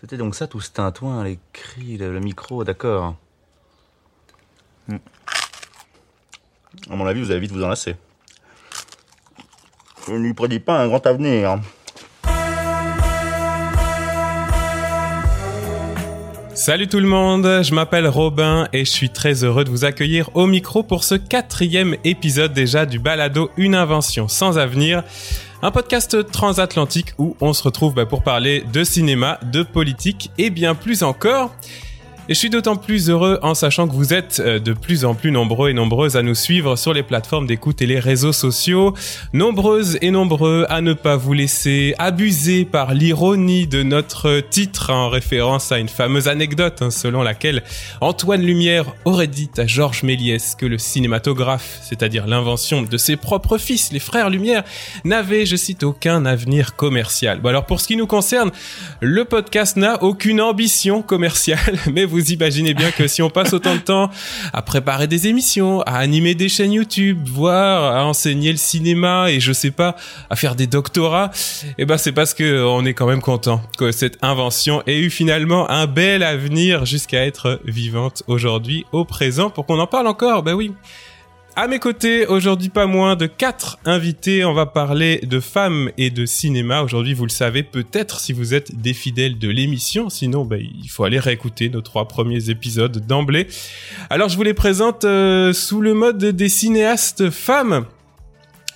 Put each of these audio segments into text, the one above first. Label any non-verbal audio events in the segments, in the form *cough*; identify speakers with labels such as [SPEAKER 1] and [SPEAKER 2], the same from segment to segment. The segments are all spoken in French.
[SPEAKER 1] C'était donc ça tout ce tintouin, les cris, le, le micro, d'accord. Hmm. À mon avis, vous allez vite vous en lasser. Je ne lui prédis pas un grand avenir.
[SPEAKER 2] Salut tout le monde, je m'appelle Robin et je suis très heureux de vous accueillir au micro pour ce quatrième épisode déjà du balado Une invention sans avenir, un podcast transatlantique où on se retrouve bah, pour parler de cinéma, de politique et bien plus encore. Et je suis d'autant plus heureux en sachant que vous êtes euh, de plus en plus nombreux et nombreuses à nous suivre sur les plateformes d'écoute et les réseaux sociaux. Nombreuses et nombreux à ne pas vous laisser abuser par l'ironie de notre titre en référence à une fameuse anecdote hein, selon laquelle Antoine Lumière aurait dit à Georges Méliès que le cinématographe, c'est-à-dire l'invention de ses propres fils, les frères Lumière, n'avait, je cite, aucun avenir commercial. Bon alors pour ce qui nous concerne, le podcast n'a aucune ambition commerciale, *laughs* mais vous vous imaginez bien que si on passe autant de temps à préparer des émissions, à animer des chaînes YouTube, voire à enseigner le cinéma et je sais pas, à faire des doctorats, eh ben c'est parce que on est quand même content que cette invention ait eu finalement un bel avenir jusqu'à être vivante aujourd'hui au présent pour qu'on en parle encore. Ben oui. À mes côtés, aujourd'hui pas moins de quatre invités. On va parler de femmes et de cinéma. Aujourd'hui, vous le savez peut-être si vous êtes des fidèles de l'émission. Sinon, bah, il faut aller réécouter nos trois premiers épisodes d'emblée. Alors, je vous les présente euh, sous le mode des cinéastes femmes.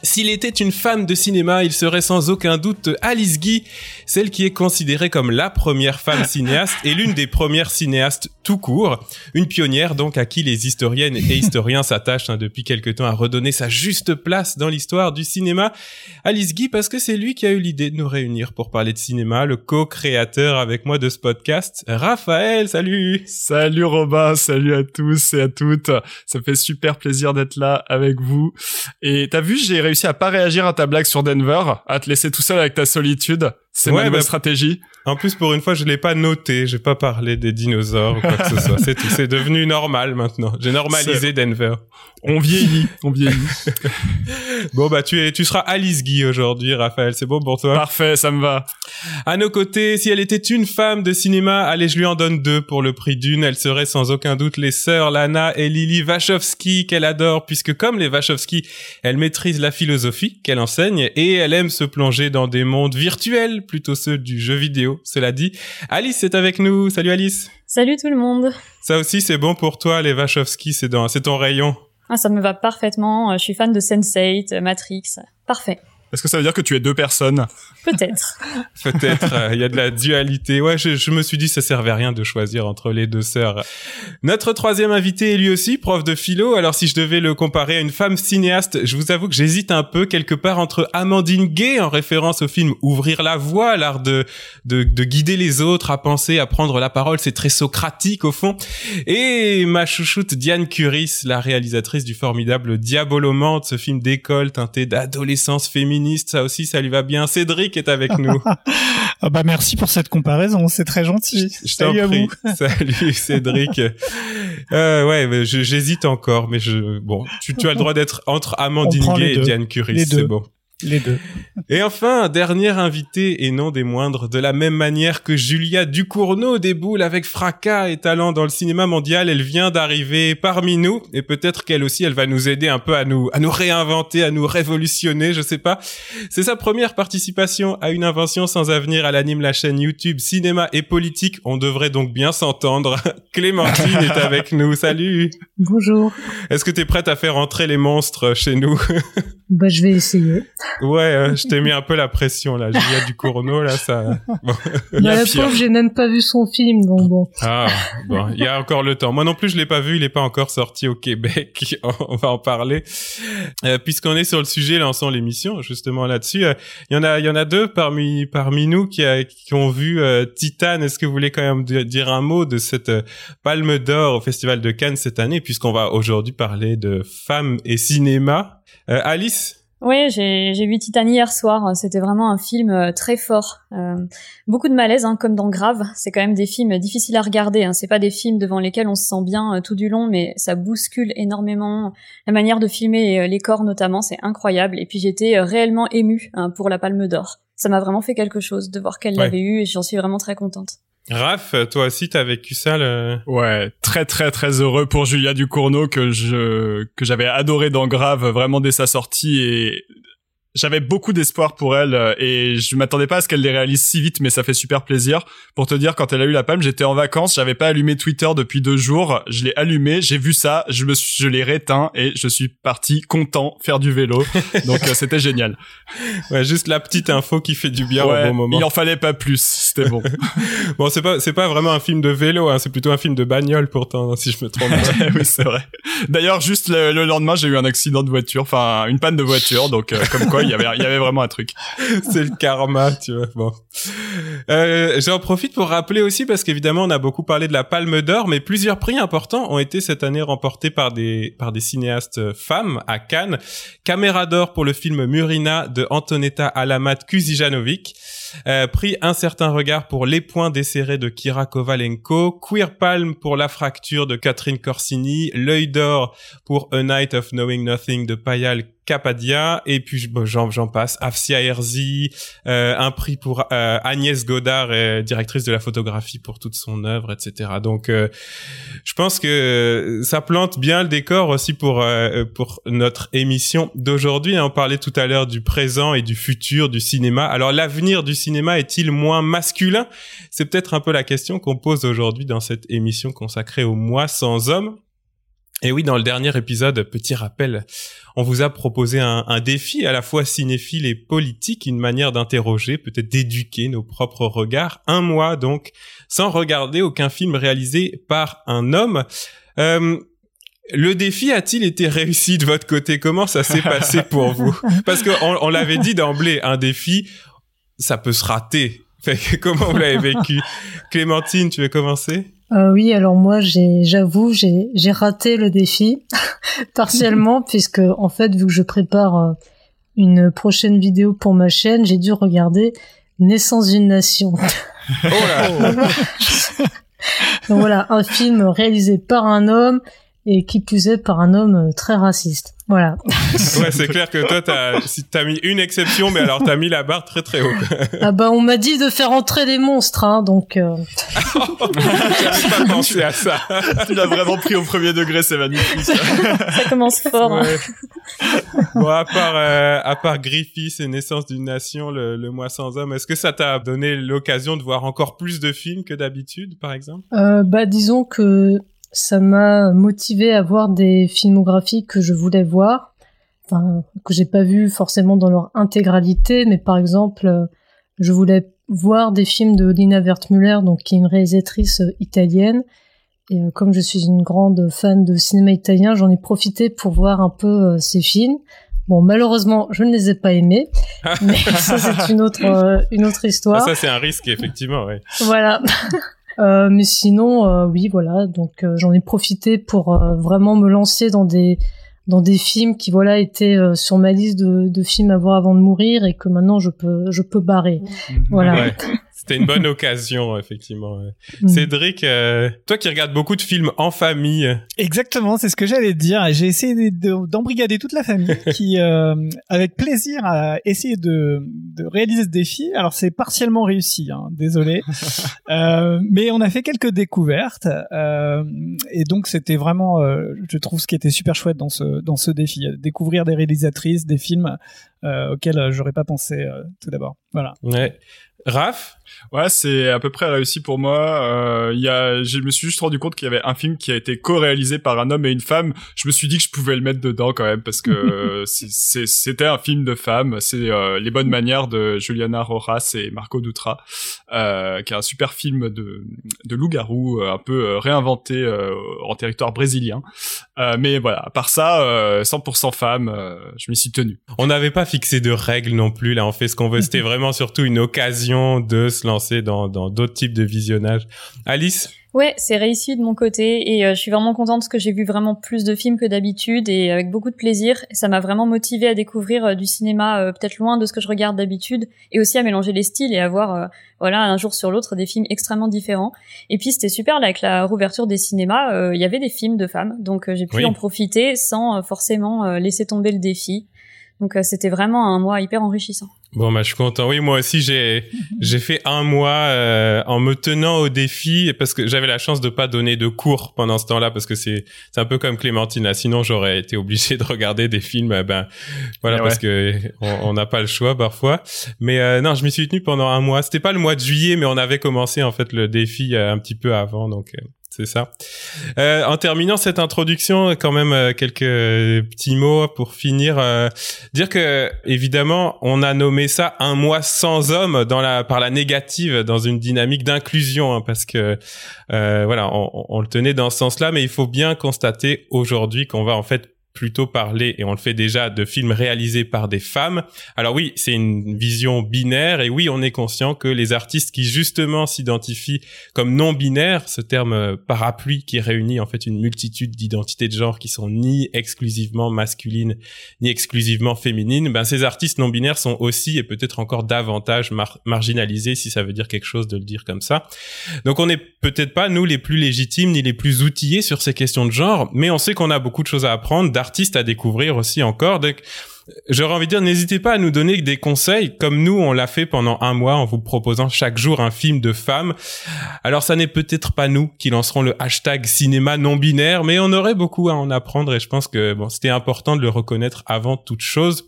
[SPEAKER 2] S'il était une femme de cinéma, il serait sans aucun doute Alice Guy, celle qui est considérée comme la première femme cinéaste et l'une des premières cinéastes tout court. Une pionnière donc à qui les historiennes et historiens s'attachent hein, depuis quelque temps à redonner sa juste place dans l'histoire du cinéma. Alice Guy parce que c'est lui qui a eu l'idée de nous réunir pour parler de cinéma, le co-créateur avec moi de ce podcast. Raphaël, salut
[SPEAKER 3] Salut Robin, salut à tous et à toutes. Ça fait super plaisir d'être là avec vous. Et t'as vu, j'ai réussi à pas réagir à ta blague sur Denver, à te laisser tout seul avec ta solitude. C'est
[SPEAKER 2] Ouais,
[SPEAKER 3] ma nouvelle
[SPEAKER 2] bah,
[SPEAKER 3] stratégie.
[SPEAKER 2] En plus, pour une fois, je l'ai pas noté. J'ai pas parlé des dinosaures ou quoi que ce soit. *laughs* C'est tout. C'est devenu normal maintenant. J'ai normalisé Denver.
[SPEAKER 3] On vieillit, on vieillit. *laughs*
[SPEAKER 2] Bon, bah, tu es, tu seras Alice Guy aujourd'hui, Raphaël. C'est bon pour toi?
[SPEAKER 3] Parfait, ça me va.
[SPEAKER 2] À nos côtés, si elle était une femme de cinéma, allez, je lui en donne deux pour le prix d'une. Elle serait sans aucun doute les sœurs Lana et Lily Wachowski qu'elle adore, puisque comme les Wachowski, elle maîtrise la philosophie qu'elle enseigne et elle aime se plonger dans des mondes virtuels, plutôt ceux du jeu vidéo. Cela dit, Alice est avec nous. Salut Alice.
[SPEAKER 4] Salut tout le monde.
[SPEAKER 2] Ça aussi, c'est bon pour toi, les Wachowski, c'est dans, c'est ton rayon.
[SPEAKER 4] Ah, ça me va parfaitement. euh, Je suis fan de Sense8, euh, Matrix. Parfait.
[SPEAKER 3] Est-ce que ça veut dire que tu es deux personnes
[SPEAKER 4] Peut-être. *laughs*
[SPEAKER 2] Peut-être, euh, il y a de la dualité. Ouais, je, je me suis dit ça servait à rien de choisir entre les deux sœurs. Notre troisième invité est lui aussi prof de philo. Alors si je devais le comparer à une femme cinéaste, je vous avoue que j'hésite un peu quelque part entre Amandine Gay en référence au film Ouvrir la voie, l'art de, de de guider les autres à penser, à prendre la parole, c'est très socratique au fond. Et ma chouchoute Diane Curis, la réalisatrice du formidable Diabolomante, ce film d'école teinté d'adolescence féministe. Ça aussi, ça lui va bien. Cédric est avec *laughs* nous.
[SPEAKER 5] Ah bah merci pour cette comparaison, c'est très gentil.
[SPEAKER 2] Je t'en
[SPEAKER 5] Salut à
[SPEAKER 2] prie. *laughs* *laughs* Salut Cédric. Euh, ouais, j'hésite encore, mais je bon, tu, tu as le droit d'être entre Amandine Gay et. Diane Curis,
[SPEAKER 5] Les
[SPEAKER 2] c'est bon.
[SPEAKER 5] Les deux.
[SPEAKER 2] Et enfin, dernier invité et non des moindres, de la même manière que Julia Ducournau déboule avec fracas et talent dans le cinéma mondial, elle vient d'arriver parmi nous et peut-être qu'elle aussi, elle va nous aider un peu à nous à nous réinventer, à nous révolutionner, je sais pas. C'est sa première participation à une invention sans avenir. Elle anime la chaîne YouTube Cinéma et Politique. On devrait donc bien s'entendre. *laughs* Clémentine est avec nous. Salut.
[SPEAKER 6] Bonjour.
[SPEAKER 2] Est-ce que t'es prête à faire entrer les monstres chez nous? *laughs*
[SPEAKER 6] Bah, je vais essayer.
[SPEAKER 2] Ouais, euh, je t'ai mis un peu la pression là. Julia Ducournau là, ça. *laughs* Bon.
[SPEAKER 3] Il y a
[SPEAKER 6] la pauvre, j'ai même pas vu son film, donc bon.
[SPEAKER 2] Ah bon, il y a encore le temps. Moi non plus, je l'ai pas vu. Il est pas encore sorti au Québec. *laughs* On va en parler. Euh, Puisqu'on est sur le sujet, lançons l'émission justement là-dessus. Euh, Il y en a, il y en a deux parmi parmi nous qui, a- qui ont vu Titan. Est-ce que vous voulez quand même di- dire un mot de cette Palme d'Or au Festival de Cannes cette année, puisqu'on va aujourd'hui parler de femmes et cinéma? Alice?
[SPEAKER 4] Oui, j'ai vu Titan hier soir. C'était vraiment un film euh, très fort. Euh, beaucoup de malaise, hein, comme dans Grave. C'est quand même des films difficiles à regarder. Hein. C'est pas des films devant lesquels on se sent bien euh, tout du long, mais ça bouscule énormément. La manière de filmer euh, les corps notamment, c'est incroyable. Et puis j'étais réellement émue hein, pour la Palme d'Or. Ça m'a vraiment fait quelque chose de voir qu'elle
[SPEAKER 2] Ouais.
[SPEAKER 4] l'avait eu et j'en suis vraiment très contente.
[SPEAKER 2] Raph, toi aussi, t'as vécu ça, le...
[SPEAKER 3] Ouais, très très très heureux pour Julia Ducournau que je que j'avais adoré dans Grave vraiment dès sa sortie et j'avais beaucoup d'espoir pour elle euh, et je m'attendais pas à ce qu'elle les réalise si vite, mais ça fait super plaisir. Pour te dire, quand elle a eu la palme, j'étais en vacances, j'avais pas allumé Twitter depuis deux jours, je l'ai allumé, j'ai vu ça, je me suis, je l'ai réteint et je suis parti content faire du vélo. *laughs* Donc euh, c'était génial.
[SPEAKER 2] Ouais, juste la petite info qui fait du bien
[SPEAKER 3] Ouais,
[SPEAKER 2] au bon moment.
[SPEAKER 3] il en fallait pas plus, c'était bon. *laughs*
[SPEAKER 2] Bon, c'est pas c'est pas vraiment un film de vélo, hein, c'est plutôt un film de bagnole pourtant, si je me trompe pas. *laughs*
[SPEAKER 3] oui, c'est vrai. D'ailleurs, juste le, le lendemain, j'ai eu un accident de voiture, enfin une panne de voiture, donc euh, comme quoi il y avait il y avait vraiment un truc. *laughs*
[SPEAKER 2] c'est le karma, tu vois. Bon, euh, j'en profite pour rappeler aussi parce qu'évidemment on a beaucoup parlé de la Palme d'Or, mais plusieurs prix importants ont été cette année remportés par des par des cinéastes femmes à Cannes. Caméra d'or pour le film Murina de Antonetta Alamat Kuzijanovic. Euh, prix Un certain regard pour Les points desserrés de Kira Kovalenko, Queer Palm pour La fracture de Catherine Corsini, L'œil d'or pour A Night of Knowing Nothing de Payal Kapadia, et puis bon, j'en passe, Afsia Herzi, euh, un prix pour euh, Agnès Godard, euh, directrice de la photographie pour toute son œuvre, etc. Donc, euh, je pense que ça plante bien le décor aussi pour euh, pour notre émission d'aujourd'hui. On parlait tout à l'heure du présent et du futur du cinéma. Alors, l'avenir du cinéma est-il moins masculin? C'est peut-être un peu la question qu'on pose aujourd'hui dans cette émission consacrée au mois sans hommes. Et oui, dans le dernier épisode, petit rappel, on vous a proposé un, un défi à la fois cinéphile et politique, une manière d'interroger, peut-être d'éduquer nos propres regards. Un mois donc, sans regarder aucun film réalisé par un homme. Euh, le défi a-t-il été réussi de votre côté? Comment ça s'est passé pour vous? *laughs* Parce que on, on l'avait dit d'emblée, un défi, ça peut se rater. Comment vous l'avez vécu? *laughs* Clémentine, tu veux commencer?
[SPEAKER 6] Euh, oui, alors moi, j'ai, j'avoue, j'ai, j'ai raté le défi *laughs* partiellement *laughs* puisque en fait, vu que je prépare euh, une prochaine vidéo pour ma chaîne, j'ai dû regarder Naissance d'une nation.
[SPEAKER 2] Oh là.
[SPEAKER 6] Donc voilà, un film réalisé par un homme et qui plus est par un homme euh, très raciste. Voilà. *laughs*
[SPEAKER 2] Ouais, c'est clair que toi, t'as, si t'as mis une exception, mais alors t'as mis la barre très très haut.
[SPEAKER 6] Ah bah on m'a dit de faire entrer des monstres, hein, donc euh,
[SPEAKER 2] J'avais pas pensé à ça.
[SPEAKER 3] tu l'as vraiment pris au premier degré, c'est magnifique.
[SPEAKER 4] Ça commence fort. hein.
[SPEAKER 2] Ouais. Bon, à part, euh, à part Griffiths et Naissance d'une Nation, le, le mois sans homme, est-ce que ça t'a donné l'occasion de voir encore plus de films que d'habitude, par exemple?
[SPEAKER 6] Euh, bah, disons que ça m'a motivé à voir des filmographies que je voulais voir, enfin que j'ai pas vu forcément dans leur intégralité, mais par exemple, euh, je voulais voir des films de Lina Wertmüller, donc qui est une réalisatrice euh, italienne. Et euh, comme je suis une grande fan de cinéma italien, j'en ai profité pour voir un peu ces films. Bon, malheureusement, je ne les ai pas aimés, *laughs* mais *laughs* ça c'est une autre euh, une autre histoire.
[SPEAKER 2] Ah, Ça, c'est un risque, effectivement, ouais.
[SPEAKER 6] Voilà. Euh, mais sinon, euh, oui, voilà. Donc, euh, j'en ai profité pour euh, vraiment me lancer dans des dans des films qui voilà étaient euh, sur ma liste de, de films à voir avant de mourir et que maintenant je peux je peux barrer. Voilà.
[SPEAKER 2] Ouais. *laughs* C'était une bonne occasion, *laughs* effectivement.
[SPEAKER 6] Mm.
[SPEAKER 2] Cédric, euh, toi qui regardes beaucoup de films en famille,
[SPEAKER 5] Exactement, c'est ce que j'allais te dire. J'ai essayé de- de- d'embrigader toute la famille *laughs* qui, euh, avec plaisir, a essayé de, de réaliser ce défi. Alors c'est partiellement réussi, hein, désolé, *laughs* Euh, mais on a fait quelques découvertes et donc c'était vraiment, je trouve, ce qui était super chouette dans ce dans ce défi, découvrir des réalisatrices, des films auxquels j'aurais pas pensé tout d'abord. Voilà.
[SPEAKER 2] ouais. Raph,
[SPEAKER 3] Ouais, c'est à peu près réussi pour moi. Euh, Il y a, je me suis juste rendu compte qu'il y avait un film qui a été co-réalisé par un homme et une femme. Je me suis dit que je pouvais le mettre dedans quand même parce que *laughs* euh, c'était un film de femme. C'est euh, Les bonnes manières de Juliana Rojas et Marco Dutra, euh, qui est un super film de, de loup-garou, euh, un peu réinventé en territoire brésilien. Euh, mais voilà, à part ça, euh, 100% femme, je m'y suis tenu.
[SPEAKER 2] on n'avait pas fixé de règles non plus. Là, on fait ce qu'on veut. C'était *laughs* vraiment surtout une occasion de se lancer dans dans d'autres types de visionnage. Alice,
[SPEAKER 4] Ouais, c'est réussi de mon côté et euh, je suis vraiment contente parce que j'ai vu vraiment plus de films que d'habitude et avec beaucoup de plaisir. Et ça m'a vraiment motivé à découvrir euh, du cinéma euh, peut-être loin de ce que je regarde d'habitude et aussi à mélanger les styles et à voir euh, voilà un jour sur l'autre des films extrêmement différents. Et puis c'était super là avec la rouverture des cinémas, euh, il y avait des films de femmes donc euh, j'ai pu
[SPEAKER 2] Oui.
[SPEAKER 4] en profiter sans euh, forcément euh, laisser tomber le défi. Donc c'était vraiment un mois hyper enrichissant.
[SPEAKER 2] Bon, bah, je suis content. Oui, moi aussi, j'ai *laughs* j'ai fait un mois euh, en me tenant au défi parce que j'avais la chance de pas donner de cours pendant ce temps-là parce que c'est c'est un peu comme Clémentine. Là. Sinon, j'aurais été obligé *laughs* de regarder des films. euh, Ben voilà,
[SPEAKER 3] Eh
[SPEAKER 2] parce que on n'a pas le choix parfois. Mais euh, non, je m'y suis tenu pendant un mois. C'était pas le mois de juillet, mais on avait commencé en fait le défi euh, un petit peu avant, donc. C'est ça. Euh, en terminant cette introduction, quand même euh, quelques petits mots pour finir. euh, dire que évidemment, on a nommé ça un mois sans homme dans la par la négative, dans une dynamique d'inclusion, hein, parce que euh, voilà, on- on le tenait dans ce sens-là, mais il faut bien constater aujourd'hui qu'on va en fait plutôt parler, et on le fait déjà, de films réalisés par des femmes. Alors oui, c'est une vision binaire, et oui, on est conscient que les artistes qui justement s'identifient comme non binaires, ce terme euh, parapluie qui réunit en fait une multitude d'identités de genre qui sont ni exclusivement masculines ni exclusivement féminines, ben ces artistes non binaires sont aussi et peut-être encore davantage mar- marginalisés si ça veut dire quelque chose de le dire comme ça. Donc on n'est peut-être pas nous les plus légitimes ni les plus outillés sur ces questions de genre, mais on sait qu'on a beaucoup de choses à apprendre, d'artistes à découvrir aussi encore. Donc J'aurais envie de dire, n'hésitez pas à nous donner des conseils, comme nous, on l'a fait pendant un mois en vous proposant chaque jour un film de femmes. Alors, ça n'est peut-être pas nous qui lancerons le hashtag cinéma non binaire, mais on aurait beaucoup à en apprendre et je pense que c'était important de le reconnaître avant toute chose.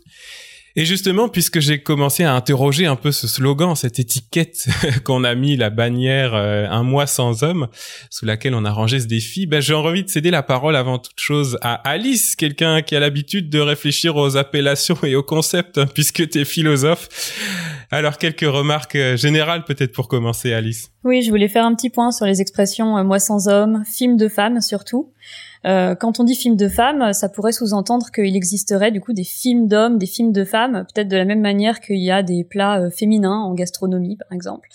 [SPEAKER 2] Et justement, puisque j'ai commencé à interroger un peu ce slogan, cette étiquette *laughs* qu'on a mis, la bannière euh, un mois sans homme, sous laquelle on a rangé ce défi, ben, j'ai envie de céder la parole avant toute chose à Alice, quelqu'un qui a l'habitude de réfléchir aux appellations et aux concepts, hein, puisque tu es philosophe. Alors, quelques remarques euh, générales peut-être pour commencer, Alice?
[SPEAKER 4] Oui, je voulais faire un petit point sur les expressions euh, moi sans homme, film de femmes surtout. Euh, quand on dit film de femmes, ça pourrait sous-entendre qu'il existerait du coup des films d'hommes, des films de femmes, peut-être de la même manière qu'il y a des plats euh, féminins en gastronomie par exemple.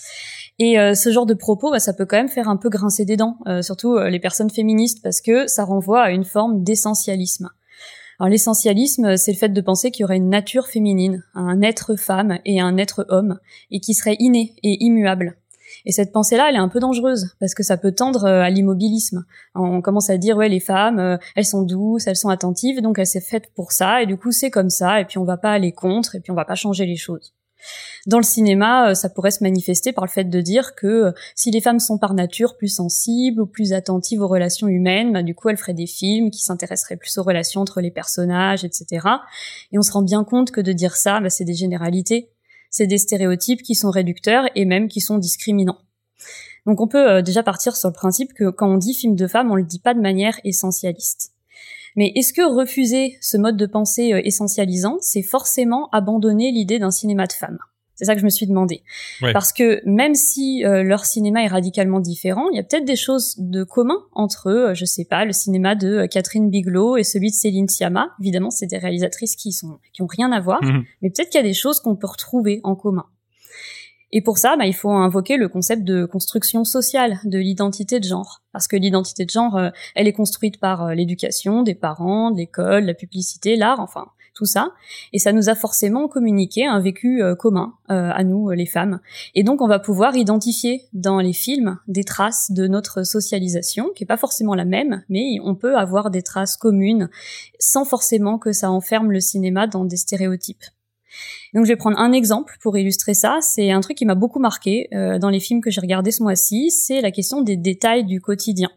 [SPEAKER 4] Et euh, ce genre de propos, bah, ça peut quand même faire un peu grincer des dents, euh, surtout les personnes féministes, parce que ça renvoie à une forme d'essentialisme. Alors l'essentialisme, c'est le fait de penser qu'il y aurait une nature féminine, un être femme et un être homme, et qui serait inné et immuable. Et cette pensée-là, elle est un peu dangereuse parce que ça peut tendre euh, à l'immobilisme. On commence à dire ouais les femmes, euh, elles sont douces, elles sont attentives, donc elles sont faites pour ça et du coup c'est comme ça et puis on va pas aller contre et puis on va pas changer les choses. Dans le cinéma, euh, ça pourrait se manifester par le fait de dire que si les femmes sont par nature plus sensibles ou plus attentives aux relations humaines, bah, du coup elles feraient des films qui s'intéresseraient plus aux relations entre les personnages, etc. Et on se rend bien compte que de dire ça, bah, c'est des généralités c'est des stéréotypes qui sont réducteurs et même qui sont discriminants. Donc on peut euh, déjà partir sur le principe que quand on dit film de femme, on le dit pas de manière essentialiste. Mais est-ce que refuser ce mode de pensée euh, essentialisant, c'est forcément abandonner l'idée d'un cinéma de femmes? C'est ça que je me suis demandé.
[SPEAKER 2] Ouais.
[SPEAKER 4] Parce que même si euh, leur cinéma est radicalement différent, il y a peut-être des choses de commun entre euh, Je sais pas, le cinéma de euh, Catherine Bigelow et celui de Céline Sciamma. Évidemment, c'est des réalisatrices qui sont qui ont rien à voir
[SPEAKER 3] Mhm.
[SPEAKER 4] mais peut-être qu'il y a des choses qu'on peut retrouver en commun. Et pour ça, bah, il faut invoquer le concept de construction sociale de l'identité de genre. Parce que l'identité de genre, euh, elle est construite par l'éducation des parents, l'école, la publicité, l'art, enfin tout ça. Et ça nous a forcément communiqué un vécu euh, commun euh, à nous, euh, les femmes. Et donc on va pouvoir identifier dans les films des traces de notre socialisation, qui est pas forcément la même, mais on peut avoir des traces communes sans forcément que ça enferme le cinéma dans des stéréotypes. Donc je vais prendre un exemple pour illustrer ça. C'est un truc qui m'a beaucoup marqué euh, dans les films que j'ai regardés ce mois-ci. C'est la question des détails du quotidien.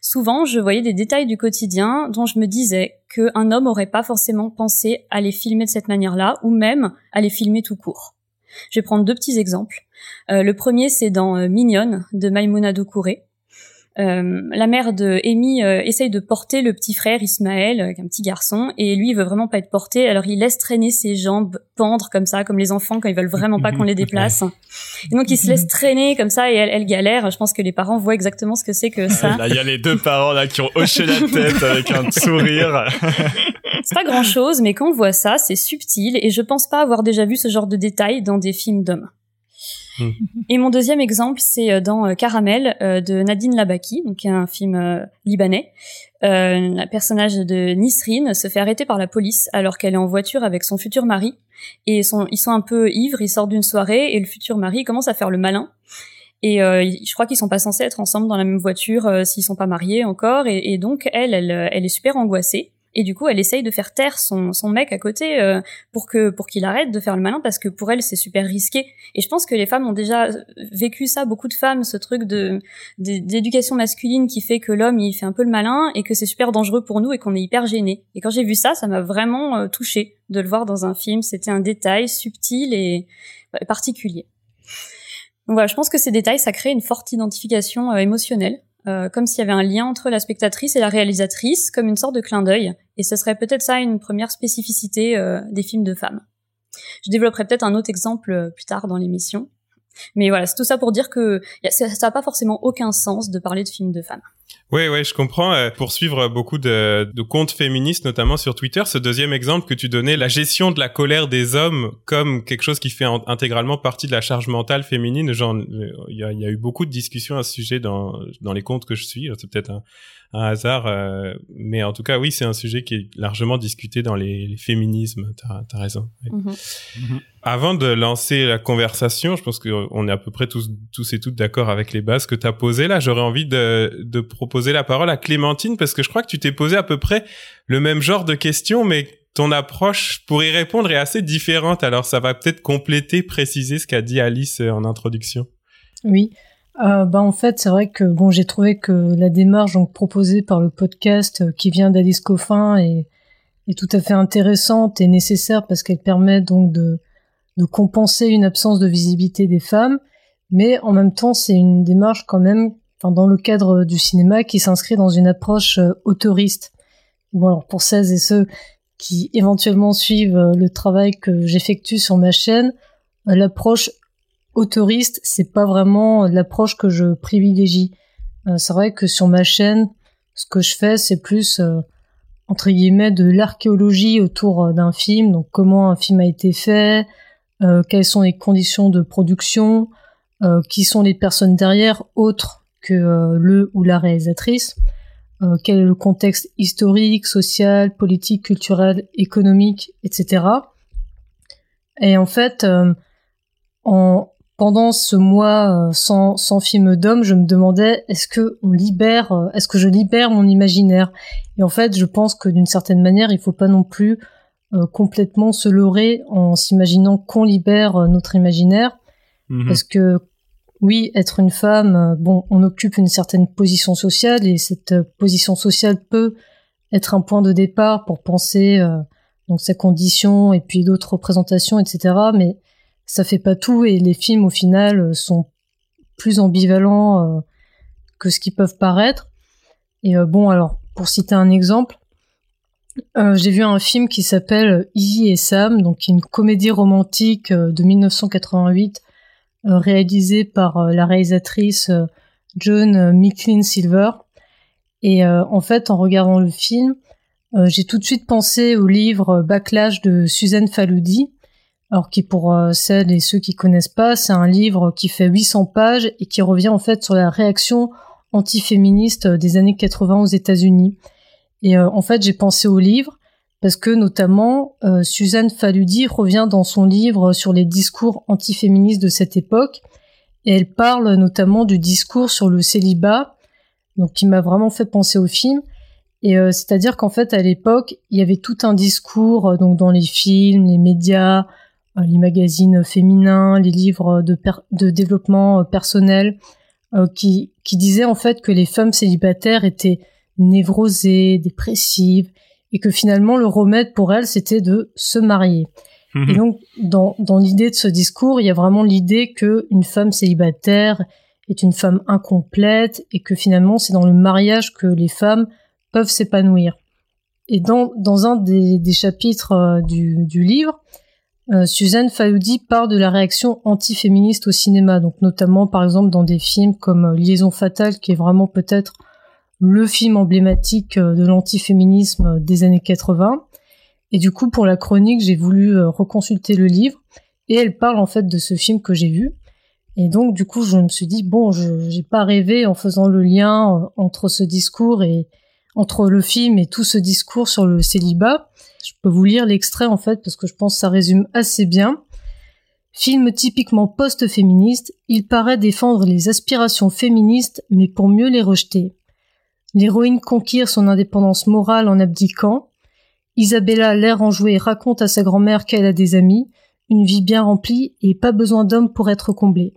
[SPEAKER 4] Souvent, je voyais des détails du quotidien dont je me disais qu'un homme aurait pas forcément pensé à les filmer de cette manière-là, ou même à les filmer tout court. Je vais prendre deux petits exemples. Euh, le premier, c'est dans euh, Mignonne de Maïmouna Doucouré. Euh, la mère de Amy euh, essaye de porter le petit frère Ismaël, euh, un petit garçon, et lui il veut vraiment pas être porté, alors il laisse traîner ses jambes, pendre comme ça, comme les enfants quand ils veulent vraiment pas qu'on les *laughs* déplace. Et donc il se laisse traîner comme ça et elle, elle galère. Je pense que les parents voient exactement ce que c'est que ça.
[SPEAKER 3] Là, il y a les deux parents là qui ont hoché la tête avec un sourire. *laughs*
[SPEAKER 4] C'est pas grand chose, mais quand on voit ça, c'est subtil et je pense pas avoir déjà vu ce genre de détails dans des films d'hommes.
[SPEAKER 2] Hmm.
[SPEAKER 4] Et mon deuxième exemple, c'est euh, dans euh, Caramel euh, de Nadine Labaki, donc un film libanais. La personnage de Nisrine se fait arrêter par la police alors qu'elle est en voiture avec son futur mari. Et ils sont un peu ivres, ils sortent d'une soirée et le futur mari commence à faire le malin. Et je crois qu'ils sont pas censés être ensemble dans la même voiture euh, s'ils sont pas mariés encore. Et, et donc elle, elle, elle est super angoissée. Et du coup elle essaye de faire taire son, son mec à côté euh, pour que pour qu'il arrête de faire le malin parce que pour elle c'est super risqué. Et je pense que les femmes ont déjà vécu ça beaucoup de femmes ce truc de d'éducation masculine qui fait que l'homme il fait un peu le malin et que c'est super dangereux pour nous et qu'on est hyper gêné et quand j'ai vu ça ça m'a vraiment euh, touché de le voir dans un film. C'était un détail subtil et particulier. Donc voilà je pense que ces détails ça crée une forte identification euh, émotionnelle euh, comme s'il y avait un lien entre la spectatrice et la réalisatrice, comme une sorte de clin d'œil. Et ce serait peut-être ça une première spécificité euh, des films de femmes. Je développerai peut-être un autre exemple euh, plus tard dans l'émission. Mais voilà, c'est tout ça pour dire que ça n'a pas forcément aucun sens de parler de films de femmes.
[SPEAKER 2] Oui, oui, je comprends. Euh, pour suivre beaucoup de, de, comptes féministes, notamment sur Twitter, ce deuxième exemple que tu donnais, la gestion de la colère des hommes comme quelque chose qui fait intégralement partie de la charge mentale féminine, genre, il y y a, eu beaucoup de discussions à ce sujet dans, dans les comptes que je suis. C'est peut-être un, un hasard, euh, mais en tout cas, oui, c'est un sujet qui est largement discuté dans les, les féminismes. T'as as raison. Mm -hmm. Avant de lancer la conversation, je pense qu'on est à peu près tous, tous et toutes d'accord avec les bases que tu as posées là. J'aurais envie de, de proposer la parole à Clémentine parce que je crois que tu t'es posé à peu près le même genre de questions, mais ton approche pour y répondre est assez différente. Alors ça va peut-être compléter, préciser ce qu'a dit Alice en introduction.
[SPEAKER 6] Oui. Euh, bah en fait c'est vrai que bon j'ai trouvé que la démarche donc proposée par le podcast euh, qui vient d'Alice Coffin est, tout à fait intéressante et nécessaire parce qu'elle permet donc de compenser une absence de visibilité des femmes, mais en même temps c'est une démarche quand même, dans le cadre du cinéma, qui s'inscrit dans une approche euh, autoriste. Bon alors pour celles et ceux qui éventuellement suivent euh, le travail que j'effectue sur ma chaîne, l'approche autoriste, c'est pas vraiment l'approche que je privilégie. c'est vrai que sur ma chaîne, ce que je fais, c'est plus entre guillemets de l'archéologie autour d'un film, donc comment un film a été fait, euh, quelles sont les conditions de production, euh, qui sont les personnes derrière autres que euh, le ou la réalisatrice, quel est le contexte historique, social, politique, culturel, économique, etc. Et en fait, en, pendant ce mois sans, sans film d'homme, je me demandais est-ce que on libère, est-ce que je libère mon imaginaire? Et en fait, je pense que d'une certaine manière, il faut pas non plus euh, complètement se leurrer en s'imaginant qu'on libère euh, notre imaginaire. Mhm. Parce que oui, être une femme, euh, bon, on occupe une certaine position sociale et cette position sociale peut être un point de départ pour penser donc sa condition et puis d'autres représentations, etc. Mais ça fait pas tout et les films au final sont plus ambivalents que ce qu'ils peuvent paraître. Et bon, alors pour citer un exemple, euh, j'ai vu un film qui s'appelle Easy et Sam, donc une comédie romantique euh, de 1988 euh, réalisée par la réalisatrice John Micklin Silver. Et en fait, en regardant le film, j'ai tout de suite pensé au livre Backlash de Suzanne Faludi. Alors qui pour celles et ceux qui connaissent pas, c'est un livre qui fait 800 pages et qui revient en fait sur la réaction antiféministe des années 80 aux États-Unis. Et euh, en fait, j'ai pensé au livre parce que notamment euh, Suzanne Faludi revient dans son livre sur les discours antiféministes de cette époque et elle parle notamment du discours sur le célibat, donc qui m'a vraiment fait penser au film. Et euh, c'est-à-dire qu'en fait, à l'époque, il y avait tout un discours donc dans les films, les médias, les magazines féminins, les livres de, de développement personnel, qui, qui disaient en fait que les femmes célibataires étaient névrosée, dépressive, et que finalement le remède pour elle c'était de se marier. Mhm. Et donc dans, dans l'idée de ce discours, il y a vraiment l'idée que une femme célibataire est une femme incomplète et que finalement c'est dans le mariage que les femmes peuvent s'épanouir. Et dans, dans un des, des chapitres euh, du, du, livre, euh, Suzanne Fayoudi parle de la réaction antiféministe au cinéma, donc notamment par exemple dans des films comme euh, Liaison fatale, qui est vraiment peut-être le film emblématique euh, de l'antiféminisme des années 80. Et du coup, pour la chronique, j'ai voulu reconsulter le livre et elle parle en fait de ce film que j'ai vu. Et donc, du coup, je me suis dit, bon, je j'ai pas rêvé en faisant le lien entre ce discours et entre le film et tout ce discours sur le célibat. Je peux vous lire l'extrait en fait parce que je pense que ça résume assez bien. Film typiquement post-féministe, il paraît défendre les aspirations féministes mais pour mieux les rejeter. L'héroïne conquiert son indépendance morale en abdiquant. Isabella, l'air enjoué, raconte à sa grand-mère qu'elle a des amis, une vie bien remplie et pas besoin d'hommes pour être comblée.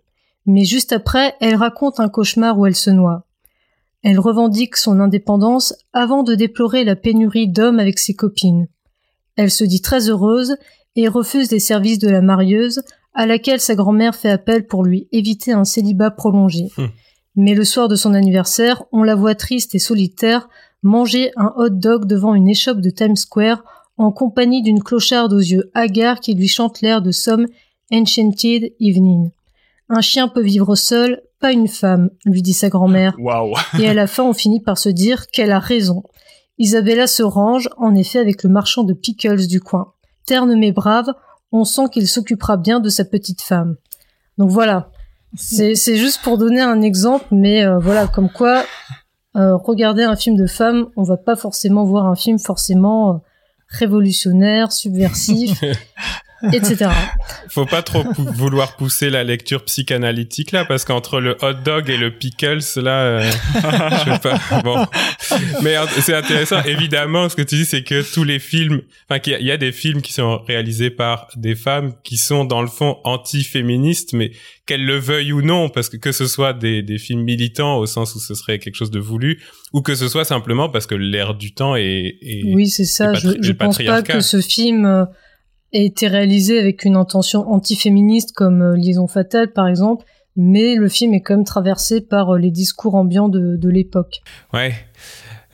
[SPEAKER 6] Mais juste après, elle raconte un cauchemar où elle se noie. Elle revendique son indépendance avant de déplorer la pénurie d'hommes avec ses copines. Elle se dit très heureuse et refuse les services de la marieuse à laquelle sa grand-mère fait appel pour lui éviter un célibat prolongé.
[SPEAKER 2] Hmm.
[SPEAKER 6] Mais le soir de son anniversaire, on la voit triste et solitaire manger un hot dog devant une échoppe de Times Square en compagnie d'une clocharde aux yeux hagards qui lui chante l'air de Some Enchanted Evening. Un chien peut vivre seul, pas une femme, lui dit sa grand-mère. Et à la fin, on finit par se dire qu'elle a raison. Isabella se range, en effet, avec le marchand de pickles du coin. Terne mais brave, on sent qu'il s'occupera bien de sa petite femme. Donc voilà. C'est juste pour donner un exemple, mais euh, voilà, comme quoi, euh, regarder un film de femme, on va pas forcément voir un film forcément euh, révolutionnaire, subversif, *laughs* etc. *laughs*
[SPEAKER 2] Faut pas trop pou- vouloir pousser la lecture psychanalytique là, parce qu'entre le hot dog et le pickles là, euh, *laughs* je sais pas. Bon, mais euh, c'est intéressant. Évidemment, ce que tu dis, c'est que tous les films, enfin, qu'il y a- il y a des films qui sont réalisés par des femmes qui sont dans le fond anti-féministes, mais qu'elles le veuillent ou non, parce que que ce soit des, des films militants au sens où ce serait quelque chose de voulu, ou que ce soit simplement parce que l'air du temps est, est-
[SPEAKER 6] Oui, c'est ça. Je, je pense pas que ce film ait été réalisé avec une intention antiféministe comme euh, Liaison fatale, par exemple, mais le film est quand même traversé par euh, les discours ambiants de, l'époque.
[SPEAKER 2] Ouais.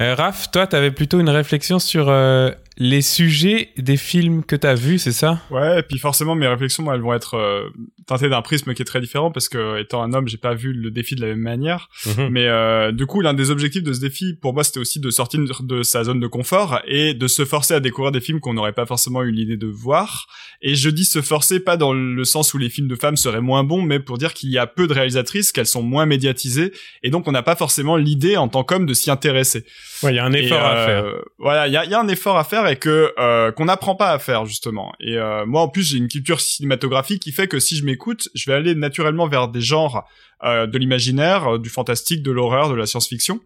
[SPEAKER 2] Euh, Raph, toi, t'avais plutôt une réflexion sur euh, les sujets des films que t'as vus, c'est ça?
[SPEAKER 3] Ouais, et puis forcément mes réflexions moi, elles vont être euh, teintées d'un prisme qui est très différent parce que étant un homme, j'ai pas vu le défi de la même manière.
[SPEAKER 2] Mhm.
[SPEAKER 3] Mais euh, du coup, l'un des objectifs de ce défi, pour moi, c'était aussi de sortir de sa zone de confort et de se forcer à découvrir des films qu'on n'aurait pas forcément eu l'idée de voir. Et je dis se forcer pas dans le sens où les films de femmes seraient moins bons, mais pour dire qu'il y a peu de réalisatrices, qu'elles sont moins médiatisées, et donc on n'a pas forcément l'idée en tant qu'homme de s'y intéresser.
[SPEAKER 2] Ouais, il y a un effort
[SPEAKER 3] Et,
[SPEAKER 2] à
[SPEAKER 3] euh,
[SPEAKER 2] faire.
[SPEAKER 3] Voilà, il y a, il y a un effort à faire et que euh, qu'on n'apprend pas à faire justement. Et euh, moi, en plus, j'ai une culture cinématographique qui fait que si je m'écoute, je vais aller naturellement vers des genres euh, de l'imaginaire, du fantastique, de l'horreur, de la science-fiction.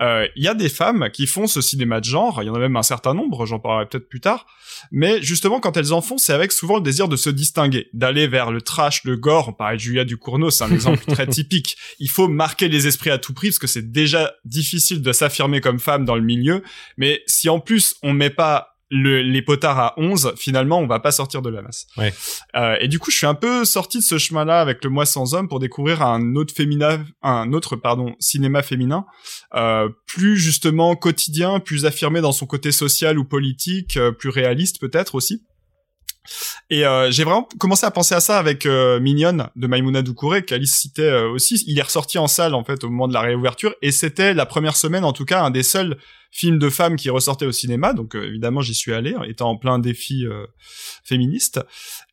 [SPEAKER 3] Il y a des femmes qui font ce cinéma de genre. Il y en a même un certain nombre. J'en parlerai peut-être plus tard. Mais justement, quand elles en font, c'est avec souvent le désir de se distinguer, d'aller vers le trash, le gore. On parlait de Julia Ducournau, c'est un *laughs* exemple très typique. Il faut marquer les esprits à tout prix parce que c'est déjà difficile de s'affirmer comme femme dans le milieu. Mais si en plus on met pas le- les potards à 11, finalement, on va pas sortir de la masse.
[SPEAKER 2] Ouais.
[SPEAKER 3] Euh, et du coup, je suis un peu sorti de ce chemin-là avec le Moi sans homme pour découvrir un autre féminin, un autre pardon cinéma féminin, euh, plus justement quotidien, plus affirmé dans son côté social ou politique, euh, plus réaliste peut-être aussi. Et euh, j'ai vraiment commencé à penser à ça avec euh, Mignonne de Maimouna Doucouré qu'Alice citait euh, aussi. Il est ressorti en salle en fait au moment de la réouverture et c'était la première semaine en tout cas un des seuls films de femmes qui ressortait au cinéma. Donc euh, évidemment j'y suis allé étant en plein défi euh, féministe.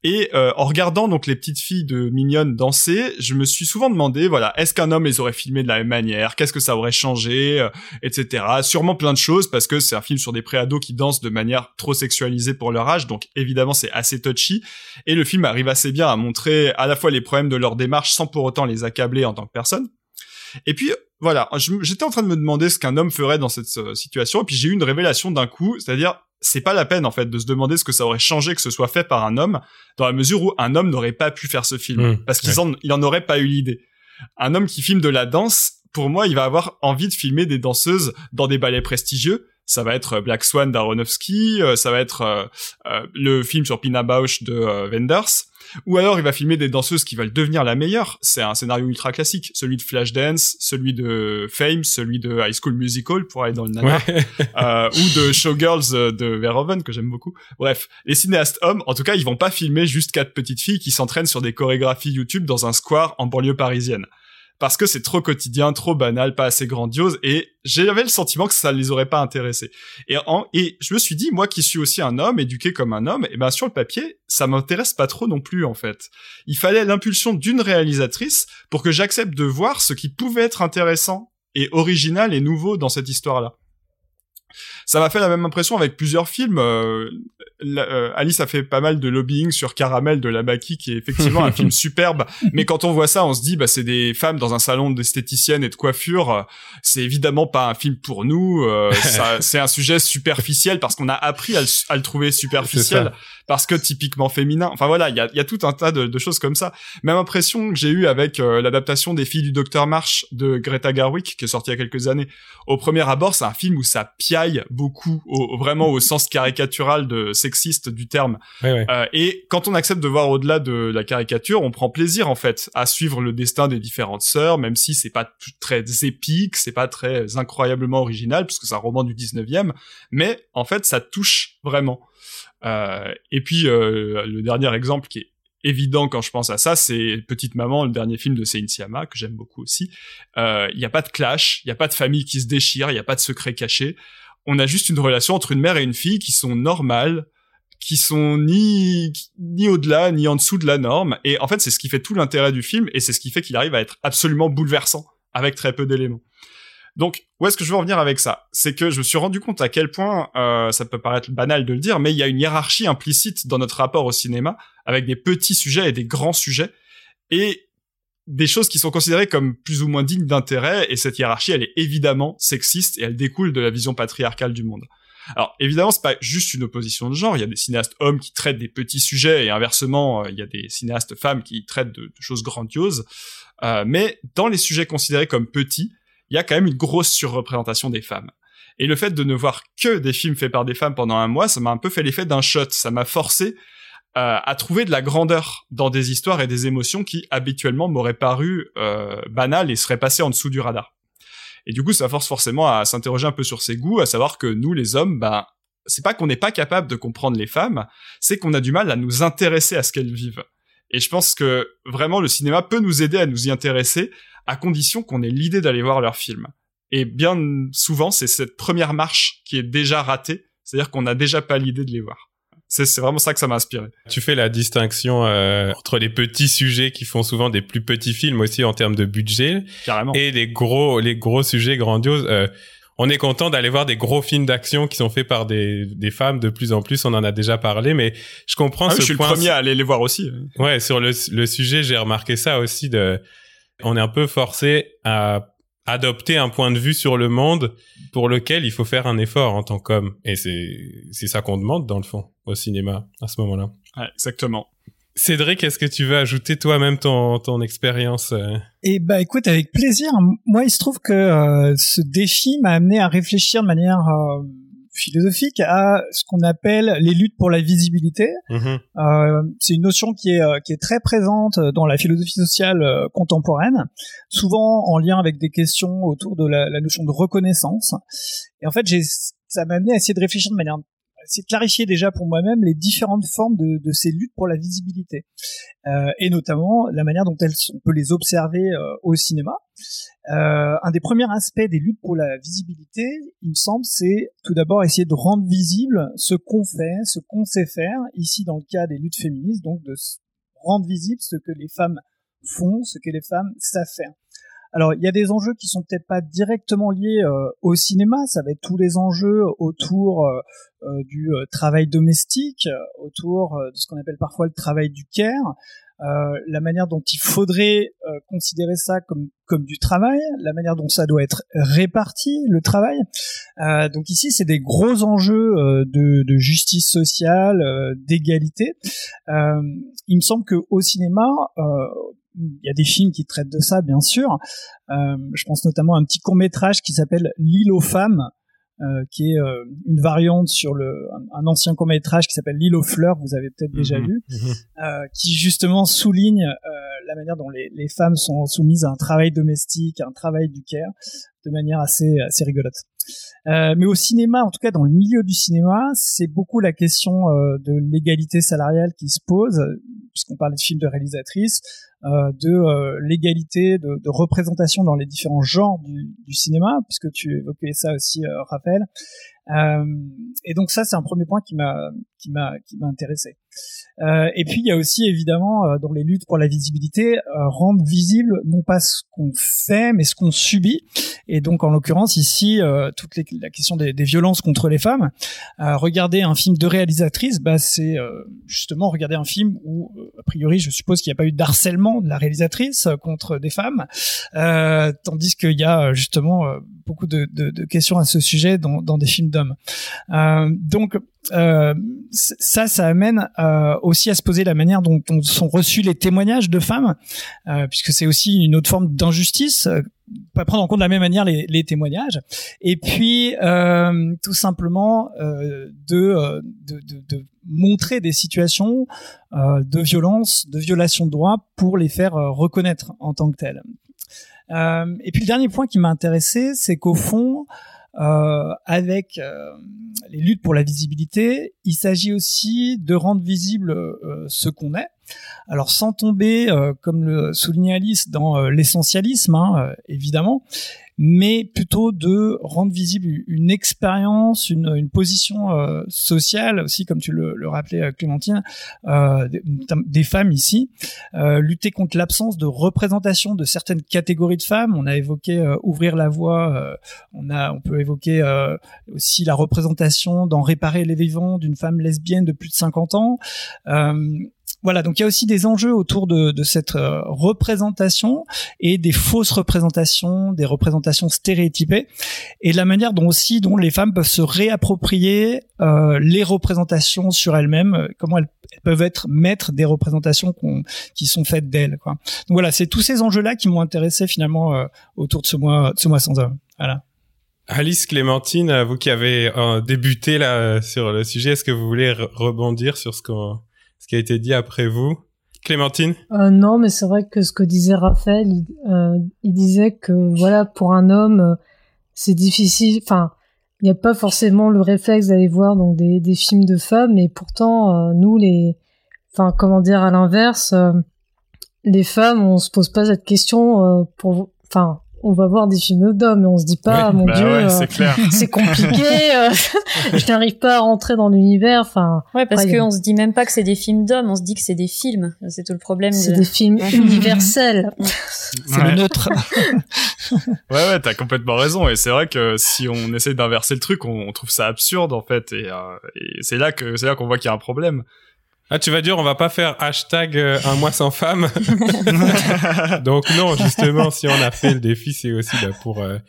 [SPEAKER 3] Et euh, en regardant donc les petites filles de Mignonne danser, je me suis souvent demandé voilà est-ce qu'un homme les aurait filmées de la même manière? Qu'est-ce que ça aurait changé euh, Etc. Sûrement plein de choses parce que c'est un film sur des préados qui dansent de manière trop sexualisée pour leur âge. Donc évidemment c'est assez touchy. Et le film arrive assez bien à montrer à la fois les problèmes de leur démarche sans pour autant les accabler en tant que personne. Et puis voilà, j'étais en train de me demander ce qu'un homme ferait dans cette euh, situation, et puis j'ai eu une révélation d'un coup, c'est-à-dire c'est pas la peine en fait de se demander ce que ça aurait changé que ce soit fait par un homme, dans la mesure où un homme n'aurait pas pu faire ce film,
[SPEAKER 2] Mmh,
[SPEAKER 3] parce qu'il en, il en aurait pas eu l'idée. Un homme qui filme de la danse, pour moi, il va avoir envie de filmer des danseuses dans des ballets prestigieux. Ça va être euh, Black Swan d'Aronofsky, euh, ça va être euh, euh, le film sur Pina Bausch de euh, Wenders. Ou alors il va filmer des danseuses qui veulent devenir la meilleure. C'est un scénario ultra classique, celui de Flashdance, celui de Fame, celui de High School Musical pour aller dans le nanar,
[SPEAKER 2] Ouais. *laughs*
[SPEAKER 3] euh, ou de Showgirls euh, de Verhoeven que j'aime beaucoup. Bref, les cinéastes hommes, en tout cas, ils vont pas filmer juste quatre petites filles qui s'entraînent sur des chorégraphies YouTube dans un square en banlieue parisienne. Parce que c'est trop quotidien, trop banal, pas assez grandiose, et j'avais le sentiment que ça les aurait pas intéressés. Et je me suis dit, moi qui suis aussi un homme, éduqué comme un homme, et ben sur le papier, ça m'intéresse pas trop non plus en fait. Il fallait l'impulsion d'une réalisatrice pour que j'accepte de voir ce qui pouvait être intéressant et original et nouveau dans cette histoire-là. Ça m'a fait la même impression avec plusieurs films. Euh, euh, Alice a fait pas mal de lobbying sur Caramel de la Baki, qui est effectivement un *laughs* film superbe. Mais quand on voit ça, on se dit, bah, c'est des femmes dans un salon d'esthéticienne et de coiffure. C'est évidemment pas un film pour nous. Euh, *laughs* c'est un sujet superficiel parce qu'on a appris à le, trouver superficiel parce que typiquement féminin. Enfin voilà, il y a, y a, tout un tas de, de, choses comme ça. Même impression que j'ai eu avec l'adaptation des filles du Docteur March de Greta Garwick, qui est sorti il y a quelques années. Au premier abord, c'est un film où ça piaille beaucoup, au, vraiment au sens caricatural de sexiste du terme. Euh, et quand on accepte de voir au-delà de la caricature, on prend plaisir en fait à suivre le destin des différentes sœurs, même si c'est pas très épique, c'est pas très incroyablement original, puisque c'est un roman du 19e, mais en fait ça touche vraiment. Euh, et puis euh, le dernier exemple qui est évident quand je pense à ça, c'est Petite Maman, le dernier film de Sein Siama, que j'aime beaucoup aussi. Il euh, n'y a pas de clash, il n'y a pas de famille qui se déchire, il n'y a pas de secret caché. On a juste une relation entre une mère et une fille qui sont normales, qui sont ni ni au-delà ni en dessous de la norme. Et en fait, c'est ce qui fait tout l'intérêt du film, et c'est ce qui fait qu'il arrive à être absolument bouleversant avec très peu d'éléments. Donc, où est-ce que je veux en venir avec ça? C'est que je me suis rendu compte à quel point, euh, ça peut paraître banal de le dire, mais il y a une hiérarchie implicite dans notre rapport au cinéma, avec des petits sujets et des grands sujets, et des choses qui sont considérées comme plus ou moins dignes d'intérêt, et cette hiérarchie, elle est évidemment sexiste, et elle découle de la vision patriarcale du monde. Alors évidemment, c'est pas juste une opposition de genre. Il y a des cinéastes hommes qui traitent des petits sujets et inversement, euh, il y a des cinéastes femmes qui traitent de, choses grandioses. Euh, mais dans les sujets considérés comme petits, il y a quand même une grosse surreprésentation des femmes. Et le fait de ne voir que des films faits par des femmes pendant un mois, ça m'a un peu fait l'effet d'un shot. Ça m'a forcé euh, à trouver de la grandeur dans des histoires et des émotions qui habituellement m'auraient paru euh, banales et seraient passées en dessous du radar. Et du coup, ça force forcément à s'interroger un peu sur ses goûts, à savoir que nous, les hommes, ben, c'est pas qu'on n'est pas capable de comprendre les femmes, c'est qu'on a du mal à nous intéresser à ce qu'elles vivent. Et je pense que vraiment le cinéma peut nous aider à nous y intéresser à condition qu'on ait l'idée d'aller voir leur film. Et bien souvent, c'est cette première marche qui est déjà ratée, c'est-à-dire qu'on n'a déjà pas l'idée de les voir. C'est vraiment ça que ça m'a inspiré.
[SPEAKER 2] Tu fais la distinction euh, entre les petits sujets qui font souvent des plus petits films aussi en termes de budget,
[SPEAKER 3] Carrément.
[SPEAKER 2] et les gros les gros sujets grandioses. Euh, on est content d'aller voir des gros films d'action qui sont faits par des, des femmes de plus en plus. On en a déjà parlé, mais je comprends
[SPEAKER 3] ah
[SPEAKER 2] ce
[SPEAKER 3] je suis
[SPEAKER 2] point.
[SPEAKER 3] le premier à aller les voir aussi.
[SPEAKER 2] Ouais, sur le, le sujet, j'ai remarqué ça aussi. De, on est un peu forcé à adopter un point de vue sur le monde pour lequel il faut faire un effort en tant qu'homme. Et c'est c'est ça qu'on demande dans le fond au cinéma à ce moment-là.
[SPEAKER 3] Ouais, exactement.
[SPEAKER 2] Cédric, est-ce que tu veux ajouter toi-même ton, ton expérience euh?
[SPEAKER 5] Eh bah écoute, avec plaisir. Moi, il se trouve que euh, ce défi m'a amené à réfléchir de manière euh, philosophique à ce qu'on appelle les luttes pour la visibilité.
[SPEAKER 2] Mhm.
[SPEAKER 5] Euh, c'est une notion qui est, qui est très présente dans la philosophie sociale contemporaine, souvent en lien avec des questions autour de la, la notion de reconnaissance. Et en fait, j'ai ça m'a amené à essayer de réfléchir de manière c'est clarifier déjà pour moi-même les différentes formes de, ces luttes pour la visibilité, euh, et notamment la manière dont elles, on peut les observer euh, au cinéma. Euh, un des premiers aspects des luttes pour la visibilité, il me semble, c'est tout d'abord essayer de rendre visible ce qu'on fait, ce qu'on sait faire, ici dans le cas des luttes féministes, donc de rendre visible ce que les femmes font, ce que les femmes savent faire. Alors, il y a des enjeux qui sont peut-être pas directement liés euh, au cinéma. Ça va être tous les enjeux autour euh, euh, du travail domestique, autour de ce qu'on appelle parfois le travail du care, la manière dont il faudrait considérer ça comme du travail, la manière dont ça doit être réparti le travail. donc ici, c'est des gros enjeux de, de, justice sociale, d'égalité. il me semble que au cinéma il y a des films qui traitent de ça, bien sûr. Euh, je pense notamment à un petit court métrage qui s'appelle L'île aux femmes, euh, qui est euh, une variante sur le un, ancien court métrage qui s'appelle L'île aux fleurs, vous avez peut-être déjà
[SPEAKER 2] Mhm,
[SPEAKER 5] vu, euh, qui justement souligne euh, la manière dont les, les femmes sont soumises à un travail domestique, à un travail du care, de manière assez assez rigolote. Euh, mais au cinéma, en tout cas dans le milieu du cinéma, c'est beaucoup la question euh, de l'égalité salariale qui se pose, puisqu'on parle de films de réalisatrices, de euh, l'égalité de, représentation dans les différents genres du, cinéma, puisque tu évoquais ça aussi, euh, Raphaël. Euh, et donc ça, c'est un premier point qui m'a qui m'a qui m'a intéressé. Euh, et puis il y a aussi évidemment euh, dans les luttes pour la visibilité euh, rendre visible non pas ce qu'on fait mais ce qu'on subit. Et donc en l'occurrence ici toute la question des, des, violences contre les femmes. regarder un film de réalisatrice, bah c'est justement regarder un film où a priori je suppose qu'il n'y a pas eu d'harcèlement de la réalisatrice contre des femmes, tandis qu'il y a justement beaucoup de, questions à ce sujet dans, des films d'hommes. donc euh, ça, ça amène euh, aussi à se poser la manière dont, sont reçus les témoignages de femmes, euh, puisque c'est aussi une autre forme d'injustice. Pas prendre en compte de la même manière les, les témoignages, et puis tout simplement de, de, de, de, montrer des situations de violence, de violation de droits pour les faire reconnaître en tant que telles. et puis le dernier point qui m'a intéressé, c'est qu'au fond, euh, avec euh, les luttes pour la visibilité, il s'agit aussi de rendre visible euh, ce qu'on est. Alors sans tomber, comme le soulignait Alice, dans l'essentialisme, hein, évidemment, mais plutôt de rendre visible une expérience, une, une position euh, sociale aussi, comme tu le, le rappelais euh, Clémentine, euh, des, femmes ici, euh, lutter contre l'absence de représentation de certaines catégories de femmes. On a évoqué euh, ouvrir la voie, on a, on peut évoquer aussi la représentation dans réparer les vivants d'une femme lesbienne de plus de 50 ans. Voilà, donc il y a aussi des enjeux autour de, de cette euh, représentation et des fausses représentations, des représentations stéréotypées, et la manière dont aussi dont les femmes peuvent se réapproprier euh, les représentations sur elles-mêmes, euh, comment elles, peuvent être maîtres des représentations qui sont faites d'elles. Donc voilà, c'est tous ces enjeux-là qui m'ont intéressé finalement euh, autour de ce mois, de ce mois sans hommes. Voilà.
[SPEAKER 2] Alice Clémentine, vous qui avez débuté là sur le sujet, est-ce que vous voulez rebondir sur ce ce qui a été dit après vous? Clémentine?
[SPEAKER 6] Euh, Non, mais c'est vrai que ce que disait Raphaël, il, euh, disait que voilà, pour un homme, euh, c'est difficile. Enfin, il n'y a pas forcément le réflexe d'aller voir donc des, des films de femmes, mais pourtant, nous, les, enfin, comment dire, à l'inverse, les femmes, on se pose pas cette question pour, enfin, on va voir des films d'hommes et on se dit pas mon
[SPEAKER 3] bah
[SPEAKER 6] dieu
[SPEAKER 3] euh, *laughs*
[SPEAKER 6] c'est compliqué euh, *laughs* je n'arrive pas à rentrer dans l'univers enfin
[SPEAKER 4] ouais parce qu'on se dit même pas que c'est des films d'hommes on se dit que c'est des films. C'est tout le problème
[SPEAKER 6] c'est des films universels. *laughs*
[SPEAKER 5] C'est le neutre.
[SPEAKER 3] Ouais ouais t'as complètement raison. Et c'est vrai que si on essaie d'inverser le truc on, trouve ça absurde en fait. Et, euh, et c'est là que c'est là qu'on voit qu'il y a un problème
[SPEAKER 2] ah, tu vas dire, on va pas faire hashtag euh, un mois sans femme. *laughs* *laughs* Donc non, justement, si on a fait le défi, c'est aussi bah, pour euh,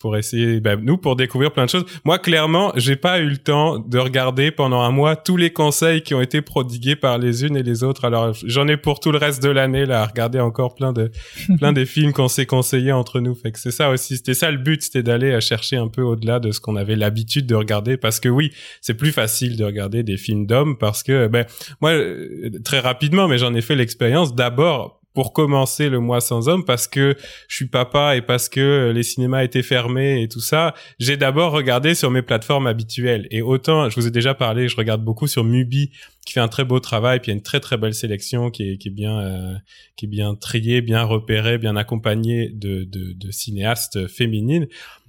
[SPEAKER 2] pour essayer, ben, nous, pour découvrir plein de choses. Moi, clairement, j'ai pas eu le temps de regarder pendant un mois tous les conseils qui ont été prodigués par les unes et les autres. Alors, j'en ai pour tout le reste de l'année, là, à regarder encore plein de, *laughs* plein des films qu'on s'est conseillés entre nous. Fait que c'est ça aussi. C'était ça le but, c'était d'aller chercher un peu au-delà de ce qu'on avait l'habitude de regarder. Parce que oui, c'est plus facile de regarder des films d'hommes parce que, ben, moi, euh, très rapidement, mais j'en ai fait l'expérience d'abord pour commencer le mois sans homme parce que je suis papa et parce que les cinémas étaient fermés et tout ça, j'ai d'abord regardé sur mes plateformes habituelles. Et autant, je vous ai déjà parlé, je regarde beaucoup sur Mubi qui fait un très beau travail, puis il y a une très très belle sélection qui est, qui est bien euh, qui est bien triée, bien repérée, bien accompagnée de, de, de cinéastes féminines.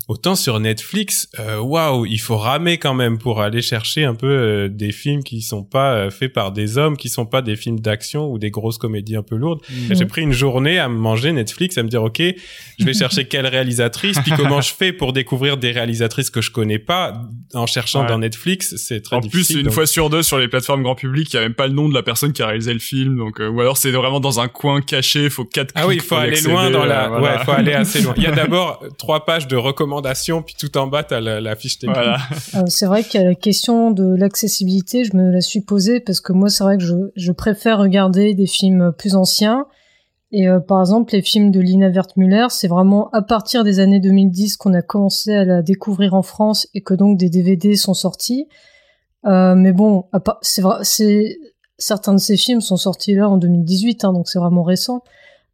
[SPEAKER 2] Autant sur Netflix, euh, waouh, il faut ramer quand même pour aller chercher un peu euh, des films qui sont pas euh, faits par des hommes, qui sont pas des films d'action ou des grosses comédies un peu lourdes. Mhm. J'ai pris une journée à me manger Netflix, à me dire ok, je vais chercher quelle réalisatrice, puis comment je fais pour découvrir des réalisatrices que je connais pas en cherchant dans Netflix, c'est très difficile.
[SPEAKER 3] En plus, une fois sur deux sur les plateformes grand public, il y a même pas le nom de la personne qui a réalisé le film, donc ou alors c'est vraiment dans un coin caché, faut quatre.
[SPEAKER 2] Ah oui, il faut aller loin dans la, ouais, faut aller assez loin. Il y a d'abord trois pages de recommandations puis tout en bas, t'as la, la fiche technique. Voilà.
[SPEAKER 6] Euh, c'est vrai qu'il y a la question de l'accessibilité, je me la suis posée parce que moi, c'est vrai que je, je, préfère regarder des films plus anciens. Et euh, par exemple, les films de Lina Wertmüller, c'est vraiment à partir des années 2010 qu'on a commencé à la découvrir en France et que donc des DVD sont sortis. Euh, mais bon, c'est vrai, c'est certains de ces films sont sortis là en 2018, hein, donc c'est vraiment récent.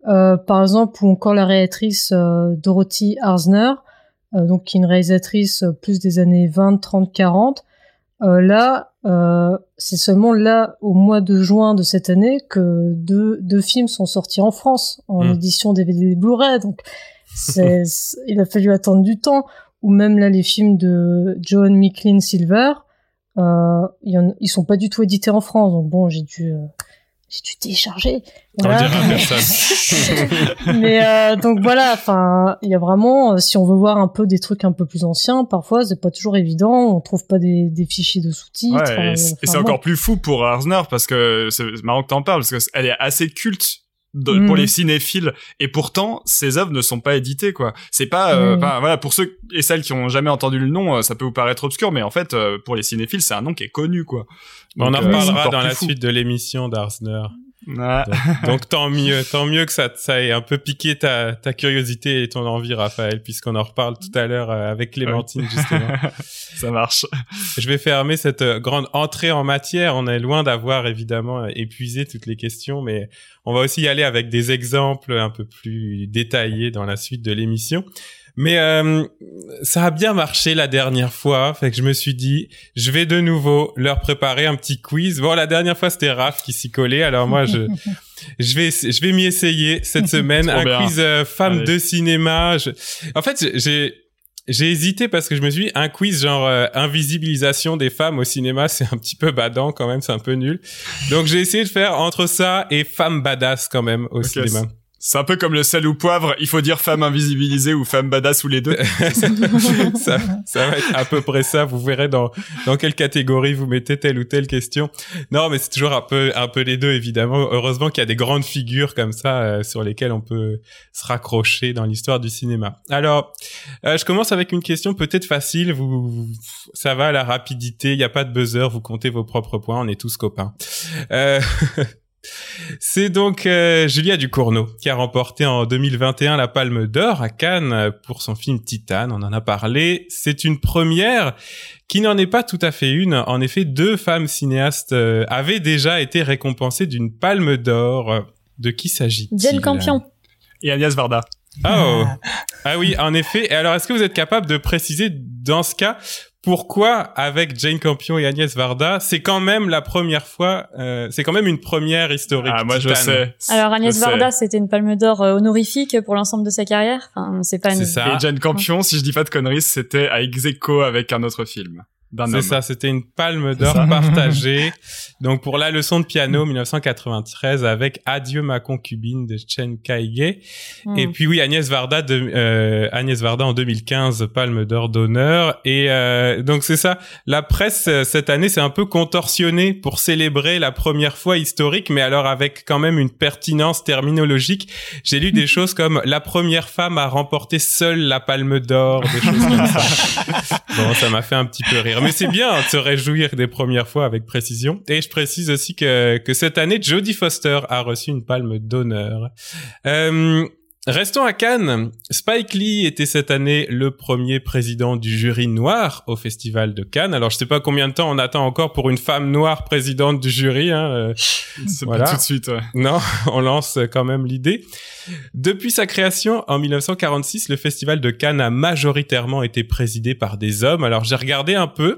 [SPEAKER 6] Euh, par exemple, ou encore la réalisatrice euh, Dorothy Arzner, euh, donc qui est une réalisatrice euh, plus des années 20, 30, 40. là, euh, c'est seulement là, au mois de juin de cette année, que deux, deux films sont sortis en France en hmm. édition DVD Blu-ray. Donc, *laughs* c'est, il a fallu attendre du temps. Ou même là, les films de John Micklin Silver, Euh, ils sont pas du tout édités en France, donc bon, j'ai dû, euh, j'ai dû télécharger. Voilà. *laughs* Mais euh, donc voilà, enfin, il y a vraiment, euh, si on veut voir un peu des trucs un peu plus anciens, parfois c'est pas toujours évident, on trouve pas des, des fichiers de sous-titres.
[SPEAKER 3] Ouais,
[SPEAKER 6] euh,
[SPEAKER 3] et
[SPEAKER 6] enfin,
[SPEAKER 3] c'est encore plus fou pour Arzner parce que c'est c'est marrant que t'en parles parce qu'elle est assez culte de- pour les cinéphiles et pourtant ses œuvres ne sont pas éditées quoi. C'est pas, euh,
[SPEAKER 6] Mm.
[SPEAKER 3] enfin, voilà, pour ceux et celles qui ont jamais entendu le nom, euh, ça peut vous paraître obscur, mais en fait euh, pour les cinéphiles c'est un nom qui est connu quoi.
[SPEAKER 2] on en
[SPEAKER 3] euh,
[SPEAKER 2] reparlera dans la
[SPEAKER 3] fou.
[SPEAKER 2] suite de l'émission d'Arsner. Donc, donc tant mieux, tant mieux que ça, ça ait un peu piqué ta, ta curiosité et ton envie, Raphaël, puisqu'on en reparle tout à l'heure euh, avec Clémentine justement. *laughs*
[SPEAKER 3] ça marche.
[SPEAKER 2] Je vais fermer cette euh, grande entrée en matière. On est loin d'avoir évidemment euh, épuisé toutes les questions, mais on va aussi y aller avec des exemples un peu plus détaillés dans la suite de l'émission. Mais euh, ça a bien marché la dernière fois, fait que je me suis dit, je vais de nouveau leur préparer un petit quiz. Bon, la dernière fois c'était Raph qui s'y collait, alors moi je *laughs* je vais je vais m'y essayer cette semaine *laughs* un
[SPEAKER 3] bien.
[SPEAKER 2] quiz euh, femme
[SPEAKER 3] Allez.
[SPEAKER 2] de cinéma. Je- En fait, j'ai j'ai hésité parce que je me suis dit un quiz genre euh, invisibilisation des femmes au cinéma, *laughs* c'est un petit peu badant quand même, c'est un peu nul. Donc j'ai essayé de faire entre ça et femme badass quand même au cinéma.
[SPEAKER 3] C'est un peu comme le sel ou poivre, il faut dire femme invisibilisée ou femme badass ou les deux. *laughs*
[SPEAKER 2] ça, va être à peu près ça. Vous verrez dans dans quelle catégorie vous mettez telle ou telle question. Non, mais c'est toujours un peu un peu les deux évidemment. Heureusement qu'il y a des grandes figures comme ça euh, sur lesquelles on peut se raccrocher dans l'histoire du cinéma. Alors, euh, je commence avec une question peut-être facile. Vous, vous- ça va à la rapidité. Il n'y a pas de buzzer. Vous comptez vos propres points. On est tous copains. Euh, *laughs* C'est donc euh, Julia Ducournau qui a remporté en 2021 la Palme d'Or à Cannes pour son film Titane. On en a parlé. C'est une première qui n'en est pas tout à fait une. En effet, deux femmes cinéastes euh, avaient déjà été récompensées d'une Palme d'Or. De qui s'agit-il?
[SPEAKER 4] Jane Campion.
[SPEAKER 3] Et Agnès Varda.
[SPEAKER 2] Oh. Ah oui, en effet. Et alors, est-ce que vous êtes capable de préciser dans ce cas pourquoi avec Jane Campion et Agnès Varda, c'est quand même la première fois, euh, c'est quand même une première historique.
[SPEAKER 3] Ah, moi je sais.
[SPEAKER 4] Alors Agnès
[SPEAKER 3] Je.
[SPEAKER 4] Varda, c'était une palme d'or euh, honorifique pour l'ensemble de sa carrière. Enfin, c'est pas une.
[SPEAKER 2] C'est ça.
[SPEAKER 3] Et Jane Campion, si je dis pas de conneries, c'était à ex aequo avec un autre film. D'un
[SPEAKER 2] C'est ça, c'était une palme d'or partagée. *laughs* Donc pour la leçon de piano 1993 avec Adieu ma concubine de Chen Kaige.
[SPEAKER 4] Hmm.
[SPEAKER 2] Et puis oui, Agnès Varda de euh, Agnès Varda en 2015 palme d'or d'honneur et euh, donc c'est ça, la presse euh, cette année s'est un peu contorsionnée pour célébrer la première fois historique mais alors avec quand même une pertinence terminologique. J'ai lu des *laughs* choses comme la première femme à remporter seule la palme d'or, des choses comme ça. *laughs* Bon, ça m'a fait un petit peu rire. Mais c'est bien de se réjouir des premières fois avec précision. Et je précise aussi que, que cette année, Jodie Foster a reçu une palme d'honneur. Euh, Restons à Cannes. Spike Lee était cette année le premier président du jury noir au Festival de Cannes. Alors, je sais pas combien de temps on attend encore pour une femme noire présidente du jury. Hein. euh,
[SPEAKER 3] C'est
[SPEAKER 2] Voilà.
[SPEAKER 3] pas tout de suite. ouais.
[SPEAKER 2] non, *laughs* on lance quand même l'idée. Depuis sa création en 1946, le Festival de Cannes a majoritairement été présidé par des hommes. Alors j'ai regardé un peu.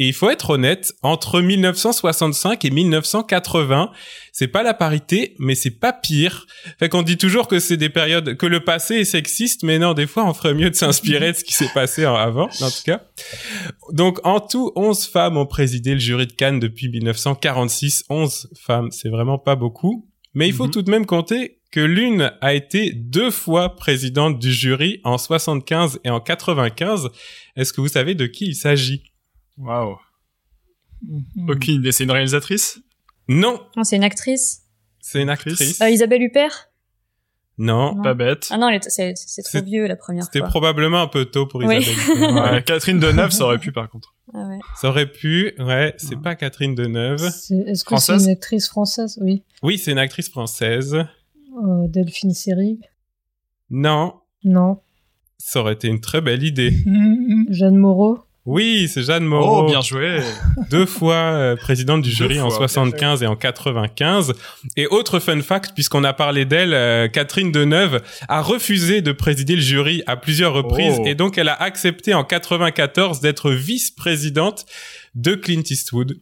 [SPEAKER 2] Et il faut être honnête, entre 1965 et 1980, c'est pas la parité, mais c'est pas pire. Fait qu'on dit toujours que c'est des périodes, que le passé est sexiste, mais non, des fois, on ferait mieux de s'inspirer de ce qui s'est passé avant, en tout cas. Donc, en tout, 11 femmes ont présidé le jury de Cannes depuis 1946. 11 femmes, c'est vraiment pas beaucoup. Mais il faut
[SPEAKER 3] Mhm.
[SPEAKER 2] tout de même compter que l'une a été deux fois présidente du jury en 75 et en 95. Est-ce que vous savez de qui il s'agit?
[SPEAKER 3] Waouh.
[SPEAKER 5] Mhm.
[SPEAKER 3] Aucune idée. C'est une réalisatrice?
[SPEAKER 2] Non,
[SPEAKER 4] Non, c'est une actrice?
[SPEAKER 2] c'est une
[SPEAKER 3] Actrice.
[SPEAKER 4] Euh, Isabelle Huppert?
[SPEAKER 2] Non,
[SPEAKER 4] Non.
[SPEAKER 3] Pas bête.
[SPEAKER 4] Ah non, c'est trop vieux la première
[SPEAKER 2] c'était probablement un peu tôt pour
[SPEAKER 4] Oui.
[SPEAKER 2] Isabelle. *laughs*
[SPEAKER 3] Ouais. Catherine Deneuve, ça aurait pu par contre.
[SPEAKER 4] Ah ouais.
[SPEAKER 2] Ça aurait pu, ouais, c'est pas Catherine Deneuve.
[SPEAKER 6] C'est- Est-ce que c'est une actrice française? Oui.
[SPEAKER 2] Oui, c'est une actrice française.
[SPEAKER 6] Euh, Delphine Seyrig?
[SPEAKER 2] Non,
[SPEAKER 6] Non.
[SPEAKER 2] ça aurait été une très belle idée. *laughs*
[SPEAKER 6] Jeanne Moreau?
[SPEAKER 2] Oui, c'est Jeanne Moreau.
[SPEAKER 3] Oh, bien joué. *laughs*
[SPEAKER 2] deux fois euh, présidente du jury en
[SPEAKER 3] fois,
[SPEAKER 2] 75 et en 95. Et autre fun fact, puisqu'on a parlé d'elle, euh, Catherine Deneuve a refusé de présider le jury à plusieurs reprises
[SPEAKER 3] Oh.
[SPEAKER 2] et donc elle a accepté en 94 d'être vice-présidente de Clint Eastwood.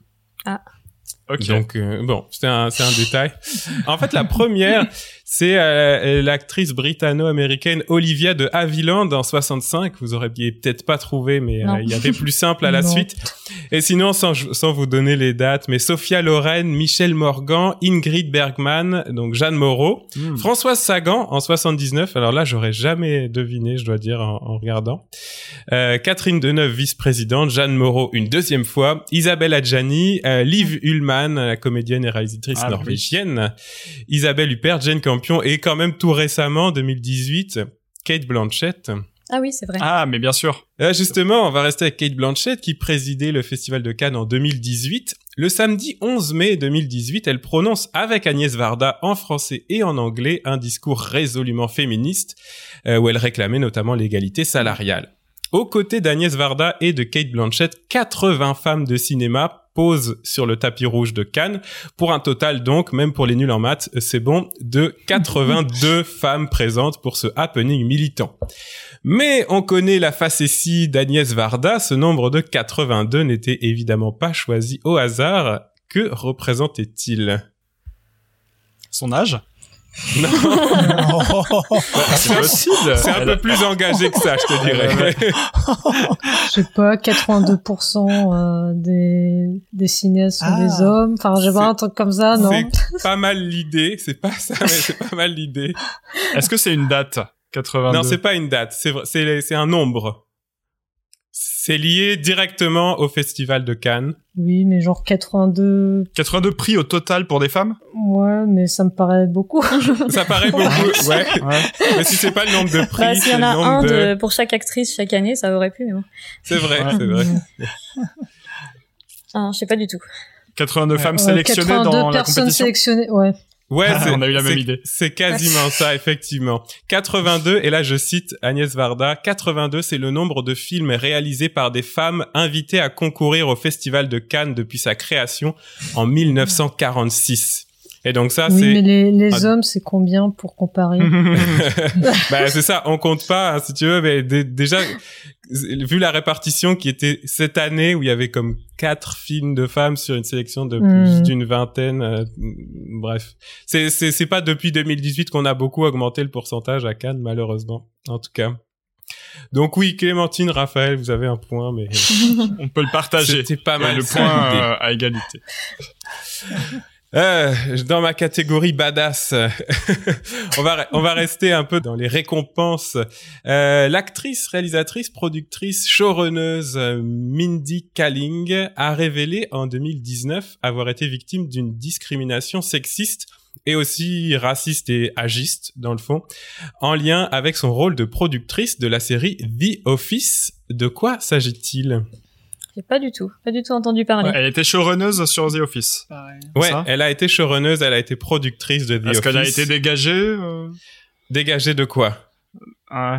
[SPEAKER 3] Ok.
[SPEAKER 2] Donc euh, bon, c'est un c'est un détail. En fait, la première, *laughs* c'est euh, l'actrice britanno-américaine Olivia de Havilland en 65. Vous auriez peut-être pas trouvé, mais euh, il y avait plus simple à la *laughs*
[SPEAKER 6] Non.
[SPEAKER 2] suite. Et sinon, sans, sans vous donner les dates, mais Sophia Loren, Michel Morgan, Ingrid Bergman, donc Jeanne Moreau,
[SPEAKER 3] Hmm.
[SPEAKER 2] Françoise Sagan en 79. Alors là, j'aurais jamais deviné, je dois dire, en, en regardant. Euh, Catherine Deneuve, vice-présidente. Jeanne Moreau, une deuxième fois. Isabelle Adjani, euh, Liv Ullmann, la comédienne et réalisatrice
[SPEAKER 3] Ah, oui.
[SPEAKER 2] norvégienne. Isabelle Huppert, Jane Et quand même tout récemment, 2018, Kate Blanchett.
[SPEAKER 4] Ah oui, c'est vrai.
[SPEAKER 3] Ah, mais bien sûr.
[SPEAKER 2] Là, justement, on va rester avec Kate Blanchett qui présidait le Festival de Cannes en 2018. Le samedi 11 mai 2018, elle prononce avec Agnès Varda en français et en anglais un discours résolument féministe euh, où elle réclamait notamment l'égalité salariale. Aux côtés d'Agnès Varda et de Kate Blanchett, 80 femmes de cinéma posent sur le tapis rouge de Cannes pour un total donc, même pour les nuls en maths, c'est bon, de 82 *laughs* femmes présentes pour ce happening militant. Mais on connaît la facétie d'Agnès Varda, ce nombre de 82 n'était évidemment pas choisi au hasard. Que représentait-il?
[SPEAKER 3] Son âge?
[SPEAKER 2] Non,
[SPEAKER 3] C'est possible.
[SPEAKER 2] c'est un peu plus engagé que ça, je te dirais.
[SPEAKER 6] Je sais pas, 82% euh, des, des cinéastes sont
[SPEAKER 5] Ah.
[SPEAKER 6] des hommes. Enfin, j'ai pas
[SPEAKER 2] C'est-
[SPEAKER 6] un truc comme ça, non?
[SPEAKER 2] C'est pas mal l'idée, c'est pas ça, mais c'est pas mal l'idée.
[SPEAKER 3] Est-ce que c'est une date 82
[SPEAKER 2] Non, c'est pas une date, c'est c'est c'est un nombre. C'est lié directement au festival de Cannes.
[SPEAKER 6] Oui, mais genre 82...
[SPEAKER 3] 82 prix au total pour des femmes?
[SPEAKER 6] Ouais, mais ça me paraît beaucoup. *laughs*
[SPEAKER 2] Ça paraît beaucoup, ouais. Mais si c'est pas le nombre de prix,
[SPEAKER 4] Bah, s'il y en a un
[SPEAKER 2] de...
[SPEAKER 4] de... pour chaque actrice chaque année, ça aurait pu, mais bon.
[SPEAKER 2] C'est vrai,
[SPEAKER 3] Ouais.
[SPEAKER 2] c'est vrai. *laughs*
[SPEAKER 4] Ah, je sais pas du tout.
[SPEAKER 3] 82 femmes
[SPEAKER 6] Ouais,
[SPEAKER 3] sélectionnées
[SPEAKER 6] 82
[SPEAKER 3] dans la
[SPEAKER 6] personnes
[SPEAKER 3] compétition?
[SPEAKER 6] sélectionnées, ouais.
[SPEAKER 2] Ouais,
[SPEAKER 3] Ah,
[SPEAKER 2] c'est-
[SPEAKER 3] on a eu la même
[SPEAKER 2] c'est-
[SPEAKER 3] idée.
[SPEAKER 2] C'est quasiment ça, effectivement. 82, et là je cite Agnès Varda, 82 c'est le nombre de films réalisés par des femmes invitées à concourir au Festival de Cannes depuis sa création en 1946. Et donc ça,
[SPEAKER 6] oui,
[SPEAKER 2] c'est...
[SPEAKER 6] mais les, les
[SPEAKER 2] Ah.
[SPEAKER 6] hommes, c'est combien pour comparer *laughs* *laughs*
[SPEAKER 2] bah, c'est ça, on compte pas, hein, si tu veux, mais dé- déjà, vu la répartition qui était cette année où il y avait comme quatre films de femmes sur une sélection de plus
[SPEAKER 6] Mm.
[SPEAKER 2] d'une vingtaine, euh, bref. C'est, c'est, c'est pas depuis 2018 qu'on a beaucoup augmenté le pourcentage à Cannes, malheureusement, en tout cas. Donc oui, Clémentine, Raphaël, vous avez un point, mais *laughs*
[SPEAKER 3] On peut le partager.
[SPEAKER 2] c'était pas mal.
[SPEAKER 3] le point euh, à égalité.
[SPEAKER 2] Euh, dans ma catégorie badass, *laughs* on va on va rester un peu dans les récompenses. Euh, L'actrice, réalisatrice, productrice, showrunneuse euh, Mindy Kaling a révélé en 2019 avoir été victime d'une discrimination sexiste et aussi raciste et agiste dans le fond, en lien avec son rôle de productrice de la série The Office. De quoi s'agit-il?
[SPEAKER 4] J'ai pas du tout, pas du tout entendu parler.
[SPEAKER 3] Elle était showrunneuse sur The Office.
[SPEAKER 5] Pareil.
[SPEAKER 2] Ouais,
[SPEAKER 3] Ça
[SPEAKER 2] elle a été showrunneuse, elle a été productrice de The
[SPEAKER 3] Est-ce
[SPEAKER 2] Office.
[SPEAKER 3] qu'elle a été dégagée euh,
[SPEAKER 2] Dégagée de quoi?
[SPEAKER 3] Ouais.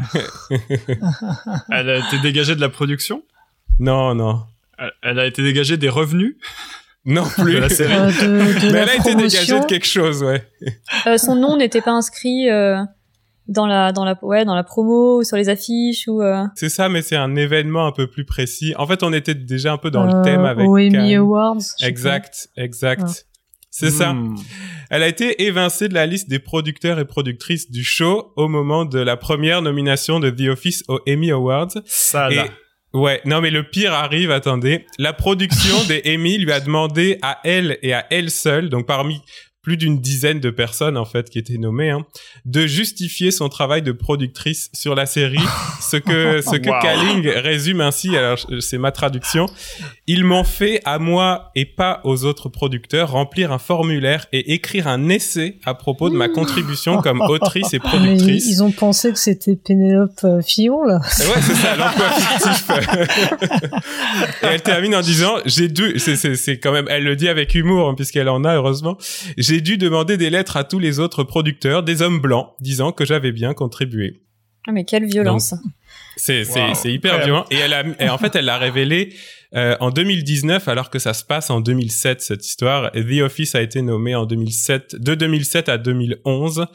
[SPEAKER 3] *laughs* Elle a été dégagée de la production?
[SPEAKER 2] Non, non.
[SPEAKER 3] Elle- a été dégagée des revenus?
[SPEAKER 2] Non plus.
[SPEAKER 3] de la série
[SPEAKER 6] Euh, de, de
[SPEAKER 2] Mais
[SPEAKER 6] la
[SPEAKER 2] elle a été dégagée de quelque chose, ouais.
[SPEAKER 4] Euh, son nom n'était pas inscrit euh, dans la dans la ouais dans la promo ou sur les affiches ou. euh,
[SPEAKER 2] C'est ça, mais c'est un événement un peu plus précis. En fait, on était déjà un peu dans
[SPEAKER 6] Euh,
[SPEAKER 2] le thème avec.
[SPEAKER 6] Emmy
[SPEAKER 2] Cannes.
[SPEAKER 6] Awards.
[SPEAKER 2] Exact, exact.
[SPEAKER 6] Ah.
[SPEAKER 2] C'est ça.
[SPEAKER 3] Hmm.
[SPEAKER 2] Elle a été évincée de la liste des producteurs et productrices du show au moment de la première nomination de The Office aux Emmy Awards.
[SPEAKER 3] Ça,
[SPEAKER 2] Et
[SPEAKER 3] là.
[SPEAKER 2] ouais, non mais le pire arrive, attendez. La production *laughs* des Emmy lui a demandé à elle et à elle seule, donc parmi plus d'une dizaine de personnes en fait qui étaient nommées, hein, de justifier son travail de productrice sur la série. ce que ce que *laughs*
[SPEAKER 3] Wow.
[SPEAKER 2] Kaling résume ainsi, alors c'est ma traduction. Ils m'ont fait à moi et pas aux autres producteurs remplir un formulaire et écrire un essai à propos de ma contribution comme autrice et *laughs*
[SPEAKER 6] Mais
[SPEAKER 2] productrice.
[SPEAKER 6] ils ont pensé que c'était Pénélope euh, Fillon, là.
[SPEAKER 2] Et Ouais, c'est ça, l'emploi *laughs* fictif. et elle termine en disant, j'ai dû, c'est, c'est, c'est quand même, elle le dit avec humour, hein, puisqu'elle en a, heureusement, j'ai dû demander des lettres à tous les autres producteurs, des hommes blancs, disant que j'avais bien contribué.
[SPEAKER 4] Ah mais quelle violence.
[SPEAKER 2] C'est,
[SPEAKER 3] Wow.
[SPEAKER 2] hyper violent. Et elle a, *laughs* et en fait, elle l'a révélé euh, en 2019, alors que ça se passe en 2007 cette histoire. Et The Office a été nommé en 2007, de 2007 à 2011.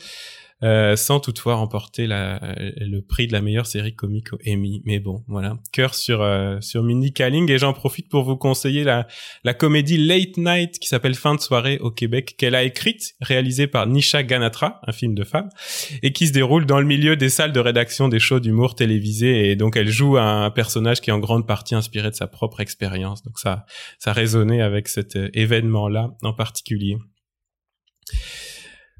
[SPEAKER 2] Euh, sans toutefois remporter la, le prix de la meilleure série comique au Emmy. Mais bon, voilà, cœur sur euh, sur Mindy Kaling et j'en profite pour vous conseiller la la comédie Late Night qui s'appelle Fin de soirée au Québec qu'elle a écrite, réalisée par Nisha Ganatra, un film de femme, et qui se déroule dans le milieu des salles de rédaction des shows d'humour télévisés et donc elle joue un personnage qui est en grande partie inspiré de sa propre expérience. Donc ça ça résonnait avec cet euh, événement là en particulier.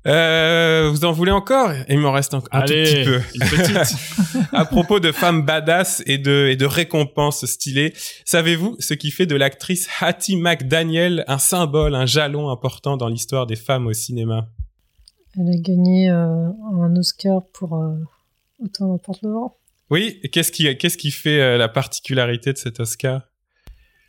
[SPEAKER 2] Euh, vous en voulez encore? Il m'en reste encore un tout petit peu.
[SPEAKER 3] Une petite. *laughs*
[SPEAKER 2] à propos de femmes badass et de, et de récompenses stylées, savez-vous ce qui fait de l'actrice Hattie McDaniel un symbole, un jalon important dans l'histoire des femmes au cinéma?
[SPEAKER 6] Elle a gagné euh, un Oscar pour euh, Autant n'importe le vent.
[SPEAKER 2] Oui, qu'est-ce qui, qu'est-ce qui fait euh, la particularité de cet Oscar?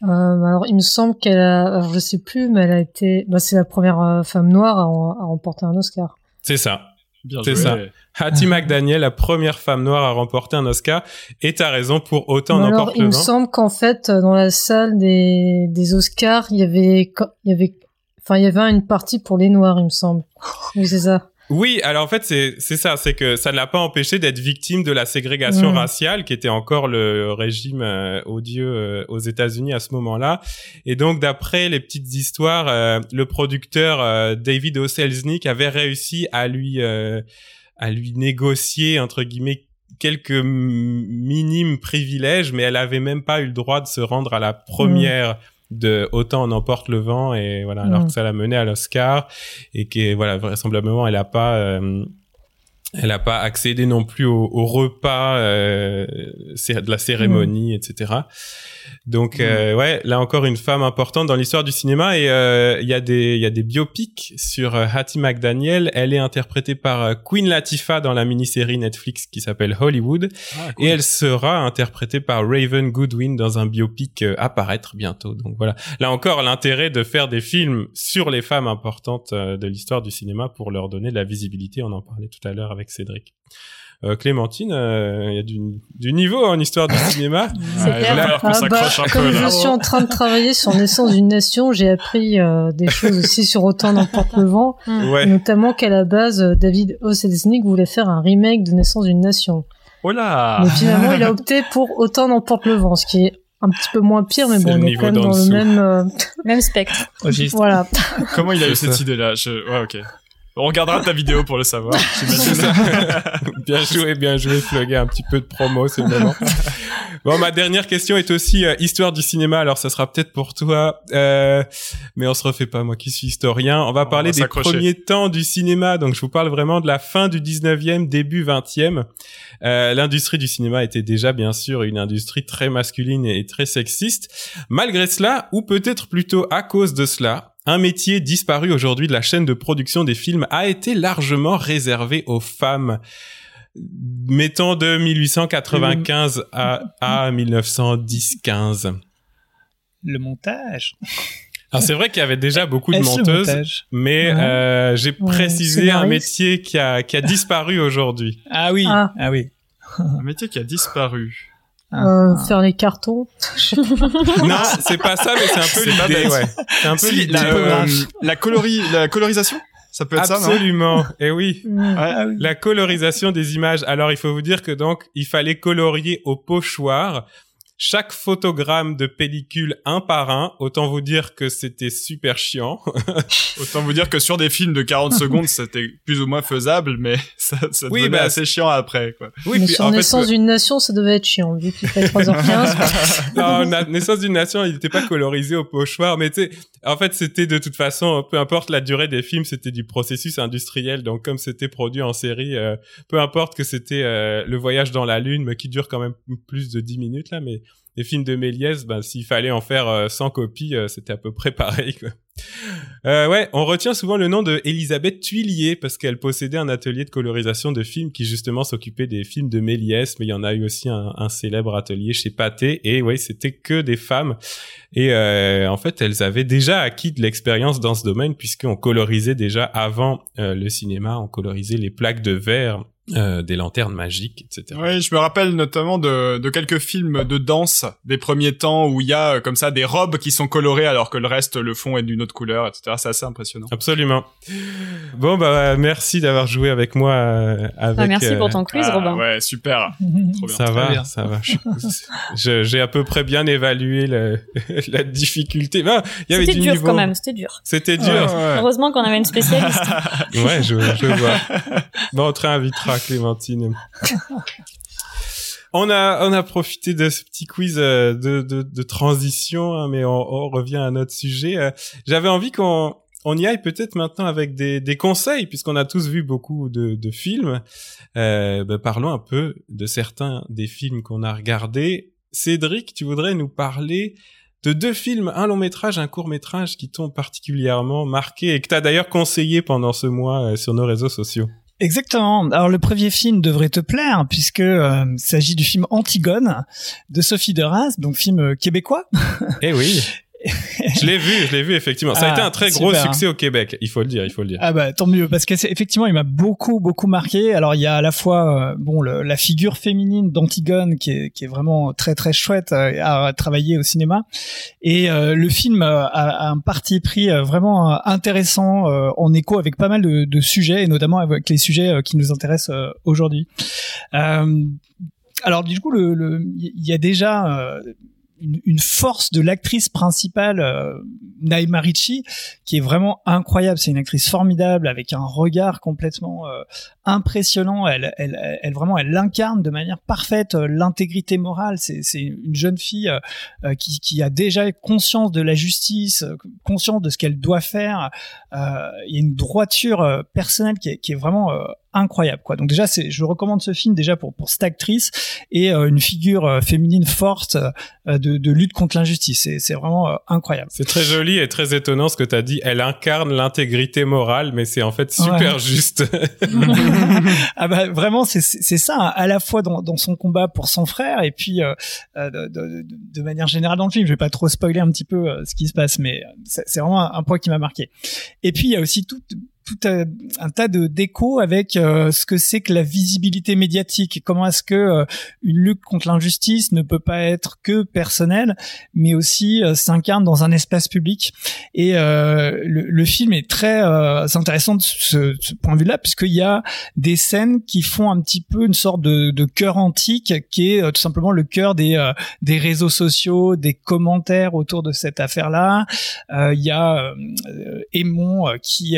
[SPEAKER 6] Euh, alors, il me semble qu'elle a, alors, je sais plus, mais elle a été, bah, c'est la première euh, femme noire à, à remporter un Oscar.
[SPEAKER 2] C'est ça.
[SPEAKER 3] Bien
[SPEAKER 2] C'est ça. Hattie McDaniel, la première femme noire à remporter un Oscar, et t'as raison pour autant
[SPEAKER 6] alors,
[SPEAKER 2] n'importe
[SPEAKER 6] il me
[SPEAKER 2] vent.
[SPEAKER 6] semble qu'en fait, euh, dans la salle des, des Oscars, il y avait, il y avait, enfin, il y avait une partie pour les noirs, il me semble. Oui, c'est ça.
[SPEAKER 2] Oui, alors en fait c'est c'est ça, c'est que ça ne l'a pas empêché d'être victime de la ségrégation
[SPEAKER 6] Mm.
[SPEAKER 2] raciale qui était encore le régime euh, odieux euh, aux États-Unis à ce moment-là. Et donc d'après les petites histoires, euh, le producteur David O. Selznick avait réussi à lui à lui négocier entre guillemets quelques minimes privilèges, mais elle avait même pas eu le droit de se rendre à la première de autant on emporte le vent et voilà alors
[SPEAKER 6] Mm.
[SPEAKER 2] que ça l'a mené à l'Oscar et que voilà vraisemblablement elle a pas euh, elle a pas accédé non plus au, au repas euh, de la cérémonie etc donc euh, ouais là encore une femme importante dans l'histoire du cinéma et euh, il y a des il y a des biopics sur euh, Hattie McDaniel elle est interprétée par euh, Queen Latifah dans la mini-série Netflix qui s'appelle Hollywood
[SPEAKER 3] Ah, cool.
[SPEAKER 2] et elle sera interprétée par Raven Goodwin dans un biopic à paraître bientôt. Donc voilà. Là encore, l'intérêt de faire des films sur les femmes importantes de l'histoire du cinéma pour leur donner de la visibilité. On en parlait tout à l'heure avec Cédric. Euh, Clémentine, euh, il y a du, du niveau en histoire du cinéma. *laughs*
[SPEAKER 3] Ouais,
[SPEAKER 4] clair.
[SPEAKER 3] qu'on
[SPEAKER 6] Ah bah,
[SPEAKER 3] un
[SPEAKER 6] comme
[SPEAKER 3] peu
[SPEAKER 6] je
[SPEAKER 3] là.
[SPEAKER 6] suis en train de travailler sur Naissance d'une nation, j'ai appris euh, des choses aussi sur Autant n'emporte le vent, *laughs*
[SPEAKER 2] Ouais.
[SPEAKER 6] notamment qu'à la base, David O. Selznick voulait faire un remake de Naissance d'une nation.
[SPEAKER 3] Oh là
[SPEAKER 6] Mais finalement, il a opté pour Autant n'emporte le vent, ce qui est un petit peu moins pire, mais bon, on est quand même dans le même... euh, *laughs*
[SPEAKER 4] Même spectre.
[SPEAKER 6] Voilà.
[SPEAKER 3] Comment il a eu cette idée-là? Je... Ouais, ok. On regardera ta vidéo pour le savoir. *laughs* *laughs*
[SPEAKER 2] Bien joué, bien joué, Flugger. Un petit peu de promo, c'est le moment. Bon, ma dernière question est aussi euh, histoire du cinéma. Alors, ça sera peut-être pour toi, euh, mais on se refait pas. Moi qui suis historien, on va
[SPEAKER 3] On
[SPEAKER 2] parler
[SPEAKER 3] va
[SPEAKER 2] des premiers temps du cinéma. Donc, je vous parle vraiment de la fin du 19e, début 20e. Euh, L'industrie du cinéma était déjà, bien sûr, une industrie très masculine et très sexiste. Malgré cela, ou peut-être plutôt à cause de cela, un métier disparu aujourd'hui de la chaîne de production des films a été largement réservé aux femmes. Mettons de 1895 à, à 1910-15.
[SPEAKER 5] Le montage. *laughs*
[SPEAKER 2] Alors c'est vrai qu'il y avait déjà beaucoup de
[SPEAKER 5] montage
[SPEAKER 2] mais
[SPEAKER 6] Ouais.
[SPEAKER 2] euh, j'ai
[SPEAKER 6] Ouais,
[SPEAKER 2] précisé un métier qui a, qui a disparu aujourd'hui.
[SPEAKER 5] Ah oui.
[SPEAKER 6] Ah.
[SPEAKER 5] Ah, oui.
[SPEAKER 3] Un métier qui a disparu.
[SPEAKER 6] Euh, faire les cartons. *laughs*
[SPEAKER 2] non, c'est pas ça, mais c'est un peu l'idée, ouais. C'est un peu
[SPEAKER 3] Si, la, euh, la, colori... la colorisation Ça peut être ça, non
[SPEAKER 2] Absolument. Et oui. *laughs*
[SPEAKER 6] Mm.
[SPEAKER 3] Ouais.
[SPEAKER 5] Ah oui.
[SPEAKER 2] La colorisation des images. Alors, il faut vous dire que donc, il fallait colorier au pochoir chaque photogramme de pellicule un par un. Autant vous dire que c'était super chiant. *laughs*
[SPEAKER 3] Autant vous dire que sur des films de 40 secondes, *laughs* c'était plus ou moins faisable, mais ça, ça
[SPEAKER 2] Oui,
[SPEAKER 3] devenait
[SPEAKER 2] bah,
[SPEAKER 3] assez chiant après, quoi.
[SPEAKER 2] Oui,
[SPEAKER 6] Mais
[SPEAKER 2] puis
[SPEAKER 6] sur
[SPEAKER 2] en
[SPEAKER 6] Naissance d'une nation, ça devait être chiant, vu qu'il fait 3h15. *laughs*
[SPEAKER 2] non, na- naissance d'une nation, il n'était pas colorisé au pochoir, mais tu sais, en fait, c'était de toute façon, peu importe la durée des films, c'était du processus industriel. Donc, comme c'était produit en série, euh, peu importe que c'était euh, le voyage dans la lune, mais qui dure quand même plus de 10 minutes là, mais les films de Méliès, ben, s'il fallait en faire euh, 100 copies, euh, c'était à peu près *laughs* pareil. Quoi. Euh, ouais, on retient souvent le nom de Elisabeth Tuillier parce qu'elle possédait un atelier de colorisation de films qui justement s'occupait des films de Méliès, mais il y en a eu aussi un, un célèbre atelier chez Pathé et ouais, c'était que des femmes et euh, en fait, elles avaient déjà acquis de l'expérience dans ce domaine puisqu'on colorisait déjà avant euh, le cinéma, on colorisait les plaques de verre euh, des lanternes magiques, etc.
[SPEAKER 3] Oui, je me rappelle notamment de, de quelques films de danse des premiers temps où il y a euh, comme ça des robes qui sont colorées alors que le reste, le fond est d'une autre couleur, etc. C'est assez impressionnant.
[SPEAKER 2] Absolument. Bon bah merci d'avoir joué avec moi. euh, avec,
[SPEAKER 4] Ah, merci
[SPEAKER 2] euh,
[SPEAKER 4] pour ton quiz,
[SPEAKER 3] Ah,
[SPEAKER 4] Robin.
[SPEAKER 3] Ouais, super. *laughs* Trop bien.
[SPEAKER 2] Ça
[SPEAKER 5] Très
[SPEAKER 2] va,
[SPEAKER 5] bien.
[SPEAKER 2] ça va. Je- J'ai à peu près bien évalué le- *laughs* la difficulté. Ah, y avait
[SPEAKER 4] C'était
[SPEAKER 2] du
[SPEAKER 4] dur
[SPEAKER 2] niveau.
[SPEAKER 4] quand même, c'était dur.
[SPEAKER 2] C'était dur.
[SPEAKER 3] Ouais, ouais.
[SPEAKER 4] Heureusement qu'on avait une spécialiste.
[SPEAKER 2] Ouais, je, je vois. *laughs* Bon, on te réinvitera, Clémentine. On a, on a profité de ce petit quiz euh, de, de, transition, hein, mais on, revient à notre sujet. Euh, J'avais envie qu'on on y aille peut-être maintenant avec des, des conseils, puisqu'on a tous vu beaucoup de, de films. Euh, ben, parlons un peu de certains des films qu'on a regardés. Cédric, tu voudrais nous parler de deux films, un long métrage, un court métrage qui t'ont particulièrement marqué et que t'as d'ailleurs conseillé pendant ce mois sur nos réseaux sociaux.
[SPEAKER 5] Exactement. Alors le premier film devrait te plaire puisque euh, il s'agit du film Antigone de Sophie Deras, donc film euh, québécois.
[SPEAKER 2] Eh oui, *laughs* *laughs* je l'ai vu, je l'ai vu effectivement. Ça a
[SPEAKER 5] Ah,
[SPEAKER 2] été un très gros
[SPEAKER 5] super.
[SPEAKER 2] succès au Québec, il faut le dire, il faut le dire.
[SPEAKER 5] Ah bah tant mieux parce que c'est- effectivement il m'a beaucoup beaucoup marqué. Alors il y a à la fois euh, bon le- la figure féminine d'Antigone qui est, qui est vraiment très très chouette euh, à travailler au cinéma et euh, le film euh, a, a un parti pris vraiment intéressant euh, en écho avec pas mal de, de sujets et notamment avec les sujets qui nous intéressent aujourd'hui. Euh, alors du coup le le- il y a déjà euh, une, une force de l'actrice principale euh, Naima qui est vraiment incroyable. C'est une actrice formidable avec un regard complètement euh, impressionnant. Elle, elle, elle, vraiment, elle incarne de manière parfaite euh, l'intégrité morale. C'est, c'est une jeune fille euh, euh, qui, qui a déjà conscience de la justice, conscience de ce qu'elle doit faire. Il y a une droiture personnelle qui est, qui est vraiment incroyable quoi. Donc déjà c'est je recommande ce film déjà pour pour cette actrice et euh, une figure euh, féminine forte euh, de, de lutte contre l'injustice. C'est c'est vraiment euh, incroyable.
[SPEAKER 2] C'est très joli et très étonnant ce que tu as dit. Elle incarne l'intégrité morale, mais c'est en fait super
[SPEAKER 5] Ouais.
[SPEAKER 2] juste. *laughs* *laughs*
[SPEAKER 5] ah bah vraiment c'est c'est ça hein, à la fois dans, dans son combat pour son frère et puis de, de, de manière générale dans le film je vais pas trop spoiler un petit peu euh, ce qui se passe mais c'est vraiment un, un point qui m'a marqué et puis il y a aussi tout tout un, tas de d'échos avec euh, ce que c'est que la visibilité médiatique comment est-ce que euh, une lutte contre l'injustice ne peut pas être que personnelle mais aussi euh, s'incarne dans un espace public et le, film est très intéressant de ce, point de vue-là puisqu'il y a des scènes qui font un petit peu une sorte de, cœur antique qui est tout simplement le cœur des des réseaux sociaux, des commentaires autour de cette affaire-là. Il y a Aimon qui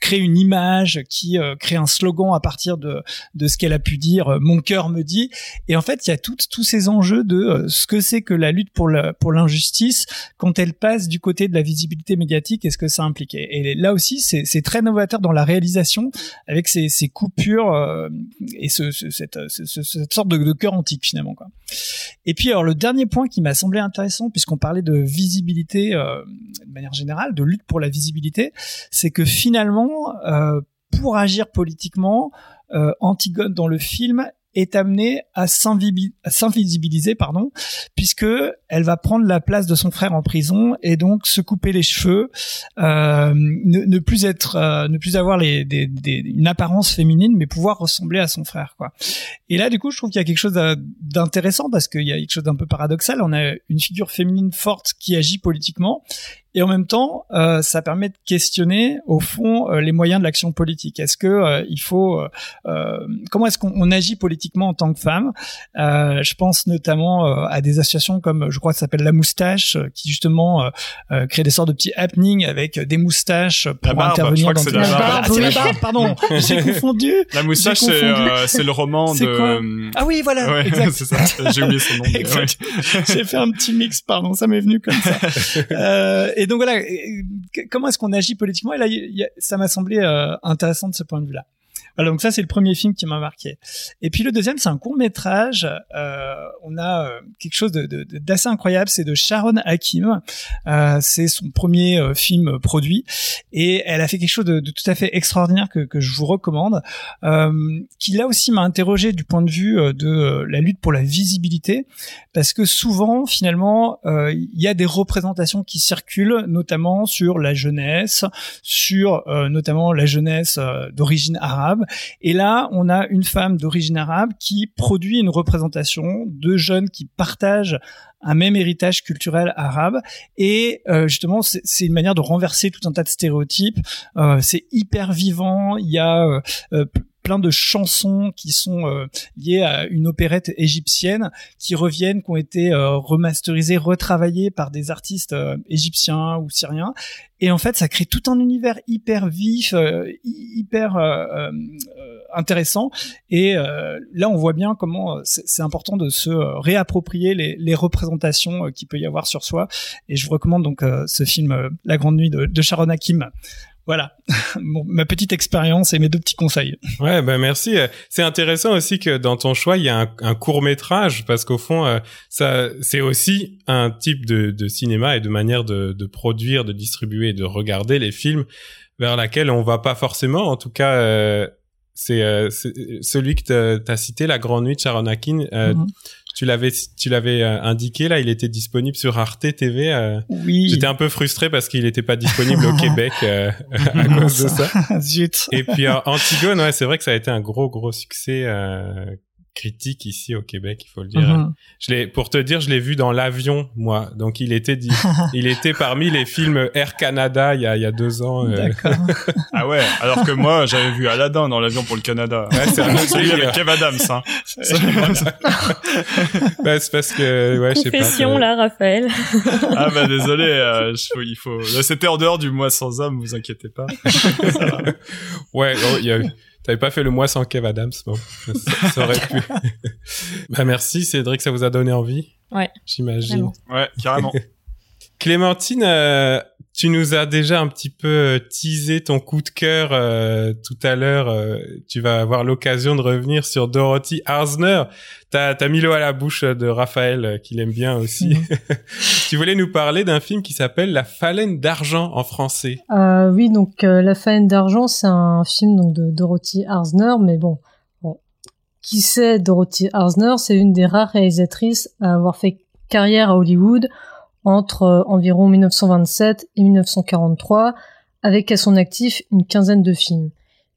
[SPEAKER 5] crée une image, qui euh, crée un slogan à partir de de ce qu'elle a pu dire. euh, Mon cœur me dit. Et en fait, il y a tous ces enjeux de euh, ce que c'est que la lutte pour la, pour l'injustice quand elle passe du côté de la visibilité médiatique et ce que ça implique. Et là aussi, c'est c'est très novateur dans la réalisation avec ces, ces coupures euh, et ce, ce- cette, ce- ce- cette sorte de, cœur antique finalement. Quoi. Et puis alors le dernier point qui m'a semblé intéressant puisqu'on parlait de visibilité euh, de manière générale, de lutte pour la visibilité, c'est que finalement, euh, pour agir politiquement, euh, Antigone dans le film est amenée à s'invisibiliser, pardon, puisque elle va prendre la place de son frère en prison et donc se couper les cheveux, euh, ne, plus être, euh, ne plus avoir les, des, des- une apparence féminine, mais pouvoir ressembler à son frère, quoi. Et là, du coup, je trouve qu'il y a quelque chose d'intéressant parce qu'il y a quelque chose d'un peu paradoxal. On a une figure féminine forte qui agit politiquement. Et en même temps, euh, ça permet de questionner, au fond, euh, les moyens de l'action politique. Est-ce que euh, il faut, euh, euh, comment est-ce qu'on on agit politiquement en tant que femme? Euh, Je pense notamment euh, à des associations comme, je crois, que ça s'appelle La Moustache, euh, qui justement euh, euh, crée des sortes de petits happenings avec des moustaches pour
[SPEAKER 3] La barbe, je
[SPEAKER 5] intervenir
[SPEAKER 3] crois que
[SPEAKER 5] dans
[SPEAKER 3] la
[SPEAKER 6] barbe.
[SPEAKER 5] Ah, la pardon, *laughs* j'ai confondu.
[SPEAKER 3] La moustache, c'est euh, le roman de.
[SPEAKER 5] Ah oui, voilà,
[SPEAKER 3] ouais,
[SPEAKER 5] exact. *laughs*
[SPEAKER 3] c'est ça. J'ai oublié son nom. *laughs* ouais.
[SPEAKER 5] J'ai fait un petit mix, pardon, ça m'est venu comme ça. Euh, et donc voilà, et comment est-ce qu'on agit politiquement? Et là, ça m'a semblé euh, intéressant de ce point de vue-là. Voilà, donc ça c'est le premier film qui m'a marqué. Et puis le deuxième, c'est un court métrage. Euh, on a euh, quelque chose de- de- de- d'assez incroyable, c'est de Sharon Hakim. Euh, c'est son premier euh, film produit et elle a fait quelque chose de, tout à fait extraordinaire que, que je vous recommande, euh, qui là aussi m'a interrogé du point de vue euh, de la lutte pour la visibilité, parce que souvent finalement il y a des représentations qui circulent, notamment sur la jeunesse, sur notamment la jeunesse d'origine arabe, Et là, on a une femme d'origine arabe qui produit une représentation de jeunes qui partagent un même héritage culturel arabe. Et euh, justement c'est une manière de renverser tout un tas de stéréotypes. Euh, c'est hyper vivant. Il y a euh, plein de chansons qui sont euh, liées à une opérette égyptienne qui reviennent, qui ont été euh, remasterisées, retravaillées par des artistes euh, égyptiens ou syriens. Et en fait, ça crée tout un univers hyper vif, hyper intéressant. Et là, on voit bien comment c'est important de se réapproprier les, représentations qu'il peut y avoir sur soi. Et je vous recommande donc ce film La Grande Nuit de, de Sharon Hakim. Voilà, *laughs* ma petite expérience et mes deux petits conseils.
[SPEAKER 2] Ouais, ben merci. C'est intéressant aussi que dans ton choix, il y a un, court métrage parce qu'au fond, euh, ça, c'est aussi un type de, cinéma et de manière de, produire, de distribuer, et de regarder les films vers laquelle on va pas forcément. En tout cas, euh, c'est celui que tu as cité, La Grande Nuit de Sharon Akin. Mm-hmm tu l'avais tu l'avais euh, indiqué là, il était disponible sur Arte TV. Euh.
[SPEAKER 5] oui.
[SPEAKER 2] J'étais un peu frustré parce qu'il n'était pas disponible au *laughs* Québec euh, *laughs* *laughs* à cause de ça.
[SPEAKER 5] Zut.
[SPEAKER 2] Et puis Antigone, ouais, c'est vrai que ça a été un gros gros succès critique ici au Québec, il faut le dire. Mhm. Je l'ai, pour te dire, je l'ai vu dans l'avion, moi. Donc il était, dit, *laughs* il était parmi les films Air Canada il y a, il y a deux ans.
[SPEAKER 5] Euh. D'accord. *laughs*
[SPEAKER 3] ah ouais. Alors que moi, j'avais vu Aladdin dans l'avion pour le Canada.
[SPEAKER 2] Ouais, c'est un
[SPEAKER 3] celui avec Kev Adams. Hein. *laughs*
[SPEAKER 2] bah, c'est parce que, ouais, je sais pas.
[SPEAKER 4] Là, Raphaël.
[SPEAKER 3] ah bah désolé, euh, il faut. C'était en dehors du mois sans âme, vous inquiétez pas.
[SPEAKER 2] ouais, oh, il y a eu T'avais pas fait le mois sans Kev Adams, bon, ça, aurait *laughs* pu. bah merci Cédric, ça vous a donné envie?
[SPEAKER 4] Ouais.
[SPEAKER 2] J'imagine.
[SPEAKER 3] Ouais, carrément. *laughs*
[SPEAKER 2] Clémentine, euh, tu nous as déjà un petit peu euh, teasé ton coup de cœur euh, tout à l'heure. Euh, tu vas avoir l'occasion de revenir sur Dorothy Arzner. T'as as mis l'eau à la bouche de Raphaël, qu'il aime bien aussi. Mhm. *laughs* tu voulais nous parler d'un film qui s'appelle La Phalène d'argent en français.
[SPEAKER 6] oui, donc La Phalène d'argent, c'est un film donc de Dorothy Arzner, mais bon, bon. qui c'est Dorothy Arzner C'est une des rares réalisatrices à avoir fait carrière à Hollywood entre euh, environ 1927 et 1943, avec à son actif une quinzaine de films.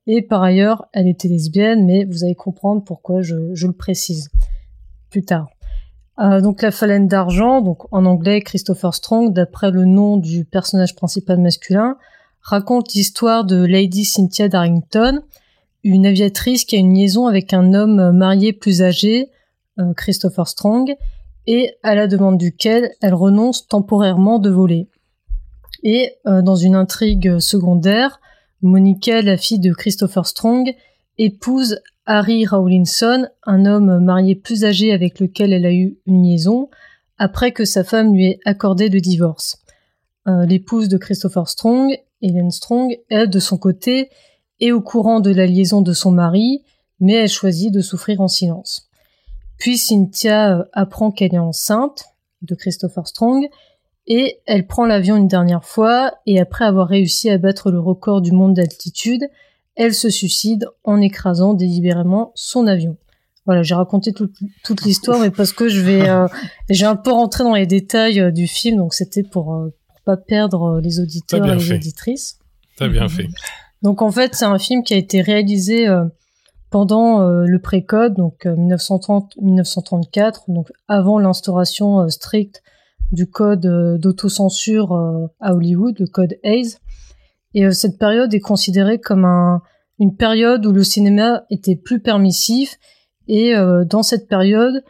[SPEAKER 6] Et par ailleurs, elle était lesbienne, mais vous allez comprendre pourquoi je, le précise plus tard. Euh, donc la phalène d'argent, donc en anglais Christopher Strong, d'après le nom du personnage principal masculin, raconte l'histoire de Lady Cynthia Darrington, une aviatrice qui a une liaison avec un homme marié plus âgé, euh, Christopher Strong, et à la demande duquel elle renonce temporairement de voler. Et euh, dans une intrigue secondaire, Monica, la fille de Christopher Strong, épouse Harry Rawlinson, un homme marié plus âgé avec lequel elle a eu une liaison, après que sa femme lui ait accordé le divorce. Euh, l'épouse de Christopher Strong, Helen Strong, elle, de son côté, est au courant de la liaison de son mari, mais elle choisit de souffrir en silence. Puis Cynthia euh, apprend qu'elle est enceinte de Christopher Strong et elle prend l'avion une dernière fois et après avoir réussi à battre le record du monde d'altitude, elle se suicide en écrasant délibérément son avion. Voilà, j'ai raconté toute, l'histoire, mais parce que je vais, euh, j'ai un peu rentré dans les détails euh, du film, donc c'était pour, pour pas perdre les auditeurs et les auditrices.
[SPEAKER 2] T'as bien fait.
[SPEAKER 6] Donc en fait, c'est un film qui a été réalisé pendant euh, le précode, donc 1930-1934, euh, donc avant l'instauration euh, stricte du code d'autocensure à Hollywood, le code Hayes. Et cette période est considérée comme un, une période où le cinéma était plus permissif. Et dans cette période,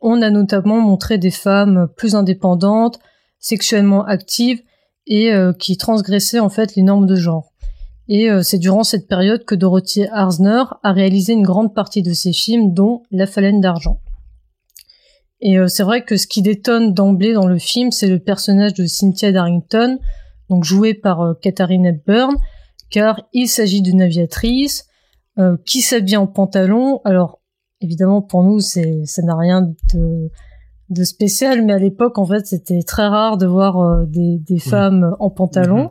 [SPEAKER 6] on a notamment montré des femmes plus indépendantes, sexuellement actives et qui transgressaient en fait les normes de genre. Et euh, c'est durant cette période que Dorothy Arzner a réalisé une grande partie de ses films, dont La Phalène d'argent. Et euh, c'est vrai que ce qui détonne d'emblée dans le film, c'est le personnage de Cynthia Darrington, donc joué par euh, Katharine Hepburn, car il s'agit d'une aviatrice qui s'habille en pantalon. Alors évidemment pour nous, c'est ça n'a rien de, de spécial, mais à l'époque en fait c'était très rare de voir des, des femmes en pantalon. Mhm.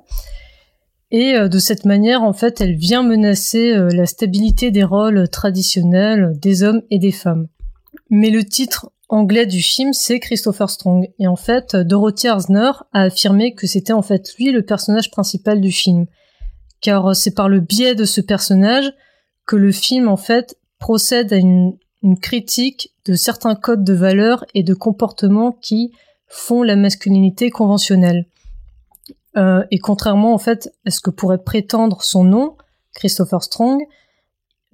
[SPEAKER 6] Et euh, de cette manière, en fait, elle vient menacer euh, la stabilité des rôles traditionnels des hommes et des femmes. Mais le titre anglais du film, c'est Christopher Strong. Et en fait, Dorothy Arzner a affirmé que c'était en fait lui le personnage principal du film. Car euh, c'est par le biais de ce personnage que le film en fait procède à une, une critique de certains codes de valeurs et de comportements qui font la masculinité conventionnelle. Euh, et contrairement en fait à ce que pourrait prétendre son nom, Christopher Strong,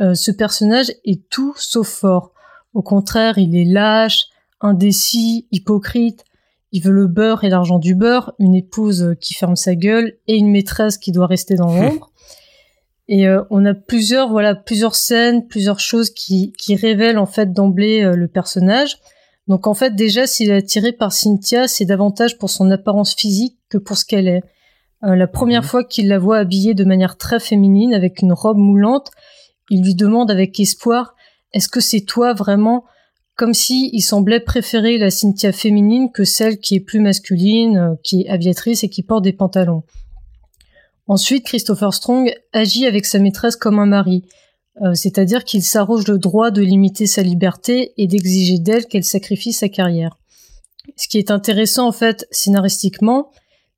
[SPEAKER 6] euh, ce personnage est tout sauf fort. Au contraire, il est lâche, indécis, hypocrite. Il veut le beurre et l'argent du beurre, une épouse qui ferme sa gueule et une maîtresse qui doit rester dans *laughs* l'ombre. Et euh, on a plusieurs, voilà, plusieurs scènes, plusieurs choses qui, qui révèlent en fait d'emblée le personnage. Donc en fait, déjà, s'il est attiré par Cynthia, c'est davantage pour son apparence physique que pour ce qu'elle est. Euh, la première mhm. fois qu'il la voit habillée de manière très féminine, avec une robe moulante, il lui demande avec espoir Est-ce que c'est toi vraiment? Comme si il semblait préférer la Cynthia féminine que celle qui est plus masculine, euh, qui est aviatrice et qui porte des pantalons. Ensuite, Christopher Strong agit avec sa maîtresse comme un mari. Euh, c'est-à-dire qu'il s'arroge le droit de limiter sa liberté et d'exiger d'elle qu'elle sacrifie sa carrière. Ce qui est intéressant en fait scénaristiquement,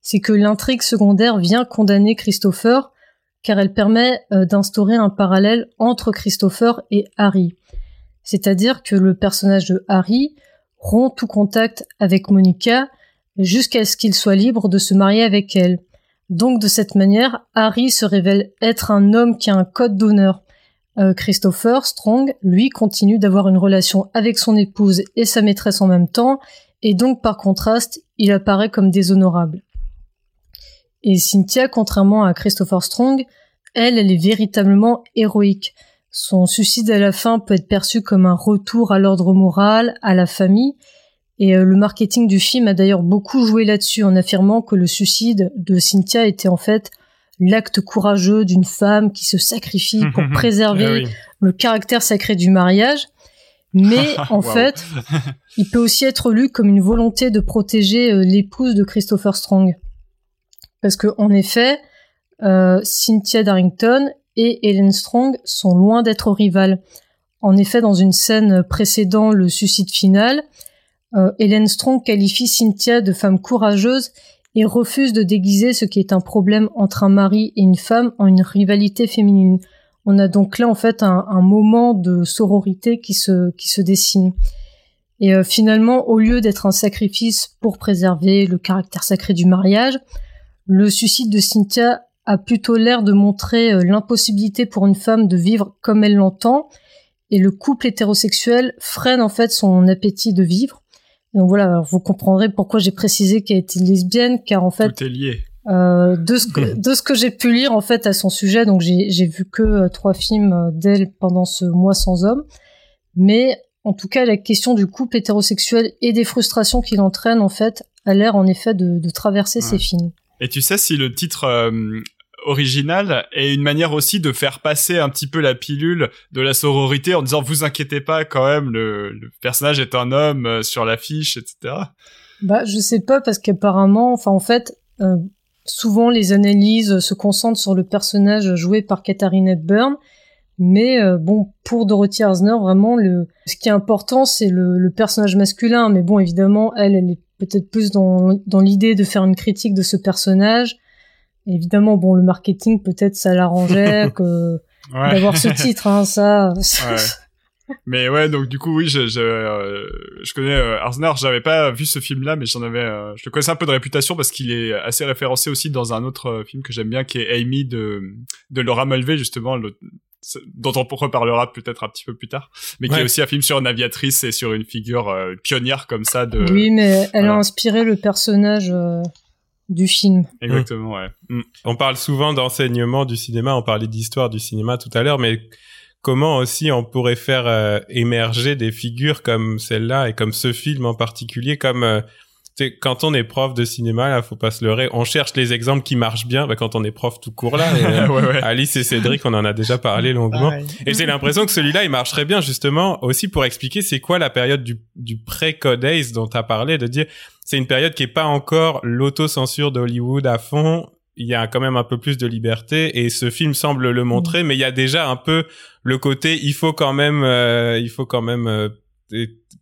[SPEAKER 6] c'est que l'intrigue secondaire vient condamner Christopher car elle permet euh, d'instaurer un parallèle entre Christopher et Harry. C'est-à-dire que le personnage de Harry rompt tout contact avec Monica jusqu'à ce qu'il soit libre de se marier avec elle. Donc de cette manière, Harry se révèle être un homme qui a un code d'honneur, euh, Christopher Strong, lui, continue d'avoir une relation avec son épouse et sa maîtresse en même temps, et donc par contraste, il apparaît comme déshonorable. Et Cynthia, contrairement à Christopher Strong, elle, elle est véritablement héroïque. Son suicide à la fin peut être perçu comme un retour à l'ordre moral, à la famille, et euh, le marketing du film a d'ailleurs beaucoup joué là-dessus en affirmant que le suicide de Cynthia était en fait l'acte courageux d'une femme qui se sacrifie pour préserver ah le caractère sacré du mariage. Mais *laughs* en fait, il peut aussi être lu comme une volonté de protéger euh, l'épouse de Christopher Strong. Parce que en effet, euh, Cynthia Darrington et Helen Strong sont loin d'être rivales. En effet, dans une scène précédant le suicide final, euh, Helen Strong qualifie Cynthia de femme courageuse et refuse de déguiser ce qui est un problème entre un mari et une femme en une rivalité féminine. On a donc là en fait un, moment de sororité qui se, qui se dessine. Et euh, finalement, au lieu d'être un sacrifice pour préserver le caractère sacré du mariage, le suicide de Cynthia a plutôt l'air de montrer euh, l'impossibilité pour une femme de vivre comme elle l'entend, et le couple hétérosexuel freine en fait son appétit de vivre. Donc voilà, vous comprendrez pourquoi j'ai précisé qu'elle était lesbienne, car en fait,
[SPEAKER 3] Tout est lié.
[SPEAKER 6] Euh, de ce que *laughs* de ce que j'ai pu lire en fait à son sujet, donc j'ai j'ai vu que euh, trois films euh, d'elle pendant ce mois sans homme, mais en tout cas la question du couple hétérosexuel et des frustrations qu'il entraîne en fait a l'air en effet de, de traverser ces films.
[SPEAKER 3] Et tu sais si le titre euh, original et une manière aussi de faire passer un petit peu la pilule de la sororité en disant vous inquiétez pas quand même le, personnage est un homme euh, sur l'affiche etc.
[SPEAKER 6] Bah je sais pas parce qu'apparemment enfin en fait euh, souvent les analyses se concentrent sur le personnage joué par Katharine Hepburn mais euh, bon pour Dorothy Arzner vraiment le ce qui est important c'est le, le personnage masculin mais bon évidemment elle elle est peut-être plus dans, dans l'idée de faire une critique de ce personnage Évidemment, bon, le marketing, peut-être, ça l'arrangeait *laughs* que d'avoir ce *laughs* titre, hein, ça.
[SPEAKER 3] Mais ouais, donc du coup, oui, je, je, euh, je connais euh, Arzner. J'avais pas vu ce film-là, mais j'en avais, euh, je le connaissais un peu de réputation parce qu'il est assez référencé aussi dans un autre euh, film que j'aime bien, qui est Amy de de Laura Mulvey, justement, le, dont on reparlera peut-être un petit peu plus tard, mais qui est aussi un film sur une aviatrice et sur une figure pionnière comme ça de.
[SPEAKER 6] Oui, mais elle a inspiré le personnage du film.
[SPEAKER 3] Exactement, ouais.
[SPEAKER 2] Mm. On parle souvent d'enseignement du cinéma, on parlait d'histoire du cinéma tout à l'heure, mais comment aussi on pourrait faire euh, émerger des figures comme celle-là et comme ce film en particulier, comme euh, quand on est prof de cinéma, là, faut pas se leurrer. On cherche les exemples qui marchent bien. Bah, quand on est prof tout court là, *laughs* euh, Alice et Cédric, on en a déjà parlé longuement. Et j'ai l'impression que celui-là, il marcherait bien justement aussi pour expliquer c'est quoi la période du, du pré-Code dont tu as parlé, de dire c'est une période qui est pas encore l'autocensure d'Hollywood à fond. Il y a quand même un peu plus de liberté et ce film semble le montrer, mm. mais il y a déjà un peu le côté il faut quand même, euh, il faut quand même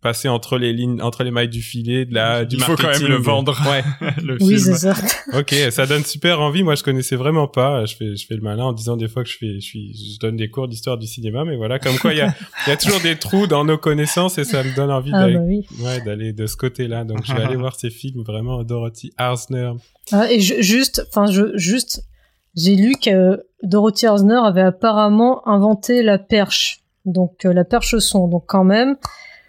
[SPEAKER 2] passé entre les lignes, entre les mailles du filet, de la, du
[SPEAKER 3] Il faut quand même le vendre.
[SPEAKER 2] Ouais. *laughs*
[SPEAKER 3] le
[SPEAKER 6] Oui, c'est ça.
[SPEAKER 2] ok, ça donne super envie. Moi, je connaissais vraiment pas. Je fais, je fais le malin en disant des fois que je fais, je suis, je donne des cours d'histoire du cinéma, mais voilà, comme quoi il y a, il y a toujours des trous dans nos connaissances et ça me donne envie
[SPEAKER 6] Ah
[SPEAKER 2] d'aller,
[SPEAKER 6] bah oui.
[SPEAKER 2] ouais, d'aller de ce côté-là. Donc, je vais aller voir ces films vraiment Dorothy Arzner.
[SPEAKER 6] Ah, et je- juste, enfin, je, juste, j'ai lu que Dorothy Arzner avait apparemment inventé la perche. Donc, euh, la perche son. Donc, quand même,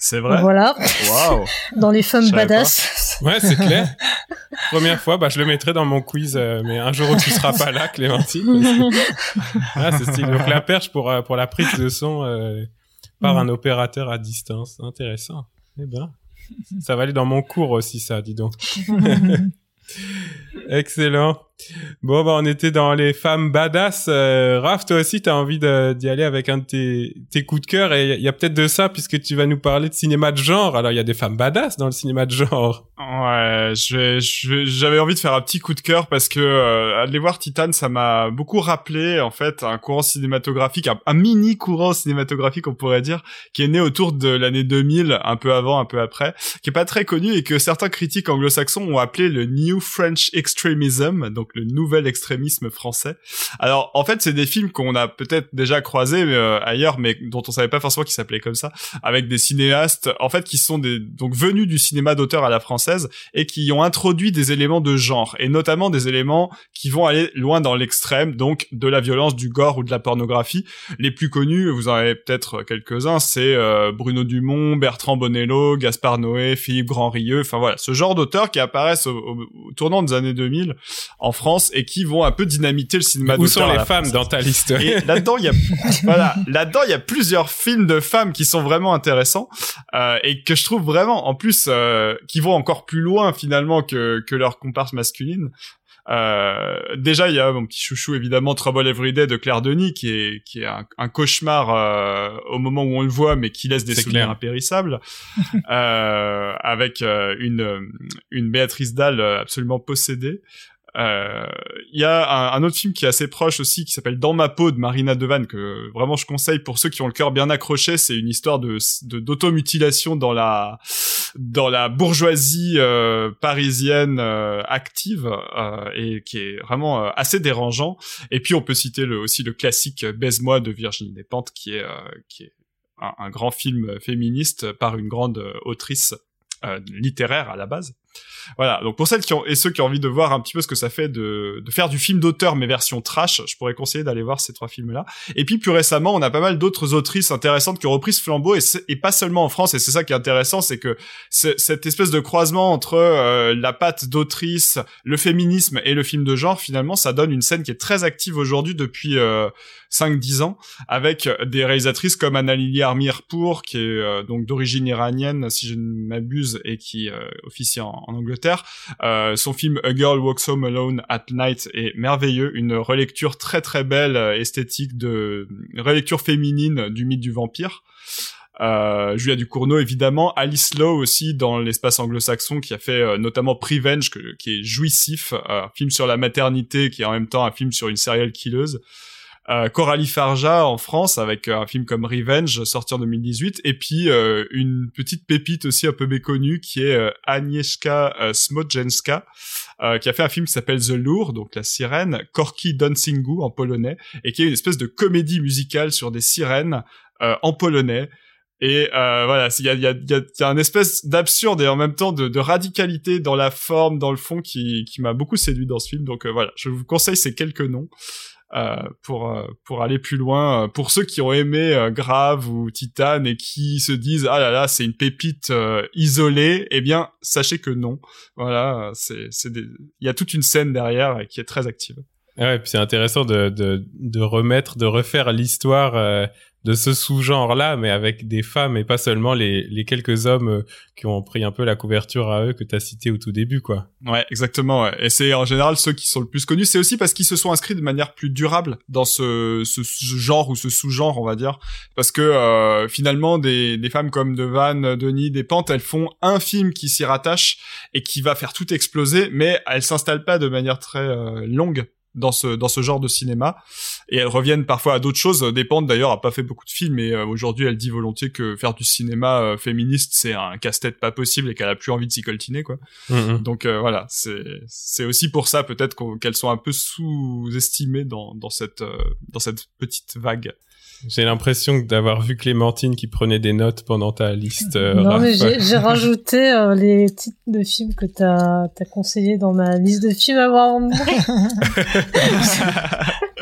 [SPEAKER 3] C'est vrai?
[SPEAKER 6] voilà,
[SPEAKER 3] Waouh. *laughs*
[SPEAKER 6] dans les femmes badass.
[SPEAKER 2] Ouais, c'est clair. *laughs* Première fois, bah, je le mettrai dans mon quiz, euh, mais un jour où tu seras pas là, Clémentine. *laughs* ah, c'est stylé. Donc, la perche pour, euh, pour la prise de son, euh, par
[SPEAKER 6] Mm.
[SPEAKER 2] un opérateur à distance. Intéressant. Eh ben. Ça va aller dans mon cours aussi, ça, dis donc. Excellent. Bon, bah, on était dans les femmes badass. Euh, Raph, toi aussi, t'as envie d'y aller avec un de tes, tes coups de cœur. Et il y a peut-être de ça, puisque tu vas nous parler de cinéma de genre. Alors, il y a des femmes badass dans le cinéma de genre.
[SPEAKER 3] Ouais, j'avais envie de faire un petit coup de cœur parce que euh, aller voir Titan, ça m'a beaucoup rappelé en fait un courant cinématographique, un, mini courant cinématographique on pourrait dire, qui est né autour de l'année 2000, un peu avant, un peu après, qui est pas très connu et que certains critiques anglo-saxons ont appelé le New French Extremism, le nouvel extrémisme français. Alors en fait, c'est des films qu'on a peut-être déjà croisés euh, ailleurs, mais dont on savait pas forcément qu'ils s'appelaient comme ça, avec des cinéastes en fait qui sont des donc venus du cinéma d'auteur à la française et qui ont introduit des éléments de genre et notamment des éléments qui vont aller loin dans l'extrême donc de la violence du gore ou de la pornographie les plus connus vous en avez peut-être quelques-uns c'est euh, Bruno Dumont Bertrand Bonello Gaspard Noé Philippe Grandrieux enfin voilà ce genre d'auteurs qui apparaissent au, au- tournant des années 2000 en France et qui vont un peu dynamiter le cinéma
[SPEAKER 2] Où sont les femmes dans ta liste
[SPEAKER 3] Et *laughs* là-dedans, il y a, voilà, là-dedans, il y a plusieurs films de femmes qui sont vraiment intéressants euh, et que je trouve vraiment, en plus, euh, qui vont encore plus loin finalement que que leurs comparses masculines. Euh, déjà, il y a mon petit chouchou évidemment Trouble Every Day de Claire Denis qui est qui est un, un cauchemar euh, au moment où on le voit, mais qui laisse des souvenirs
[SPEAKER 2] clair.
[SPEAKER 3] impérissables. euh, avec euh, une une Béatrice Dalle absolument possédée. Euh, Il y a un, autre film qui est assez proche aussi, qui s'appelle Dans ma peau de Marina Devan, que vraiment je conseille pour ceux qui ont le cœur bien accroché. C'est une histoire de d'automutilation dans la dans la bourgeoisie euh, parisienne euh, active euh, et qui est vraiment euh, assez dérangeant. Et puis on peut citer le, aussi le classique Baise-moi de Virginie Despentes, qui est euh, qui est un, un grand film féministe par une grande euh, autrice euh, littéraire à la base. Voilà, donc pour celles qui ont et ceux qui ont envie de voir un petit peu ce que ça fait de, de faire du film d'auteur mais version trash, je pourrais conseiller d'aller voir ces trois films-là. Et puis plus récemment, on a pas mal d'autres autrices intéressantes qui ont repris ce flambeau et, et pas seulement en France. Et c'est ça qui est intéressant, c'est que cette espèce de croisement entre euh, la patte d'autrice, le féminisme et le film de genre, finalement, ça donne une scène qui est très active aujourd'hui depuis euh, 5-10 ans, avec des réalisatrices comme Annalili Armirpour, qui est euh, donc d'origine iranienne, si je ne m'abuse, et qui euh, officie en, Angleterre. Euh, son film A Girl Walks Home Alone at Night est merveilleux, une relecture très très belle, esthétique de une relecture féminine du mythe du vampire. Julia Ducournau évidemment, Alice Lowe aussi dans l'espace anglo-saxon qui a fait notamment Prevenge qui est jouissif, un film sur la maternité qui est en même temps un film sur une serial killeuse. Euh, Coralie Farja en France avec euh, un film comme Revenge sorti en 2018 et puis euh, une petite pépite aussi un peu méconnue qui est euh, Agnieszka euh, Smojenska euh, qui a fait un film qui s'appelle The Lure donc la sirène Korki Dancingu en polonais et qui est une espèce de comédie musicale sur des sirènes en polonais. Et euh, voilà, il y a, y, a, y a- y a un espèce d'absurde et en même temps de, de radicalité dans la forme, dans le fond, qui, qui m'a beaucoup séduit dans ce film. Donc euh, voilà, je vous conseille ces quelques noms pour euh, pour aller plus loin. Euh, Pour ceux qui ont aimé euh, Grave ou Titan et qui se disent ah là là c'est une pépite euh, isolée, eh bien sachez que non. Voilà, euh, c'est c'est des... il y a toute une scène derrière euh, qui est très active.
[SPEAKER 2] Ouais, puis c'est intéressant de, de, de remettre, de refaire l'histoire euh, de ce sous-genre-là, mais avec des femmes et pas seulement les, les quelques hommes euh, qui ont pris un peu la couverture à eux que tu as cité au tout début, quoi.
[SPEAKER 3] Ouais, exactement. Et c'est en général ceux qui sont le plus connus. C'est aussi parce qu'ils se sont inscrits de manière plus durable dans ce, ce, ce genre ou ce sous-genre, on va dire. Parce que euh, finalement, des, des femmes comme Devan, Denis, Despentes, elles font un film qui s'y rattache et qui va faire tout exploser, mais elles s'installent pas de manière très euh, longue dans ce dans ce genre de cinéma et elles reviennent parfois à d'autres choses. Dépendent d'ailleurs, a pas fait beaucoup de films, et aujourd'hui elle dit volontiers que faire du cinéma féministe c'est un casse-tête pas possible et qu'elle a plus envie de s'y coltiner quoi.
[SPEAKER 2] Mhm.
[SPEAKER 3] Donc voilà, c'est c'est aussi pour ça peut-être qu'elles sont un peu sous-estimées dans dans cette dans cette petite vague.
[SPEAKER 2] J'ai l'impression d'avoir vu Clémentine qui prenait des notes pendant ta liste. euh,
[SPEAKER 6] non, mais
[SPEAKER 2] Raph.
[SPEAKER 6] j'ai j'ai rajouté euh, les titres de films que t'as as conseillé dans ma liste de films à voir en. *laughs*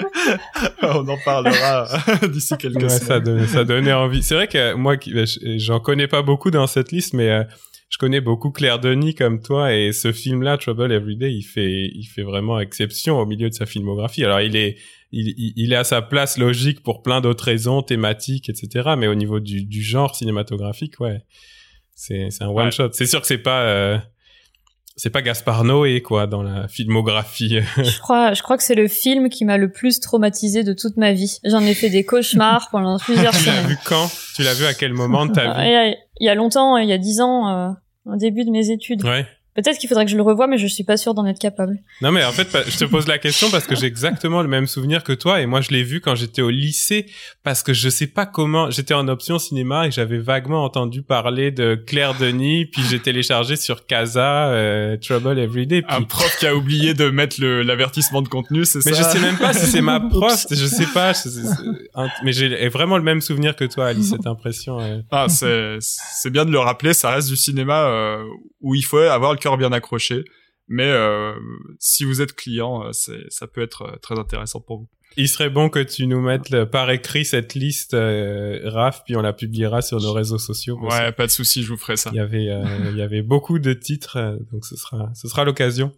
[SPEAKER 3] On en parlera *laughs* d'ici quelques
[SPEAKER 2] Ouais,
[SPEAKER 3] semaines.
[SPEAKER 2] ça, donnait, ça donnait envie. C'est vrai que moi, qui- bah, je- j'en connais pas beaucoup dans cette liste, mais euh, je connais beaucoup Claire Denis comme toi, et ce film-là, Trouble Every Day, il fait, il fait vraiment exception au milieu de sa filmographie. Alors, il est, il, il- il est à sa place logique pour plein d'autres raisons, thématiques, etc. Mais au niveau du, du genre cinématographique, ouais, c'est, un one
[SPEAKER 3] Ouais.
[SPEAKER 2] shot. C'est sûr que c'est pas, euh, c'est pas Gaspard Noé, quoi, dans la filmographie. *laughs*
[SPEAKER 4] Je crois, je crois que c'est le film qui m'a le plus traumatisé de toute ma vie. J'en ai fait des cauchemars pendant *laughs* plusieurs
[SPEAKER 2] tu l'as
[SPEAKER 4] semaines.
[SPEAKER 2] vu quand? Tu l'as vu à quel moment de ta vie *laughs*
[SPEAKER 4] Il y, a, il y a longtemps, il y a dix ans, euh, au début de mes études.
[SPEAKER 2] Ouais.
[SPEAKER 4] Peut-être qu'il faudrait que je le revoie, mais je suis pas sûre d'en être capable.
[SPEAKER 2] Non mais en fait, je te pose la question parce que j'ai exactement le même souvenir que toi et moi je l'ai vu quand j'étais au lycée parce que je sais pas comment, j'étais en option cinéma et j'avais vaguement entendu parler de Claire Denis puis j'ai téléchargé sur Casa euh, Trouble Everyday puis
[SPEAKER 3] Un prof qui a oublié de mettre l'avertissement de contenu, c'est ça
[SPEAKER 2] mais je sais même pas si c'est ma *laughs* prof, je sais pas, mais j'ai vraiment le même souvenir que toi Alice, cette impression. euh.
[SPEAKER 3] Ah, c'est c'est bien de le rappeler, ça reste du cinéma euh, où il faut avoir le cœur bien accroché. Mais euh, si vous êtes client, euh, c'est ça peut être euh, très intéressant pour vous.
[SPEAKER 2] Il serait bon que tu nous mettes le- par écrit cette liste euh, Raph puis on la publiera sur nos réseaux sociaux.
[SPEAKER 3] Ouais, pas de souci, je vous ferai ça.
[SPEAKER 2] Il y avait, euh, il y avait beaucoup de titres, donc ce sera, ce sera l'occasion.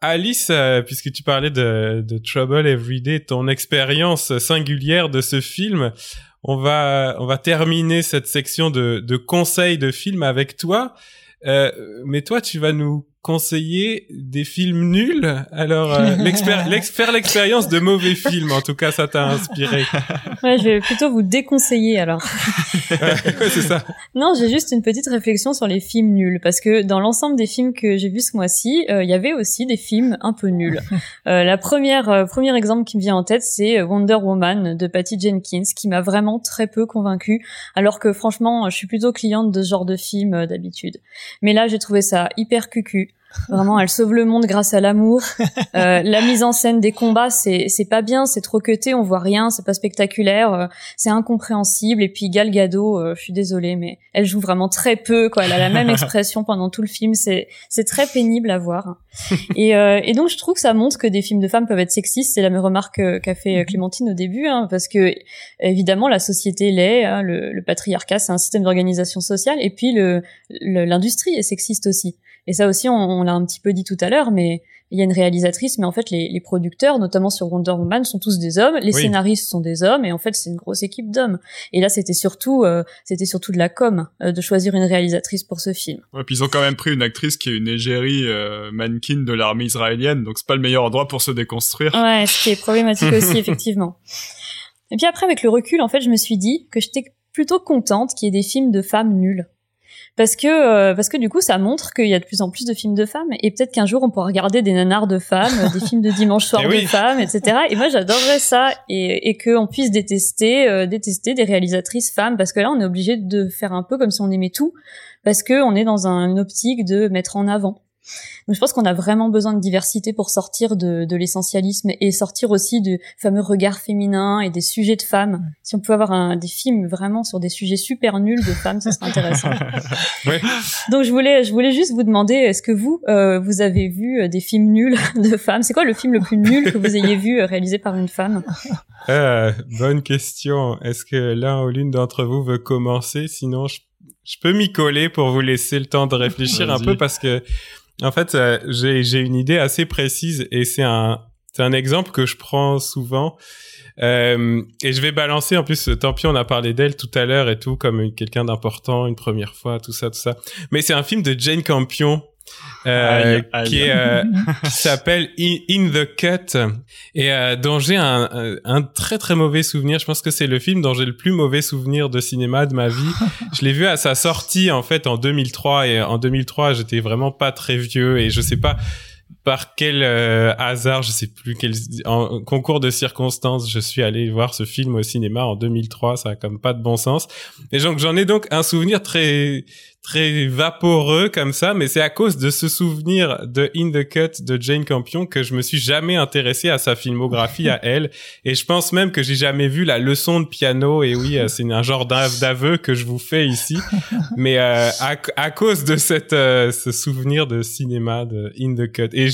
[SPEAKER 2] Alice, euh, puisque tu parlais de, de Trouble Everyday, ton expérience singulière de ce film, on va, on va terminer cette section de, de conseils de films avec toi. Euh, mais toi, tu vas nous conseiller des films nuls. Alors, euh, *laughs* l'expér- l'ex- faire l'expérience de mauvais films, en tout cas, ça t'a inspiré. *laughs*
[SPEAKER 4] Ouais, je vais plutôt vous déconseiller alors. *laughs*
[SPEAKER 2] Ouais, c'est ça.
[SPEAKER 4] Non, j'ai juste une petite réflexion sur les films nuls parce que dans l'ensemble des films que j'ai vus ce mois-ci, euh, il y avait aussi des films un peu nuls. Euh, la première, euh, premier exemple qui me vient en tête, c'est Wonder Woman de Patty Jenkins, qui m'a vraiment très peu convaincue, alors que franchement, je suis plutôt cliente de ce genre de film euh, d'habitude. Mais là, j'ai trouvé ça hyper cucu. Vraiment, elle sauve le monde grâce à l'amour. *laughs* Euh, la mise en scène des combats, c'est c'est pas bien, c'est trop cuté, on voit rien, c'est pas spectaculaire, euh, c'est incompréhensible. Et puis Gal Gadot, euh, je suis désolée, mais elle joue vraiment très peu. Quoi, elle a la même *laughs* expression pendant tout le film. C'est c'est très pénible à voir. Et, euh, et donc je trouve que ça montre que des films de femmes peuvent être sexistes. C'est la même remarque qu'a fait euh, Clémentine au début, hein, parce que évidemment la société l'est, hein, le, le patriarcat c'est un système d'organisation sociale, et puis le- l'industrie est sexiste aussi. Et ça aussi, on, on l'a un petit peu dit tout à l'heure, mais il y a une réalisatrice, mais en fait, les, les producteurs, notamment sur Wonder Woman, sont tous des hommes. Les
[SPEAKER 2] Oui.
[SPEAKER 4] scénaristes sont des hommes, et en fait, c'est une grosse équipe d'hommes. Et là, c'était surtout, euh, c'était surtout de la com euh, de choisir une réalisatrice pour ce film.
[SPEAKER 3] Ouais, puis ils ont quand même pris une actrice qui est une égérie euh, mannequin de l'armée israélienne, donc c'est pas le meilleur endroit pour se déconstruire.
[SPEAKER 4] Ouais, ce qui est problématique aussi, *laughs* effectivement. Et puis après, avec le recul, en fait, je me suis dit que j'étais plutôt contente qu'il y ait des films de femmes nuls. Parce que, euh, parce que du coup, ça montre qu'il y a de plus en plus de films de femmes. Et peut-être qu'un jour, on pourra regarder des nanars de femmes, euh, des films de dimanche soir
[SPEAKER 2] Eh
[SPEAKER 4] de
[SPEAKER 2] oui.
[SPEAKER 4] femmes, etc. Et moi, j'adorerais ça. Et, et qu'on puisse détester, euh, détester des réalisatrices femmes. Parce que là, on est obligé de faire un peu comme si on aimait tout. Parce que on est dans un- une optique de mettre en avant. Donc je pense qu'on a vraiment besoin de diversité pour sortir de, de l'essentialisme et sortir aussi du fameux regard féminin et des sujets de femmes. Si on pouvait avoir un, des films vraiment sur des sujets super nuls de femmes, ça serait intéressant. *laughs* Donc je voulais, je voulais juste vous demander, est-ce que vous, euh, vous avez vu euh, des films nuls *laughs* de femmes? C'est quoi le film le plus nul que vous ayez vu euh, réalisé par une femme?
[SPEAKER 2] Euh, bonne question. Est-ce que l'un ou l'une d'entre vous veut commencer? Sinon, je, je peux m'y coller pour vous laisser le temps de réfléchir un peu parce que, en fait, euh, j'ai une idée assez précise et c'est un un exemple que je prends souvent. Euh, et je vais balancer en plus. Tant pis, on a parlé d'elle tout à l'heure et tout comme quelqu'un d'important une première fois, tout ça, tout ça. Mais c'est un film de Jane Campion. Euh,
[SPEAKER 3] Aïe, aïe.
[SPEAKER 2] qui euh, *laughs* qui s'appelle In, In the Cut et euh, dont j'ai un, un, très très mauvais souvenir. Je pense que c'est le film dont j'ai le plus mauvais souvenir de cinéma de ma vie. *laughs* je l'ai vu à sa sortie en fait en 2003 et en 2003 j'étais vraiment pas très vieux et je sais pas par quel euh, hasard, je sais plus quel en concours de circonstances, je suis allé voir ce film au cinéma en 2003, ça a comme pas de bon sens. Et donc j'en ai donc un souvenir très très vaporeux comme ça, mais c'est à cause de ce souvenir de In the Cut de Jane Campion que je me suis jamais intéressé à sa filmographie à elle. Et je pense même que j'ai jamais vu la leçon de piano. Et oui, euh, c'est un genre d'aveu que je vous fais ici. Mais euh, à, à, cause de cette euh, ce souvenir de cinéma de In the Cut. Et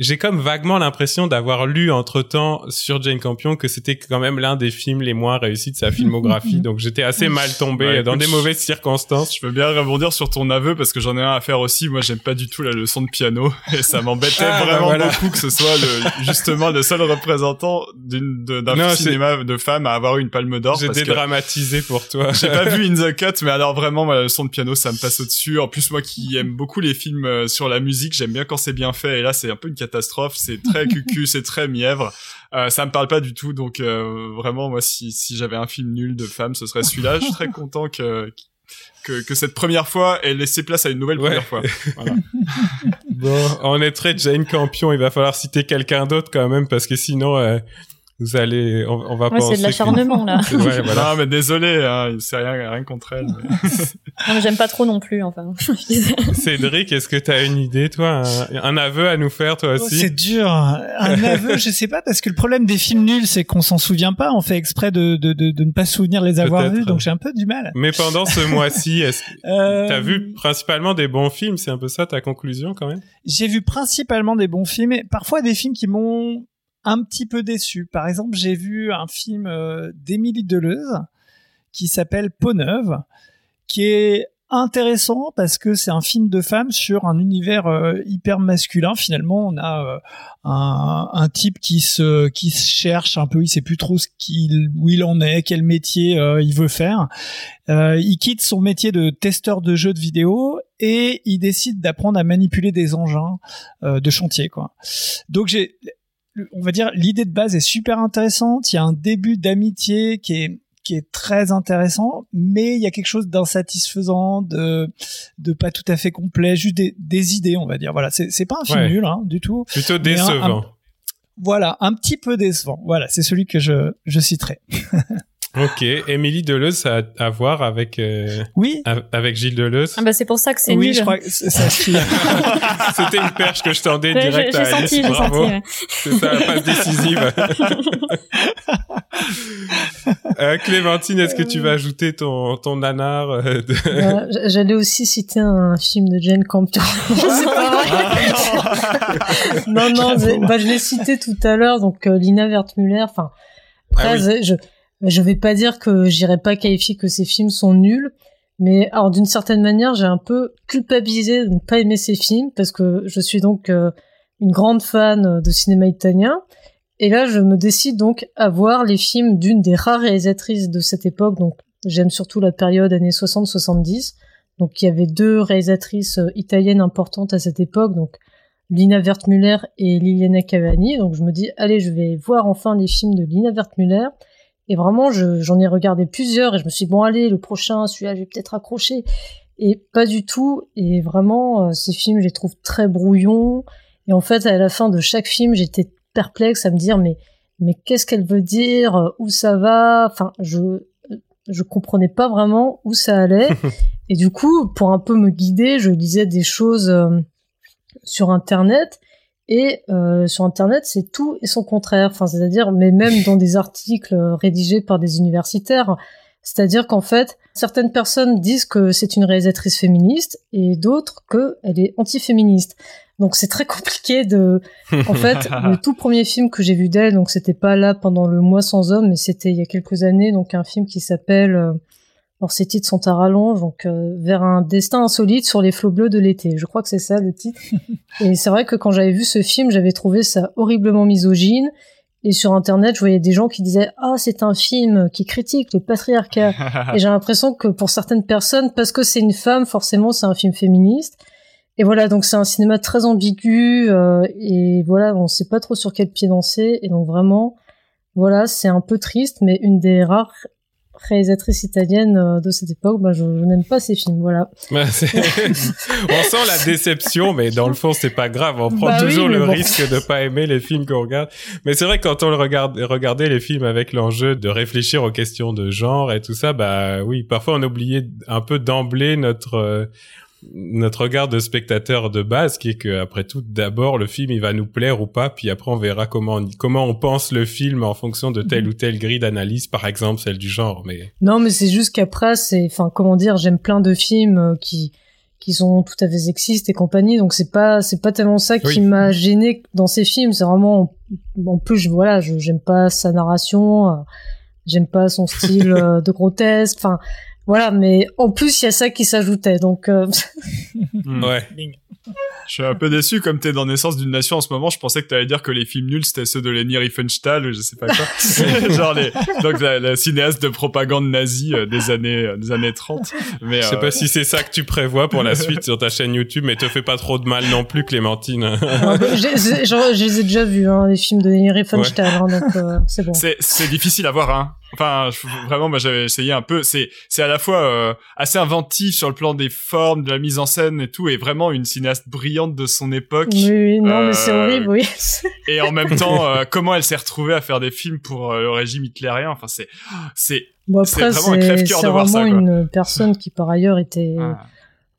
[SPEAKER 2] j'ai comme vaguement l'impression d'avoir lu entre temps sur Jane Campion que c'était quand même l'un des films les moins réussis de sa filmographie. *laughs* donc j'étais assez mal tombé dans des mauvaises circonstances.
[SPEAKER 3] Je veux bien rebondir sur ton aveu parce que j'en ai un à faire aussi. Moi, j'aime pas du tout la leçon de piano *laughs* et ça m'embêtait ah, bah vraiment beaucoup que ce soit le, justement le seul représentant d'une d'un cinéma de femme à avoir eu une palme d'or.
[SPEAKER 2] J'ai dédramatisé pour toi. *laughs*
[SPEAKER 3] J'ai pas vu In the Cut, mais alors vraiment la leçon de piano, ça me passe au-dessus. En plus, moi qui aime beaucoup les films euh, sur la musique, j'aime bien quand c'est bien fait. Et là, c'est un peu une catastrophe, c'est très *laughs* cucu, c'est très mièvre. Euh, ça me parle pas du tout, donc euh, vraiment moi si, si j'avais un film nul de femme, ce serait celui-là. Je suis très content que, que, que cette première fois ait laissé place à une nouvelle première fois. Voilà. *laughs*
[SPEAKER 2] bon, on est très Jane Campion, il va falloir citer quelqu'un d'autre quand même parce que sinon euh, vous allez, on, va
[SPEAKER 4] ouais,
[SPEAKER 2] c'est
[SPEAKER 4] de l'acharnement là. *laughs*
[SPEAKER 3] ouais, voilà. Non, mais désolé, hein, c'est rien, rien contre elle.
[SPEAKER 4] Mais... *laughs* non, j'aime pas trop non plus, enfin. *laughs*
[SPEAKER 2] Cédric, est-ce que tu as une idée, toi, un, aveu à nous faire, toi oh, aussi
[SPEAKER 5] C'est dur. Un aveu, je sais pas, parce que le problème des films nuls, c'est qu'on s'en souvient pas. On fait exprès de, de, de, de ne pas se souvenir les avoir vus, donc j'ai un peu du mal.
[SPEAKER 2] Mais pendant ce mois-ci, est-ce que euh... t'as vu principalement des bons films? C'est un peu ça ta conclusion, quand même?
[SPEAKER 5] J'ai vu principalement des bons films, et parfois des films qui m'ont un petit peu déçu. Par exemple, j'ai vu un film euh, d'Émilie Deleuze qui s'appelle Peau neuve, qui est intéressant parce que c'est un film de femme sur un univers euh, hyper masculin. Finalement, on a euh, un, type qui se qui se cherche un peu, il sait plus trop ce qu'il où il en est, quel métier il veut faire. il quitte son métier de testeur de jeux de vidéo et il décide d'apprendre à manipuler des engins de chantier quoi. Donc j'ai on va dire l'idée de base est super intéressante. Il y a un début d'amitié qui est qui est très intéressant, mais il y a quelque chose d'insatisfaisant, de de pas tout à fait complet, juste des, idées, on va dire. Voilà, c'est c'est pas un film nul hein, du tout.
[SPEAKER 2] Plutôt décevant.
[SPEAKER 5] voilà, un petit peu décevant. Voilà, c'est celui que je je citerai. *laughs*
[SPEAKER 2] Ok, Émilie Deleuze, ça a à voir avec euh,
[SPEAKER 5] oui
[SPEAKER 2] avec Gilles Deleuze.
[SPEAKER 4] Ah bah c'est pour ça que c'est
[SPEAKER 5] oui,
[SPEAKER 4] nul.
[SPEAKER 5] je crois que *laughs*
[SPEAKER 2] C'était une perche que je tendais direct à Alice. Senti, Bravo. C'est ça, la passe décisive. *laughs* euh, Clémentine, est-ce que tu vas ajouter ton ton nanar euh, de...
[SPEAKER 6] euh, J'allais aussi citer un film de Jane Campion. c'est *laughs* pas vrai. non non, bah, je l'ai cité tout à l'heure, donc euh, Lina Wertmüller. Enfin, après, ah oui. je je vais pas dire que j'irai pas qualifier que ces films sont nuls, mais alors d'une certaine manière, j'ai un peu culpabilisé de ne pas aimer ces films parce que je suis donc euh, une grande fan de cinéma italien. Et là, je me décide donc à voir les films d'une des rares réalisatrices de cette époque. Donc, j'aime surtout la période années 60-70. Donc, il y avait deux réalisatrices euh, italiennes importantes à cette époque. Donc, Lina Wertmüller et Liliana Cavani. Donc, je me dis, allez, je vais voir enfin les films de Lina Wertmüller. Et vraiment, j'en ai regardé plusieurs et je me suis dit, bon, allez, le prochain, celui-là, je vais peut-être accrocher. Et pas du tout. Et vraiment, euh, ces films, je les trouve très brouillons. Et en fait, à la fin de chaque film, j'étais perplexe à me dire, mais, mais qu'est-ce qu'elle veut dire? Où ça va? Enfin, je, je comprenais pas vraiment où ça allait. *laughs* et du coup, pour un peu me guider, je lisais des choses euh, sur Internet. Et euh, sur Internet, c'est tout et son contraire. Enfin, c'est-à-dire, mais même dans des articles rédigés par des universitaires, c'est-à-dire qu'en fait, certaines personnes disent que c'est une réalisatrice féministe et d'autres qu'elle est anti-féministe. Donc c'est très compliqué de. En fait, *laughs* le tout premier film que j'ai vu d'elle, donc c'était pas là pendant le mois sans homme, mais c'était il y a quelques années, donc un film qui s'appelle euh, alors ces titres sont à rallonge, donc euh, vers un destin insolite sur les flots bleus de l'été. Je crois que c'est ça le titre. *laughs* et c'est vrai que quand j'avais vu ce film, j'avais trouvé ça horriblement misogyne. Et sur internet, je voyais des gens qui disaient ah c'est un film qui critique le patriarcat. *laughs* et j'ai l'impression que pour certaines personnes, parce que c'est une femme, forcément c'est un film féministe. Et voilà, donc c'est un cinéma très ambigu euh, et voilà, on sait pas trop sur quel pied danser. Et donc vraiment, voilà, c'est un peu triste, mais une des rares réalisatrice italienne euh, de cette époque, bah, je, je n'aime pas ces films, voilà.
[SPEAKER 2] Bah, *laughs* on sent la déception, mais dans le fond, c'est pas grave. On prend
[SPEAKER 6] Bah oui,
[SPEAKER 2] toujours le
[SPEAKER 6] bon.
[SPEAKER 2] risque de pas aimer les films qu'on regarde. Mais c'est vrai que quand on le regarde, regardait les films avec l'enjeu de réfléchir aux questions de genre et tout ça, bah oui, parfois on oubliait un peu d'emblée notre euh, notre regard de spectateur de base, qui est que après tout, d'abord le film il va nous plaire ou pas, puis après on verra comment on, comment on pense le film en fonction de
[SPEAKER 6] Mhm.
[SPEAKER 2] telle ou telle grille d'analyse, par exemple celle du genre. Mais
[SPEAKER 6] Non, mais c'est juste qu'après, c'est, enfin, comment dire, j'aime plein de films euh, qui qui sont tout à fait sexistes et compagnie, donc c'est pas c'est pas tellement ça qui
[SPEAKER 2] Oui.
[SPEAKER 6] m'a gêné dans ces films. C'est vraiment, en plus, je, voilà, je j'aime pas sa narration, euh, j'aime pas son style *laughs* euh, de grotesque, enfin. Voilà, mais en plus il y a ça qui s'ajoutait, donc euh,
[SPEAKER 3] Hmm.
[SPEAKER 2] ouais.
[SPEAKER 3] Je suis un peu déçu, comme t'es dans Naissance d'une Nation en ce moment, je pensais que t'allais dire que les films nuls c'était ceux de Leni Riefenstahl ou je sais pas quoi. *laughs* *laughs* Genre les, donc la, la cinéaste de propagande nazie euh, des années, euh, des années 30. Mais,
[SPEAKER 2] Je sais pas si c'est ça que tu prévois pour la suite sur ta chaîne YouTube, mais te fais pas trop de mal non plus, Clémentine. *laughs*
[SPEAKER 6] j'ai- genre, je les ai déjà vus, hein, les films de Leni Riefenstahl, hein, donc euh, c'est bon.
[SPEAKER 3] C'est difficile à voir, hein. Enfin, je- vraiment, moi j'avais essayé un peu. C'est c'est à la fois euh, assez inventif sur le plan des formes, de la mise en scène et tout, et vraiment une cinéaste brillante de son époque.
[SPEAKER 6] Oui, oui, non, mais c'est
[SPEAKER 3] Euh,
[SPEAKER 6] horrible, oui. *laughs*
[SPEAKER 3] Et en même temps, euh, comment elle s'est retrouvée à faire des films pour euh, le régime hitlérien. Enfin, c'est c'est
[SPEAKER 6] Bon,
[SPEAKER 3] c'est vraiment un
[SPEAKER 6] c'est
[SPEAKER 3] crève-cœur
[SPEAKER 6] c'est
[SPEAKER 3] de voir
[SPEAKER 6] vraiment
[SPEAKER 3] ça, quoi.
[SPEAKER 6] une personne qui, par ailleurs, était...
[SPEAKER 3] ah.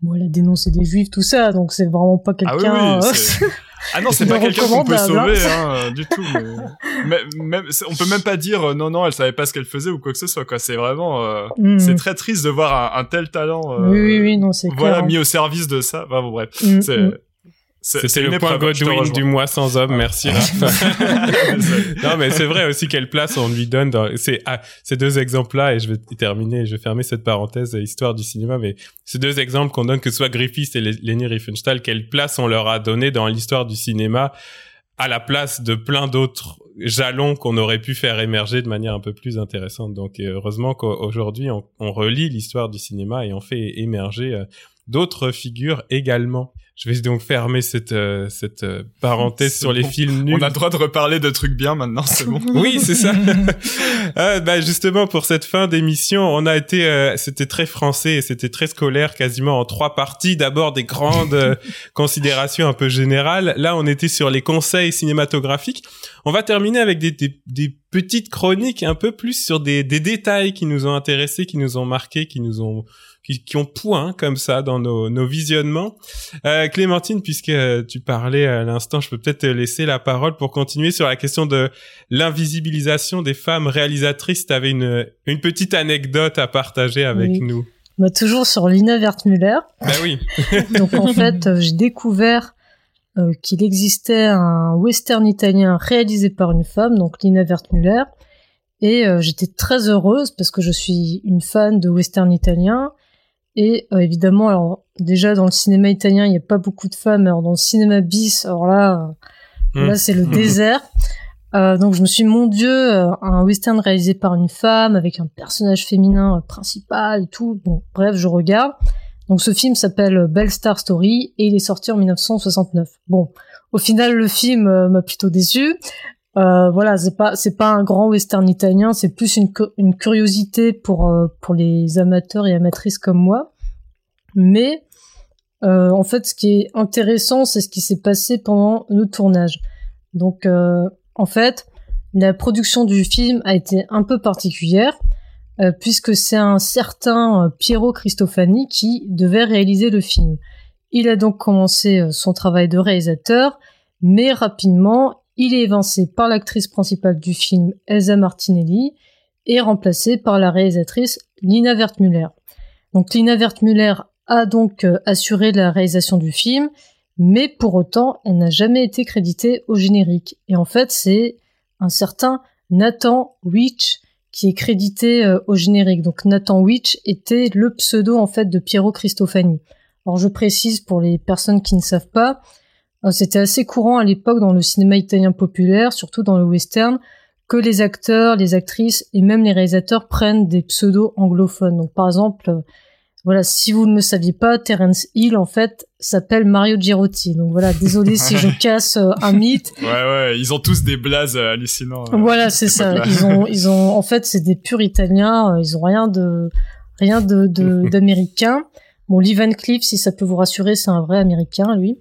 [SPEAKER 6] Bon, elle a dénoncé des juifs, tout ça, donc c'est vraiment pas
[SPEAKER 3] Ah oui,
[SPEAKER 6] quelqu'un...
[SPEAKER 3] oui, c'est- *laughs* ah non, c'est pas quelqu'un qu'on peut sauver,
[SPEAKER 6] hein.
[SPEAKER 3] hein, euh, du tout. Mais... *laughs* mais- même, on peut même pas dire euh, non, non, elle savait pas ce qu'elle faisait ou quoi que ce soit. Quoi, c'est vraiment, euh,
[SPEAKER 6] mm.
[SPEAKER 3] c'est très triste de voir un, un tel talent. euh,
[SPEAKER 6] Oui, oui, oui, non, c'est
[SPEAKER 3] Voilà,
[SPEAKER 6] clair.
[SPEAKER 3] mis au service de ça. Enfin, bon, bref,
[SPEAKER 6] Mm,
[SPEAKER 3] c'est.
[SPEAKER 6] mm.
[SPEAKER 3] C'est-
[SPEAKER 2] C'était
[SPEAKER 3] c'est
[SPEAKER 2] le point Godwin du mois sans homme, merci. Raph. *laughs* *laughs* Non, mais c'est vrai aussi quelle place on lui donne dans ces, ah, ces deux exemples-là, et je vais terminer, je vais fermer cette parenthèse histoire du cinéma, mais ces deux exemples qu'on donne, que ce soit Griffith et Le- Leni Riefenstahl, quelle place on leur a donné dans l'histoire du cinéma à la place de plein d'autres jalons qu'on aurait pu faire émerger de manière un peu plus intéressante. Donc euh, heureusement qu'aujourd'hui on, on relit l'histoire du cinéma et on fait émerger euh, d'autres figures également. Je vais donc fermer cette euh, cette euh, parenthèse sur les films nuls.
[SPEAKER 3] On a le droit de reparler de trucs bien maintenant, c'est bon. *laughs*
[SPEAKER 2] Oui, c'est ça. Euh, *laughs* bah, justement, pour cette fin d'émission, on a été, euh, c'était très français et c'était très scolaire, quasiment en trois parties. D'abord des grandes euh, *laughs* considérations un peu générales. Là, on était sur les conseils cinématographiques. On va terminer avec des, des, des petites chroniques un peu plus sur des, des détails qui nous ont intéressés, qui nous ont marqués, qui nous ont qui, qui ont point comme ça dans nos, nos visionnements. Euh, Clémentine, puisque euh, tu parlais à l'instant, je peux peut-être te laisser la parole pour continuer sur la question de l'invisibilisation des femmes réalisatrices. Tu avais une, une petite anecdote à partager avec
[SPEAKER 6] Oui.
[SPEAKER 2] nous.
[SPEAKER 6] Bah, toujours sur Lina Wertmüller.
[SPEAKER 2] Ben oui. *laughs*
[SPEAKER 6] Donc, en fait, euh, j'ai découvert euh, qu'il existait un western italien réalisé par une femme, donc Lina Wertmüller. Et euh, j'étais très heureuse parce que je suis une fan de western italien. Et euh, évidemment, alors déjà dans le cinéma italien, il n'y a pas beaucoup de femmes. Alors dans le cinéma bis, alors là, euh,
[SPEAKER 2] Mm.
[SPEAKER 6] là c'est le *laughs* désert. Euh, donc je me suis mon Dieu, un western réalisé par une femme avec un personnage féminin principal et tout. Bon, bref, je regarde. Donc ce film s'appelle Belle Star Story et il est sorti en 1969. Bon, au final le film m'a plutôt déçu. Euh, voilà, c'est pas c'est pas un grand western italien, c'est plus une, une curiosité pour euh, pour les amateurs et amatrices comme moi. Mais euh, en fait, ce qui est intéressant, c'est ce qui s'est passé pendant le tournage. Donc, euh, en fait, la production du film a été un peu particulière puisque c'est un certain Piero Cristofani qui devait réaliser le film. Il a donc commencé son travail de réalisateur, mais rapidement, il est évincé par l'actrice principale du film, Elsa Martinelli, et remplacé par la réalisatrice Lina Wertmüller. Donc Lina Wertmüller a donc euh, assuré la réalisation du film, mais pour autant, elle n'a jamais été créditée au générique. Et en fait, c'est un certain Nathan Witch qui est crédité euh, au générique. Donc Nathan Witch était le pseudo en fait de Piero Cristofani. Alors je précise pour les personnes qui ne savent pas, c'était assez courant à l'époque dans le cinéma italien populaire, surtout dans le western, que les acteurs, les actrices et même les réalisateurs prennent des pseudos anglophones. Donc par exemple, Voilà, si vous ne le saviez pas, Terence Hill en fait s'appelle Mario Girotti. Donc voilà, désolé si je *laughs* casse euh, un mythe.
[SPEAKER 3] Ouais ouais, ils ont tous des blazes hallucinants. euh,
[SPEAKER 6] Voilà, c'est ça. Ils ont, *laughs* ils ont, en fait, c'est des purs Italiens. euh, Ils ont rien de, rien de, de- *laughs* d'américain. Bon, Lee Van Cleef, si ça peut vous rassurer, c'est un vrai Américain, lui.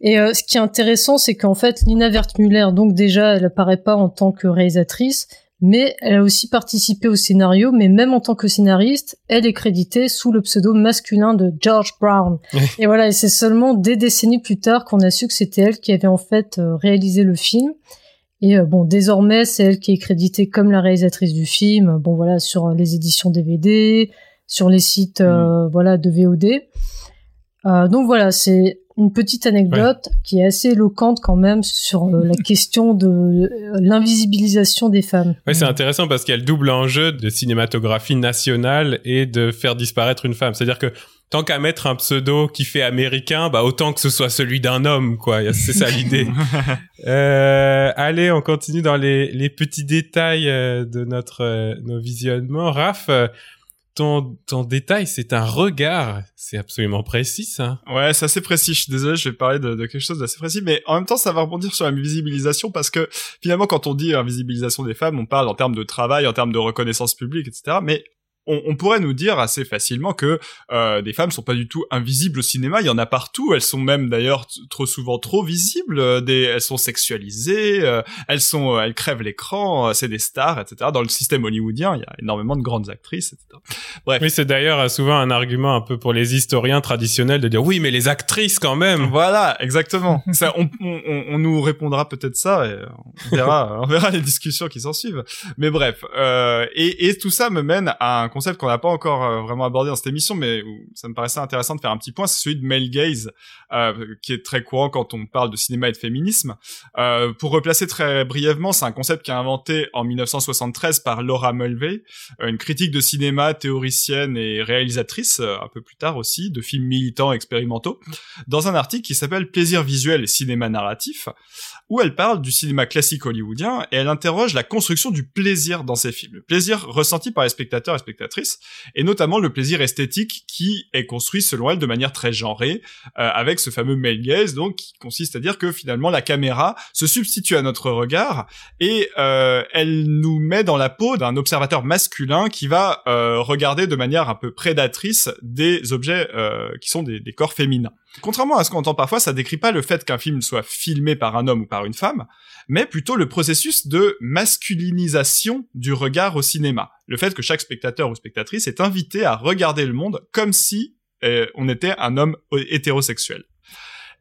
[SPEAKER 6] Et euh, ce qui est intéressant, c'est qu'en fait, Lina Wertmüller, donc déjà, elle apparaît pas en tant que réalisatrice, mais elle a aussi participé au scénario. Mais même en tant que scénariste, elle est créditée sous le pseudo masculin de George Brown. et voilà, et c'est seulement des décennies plus tard qu'on a su que c'était elle qui avait en fait euh, réalisé le film. Et euh, bon, désormais, c'est elle qui est créditée comme la réalisatrice du film. Bon, voilà, sur les éditions DVD, sur les sites, euh, voilà, de VOD. Euh, donc voilà, c'est une petite anecdote qui est assez éloquente quand même sur euh, la *laughs* question de euh, l'invisibilisation des femmes.
[SPEAKER 2] Ouais, c'est intéressant parce qu'il y a le double enjeu de cinématographie nationale et de faire disparaître une femme. C'est-à-dire que tant qu'à mettre un pseudo qui fait américain, bah autant que ce soit celui d'un homme, quoi. C'est ça l'idée. *laughs* Euh, allez, on continue dans les, les petits détails euh, de notre nos visionnements. Raph, euh, ton ton détail, c'est un regard. C'est absolument précis, ça.
[SPEAKER 3] Ouais, c'est assez précis. Je suis désolé, je vais parler de, quelque chose d'assez précis, mais en même temps, ça va rebondir sur la visibilisation parce que finalement, quand on dit invisibilisation des femmes, on parle en termes de travail, en termes de reconnaissance publique, etc. Mais on, on pourrait nous dire assez facilement que euh, des femmes sont pas du tout invisibles au cinéma. Il y en a partout. Elles sont même d'ailleurs trop souvent trop visibles. euh, Des, elles sont sexualisées. euh, elles sont, euh, elles crèvent l'écran. euh, c'est des stars, etc. Dans le système hollywoodien, il y a énormément de grandes actrices, etc. Bref.
[SPEAKER 2] Oui, c'est d'ailleurs souvent un argument un peu pour les historiens traditionnels de dire oui, mais les actrices quand même.
[SPEAKER 3] Voilà, exactement. *laughs* ça, on, on, on- on nous répondra peut-être ça et on verra, *laughs* on verra les discussions qui s'en suivent. Mais bref, euh, et, et tout ça me mène à un concept qu'on n'a pas encore euh, vraiment abordé dans cette émission, mais où ça me paraissait intéressant de faire un petit point, c'est celui de male gaze, euh, qui est très courant quand on parle de cinéma et de féminisme. Euh, pour replacer très brièvement, c'est un concept qui est inventé en 1973 par Laura Mulvey, euh, une critique de cinéma, théoricienne et réalisatrice, un peu plus tard aussi, de films militants expérimentaux dans un article qui s'appelle Plaisir visuel et cinéma narratif, où elle parle du cinéma classique hollywoodien et elle interroge la construction du plaisir dans ces films, le plaisir ressenti par les spectateurs et spectatrices, et notamment le plaisir esthétique qui est construit selon elle de manière très genrée, euh, avec ce fameux male gaze, donc qui consiste à dire que finalement la caméra se substitue à notre regard et euh, elle nous met dans la peau d'un observateur masculin qui va euh, regarder de manière un peu prédatrice des objets euh, qui sont des, des corps féminins. Contrairement à ce qu'on entend parfois, ça décrit pas le fait qu'un film soit filmé par un homme ou par une femme, mais plutôt le processus de masculinisation du regard au cinéma. Le fait que chaque spectateur ou spectatrice est invité à regarder le monde comme si euh, on était un homme hétérosexuel.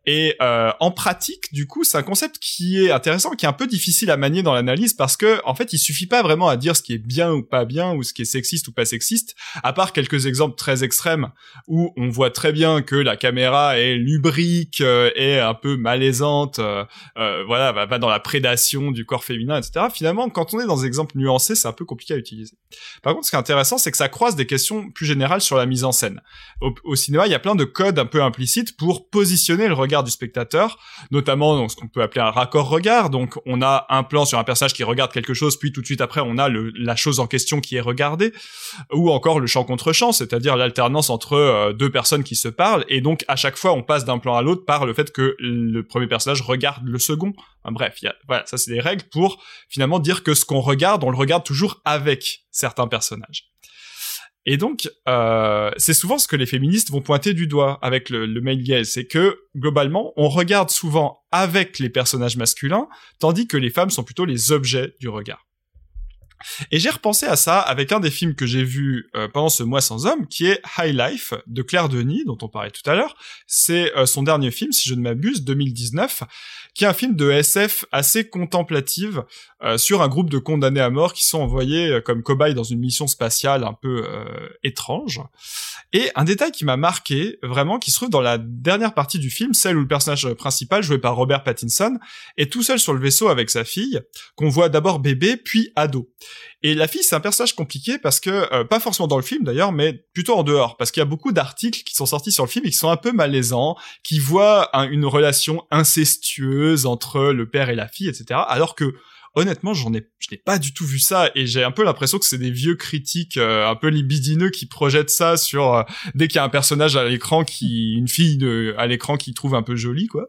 [SPEAKER 3] Et euh, en pratique, du coup, c'est un concept qui est intéressant, qui est un peu difficile à manier dans l'analyse parce que, en fait, il suffit pas vraiment à dire ce qui est bien ou pas bien ou ce qui est sexiste ou pas sexiste, à part quelques exemples très extrêmes où on voit très bien que la caméra est lubrique, euh, est un peu malaisante, euh, euh, voilà, va, va dans la prédation du corps féminin, etc. Finalement, quand on est dans des exemples nuancés, c'est un peu compliqué à utiliser. Par contre, ce qui est intéressant, c'est que ça croise des questions plus générales sur la mise en scène. Au, au cinéma, il y a plein de codes un peu implicites pour positionner le regard du spectateur, notamment ce qu'on peut appeler un raccord regard. Donc, on a un plan sur un personnage qui regarde quelque chose, puis tout de suite après, on a la chose en question qui est regardée, ou encore le champ contre champ, c'est-à-dire l'alternance entre euh, deux personnes qui se parlent, et donc à chaque fois, on passe d'un plan à l'autre par le fait que le premier personnage regarde le second. Bref, voilà, ça c'est des règles pour finalement dire que ce qu'on regarde, on le regarde toujours avec certains personnages. Et donc, euh, c'est souvent ce que les féministes vont pointer du doigt avec le, le male gaze, c'est que globalement, on regarde souvent avec les personnages masculins, tandis que les femmes sont plutôt les objets du regard. Et j'ai repensé à ça avec un des films que j'ai vu euh, pendant ce mois sans homme, qui est High Life de Claire Denis, dont on parlait tout à l'heure. C'est euh, son dernier film, si je ne m'abuse, 2019, qui est un film de SF assez contemplative euh, sur un groupe de condamnés à mort qui sont envoyés comme cobayes dans une mission spatiale un peu étrange. Et un détail qui m'a marqué, vraiment, qui se trouve dans la dernière partie du film, celle où le personnage principal, joué par Robert Pattinson, est tout seul sur le vaisseau avec sa fille, qu'on voit d'abord bébé, puis ado. Et la fille, c'est un personnage compliqué parce que, euh, pas forcément dans le film d'ailleurs, mais plutôt en dehors, parce qu'il y a beaucoup d'articles qui sont sortis sur le film et qui sont un peu malaisants, qui voient un- une relation incestueuse entre le père et la fille, etc. Alors que honnêtement, j'en ai, je n'ai pas du tout vu ça et j'ai un peu l'impression que c'est des vieux critiques euh, un peu libidineux qui projettent ça sur euh, dès qu'il y a un personnage à l'écran qui, *laughs* une fille de, à l'écran qui trouve un peu jolie, quoi.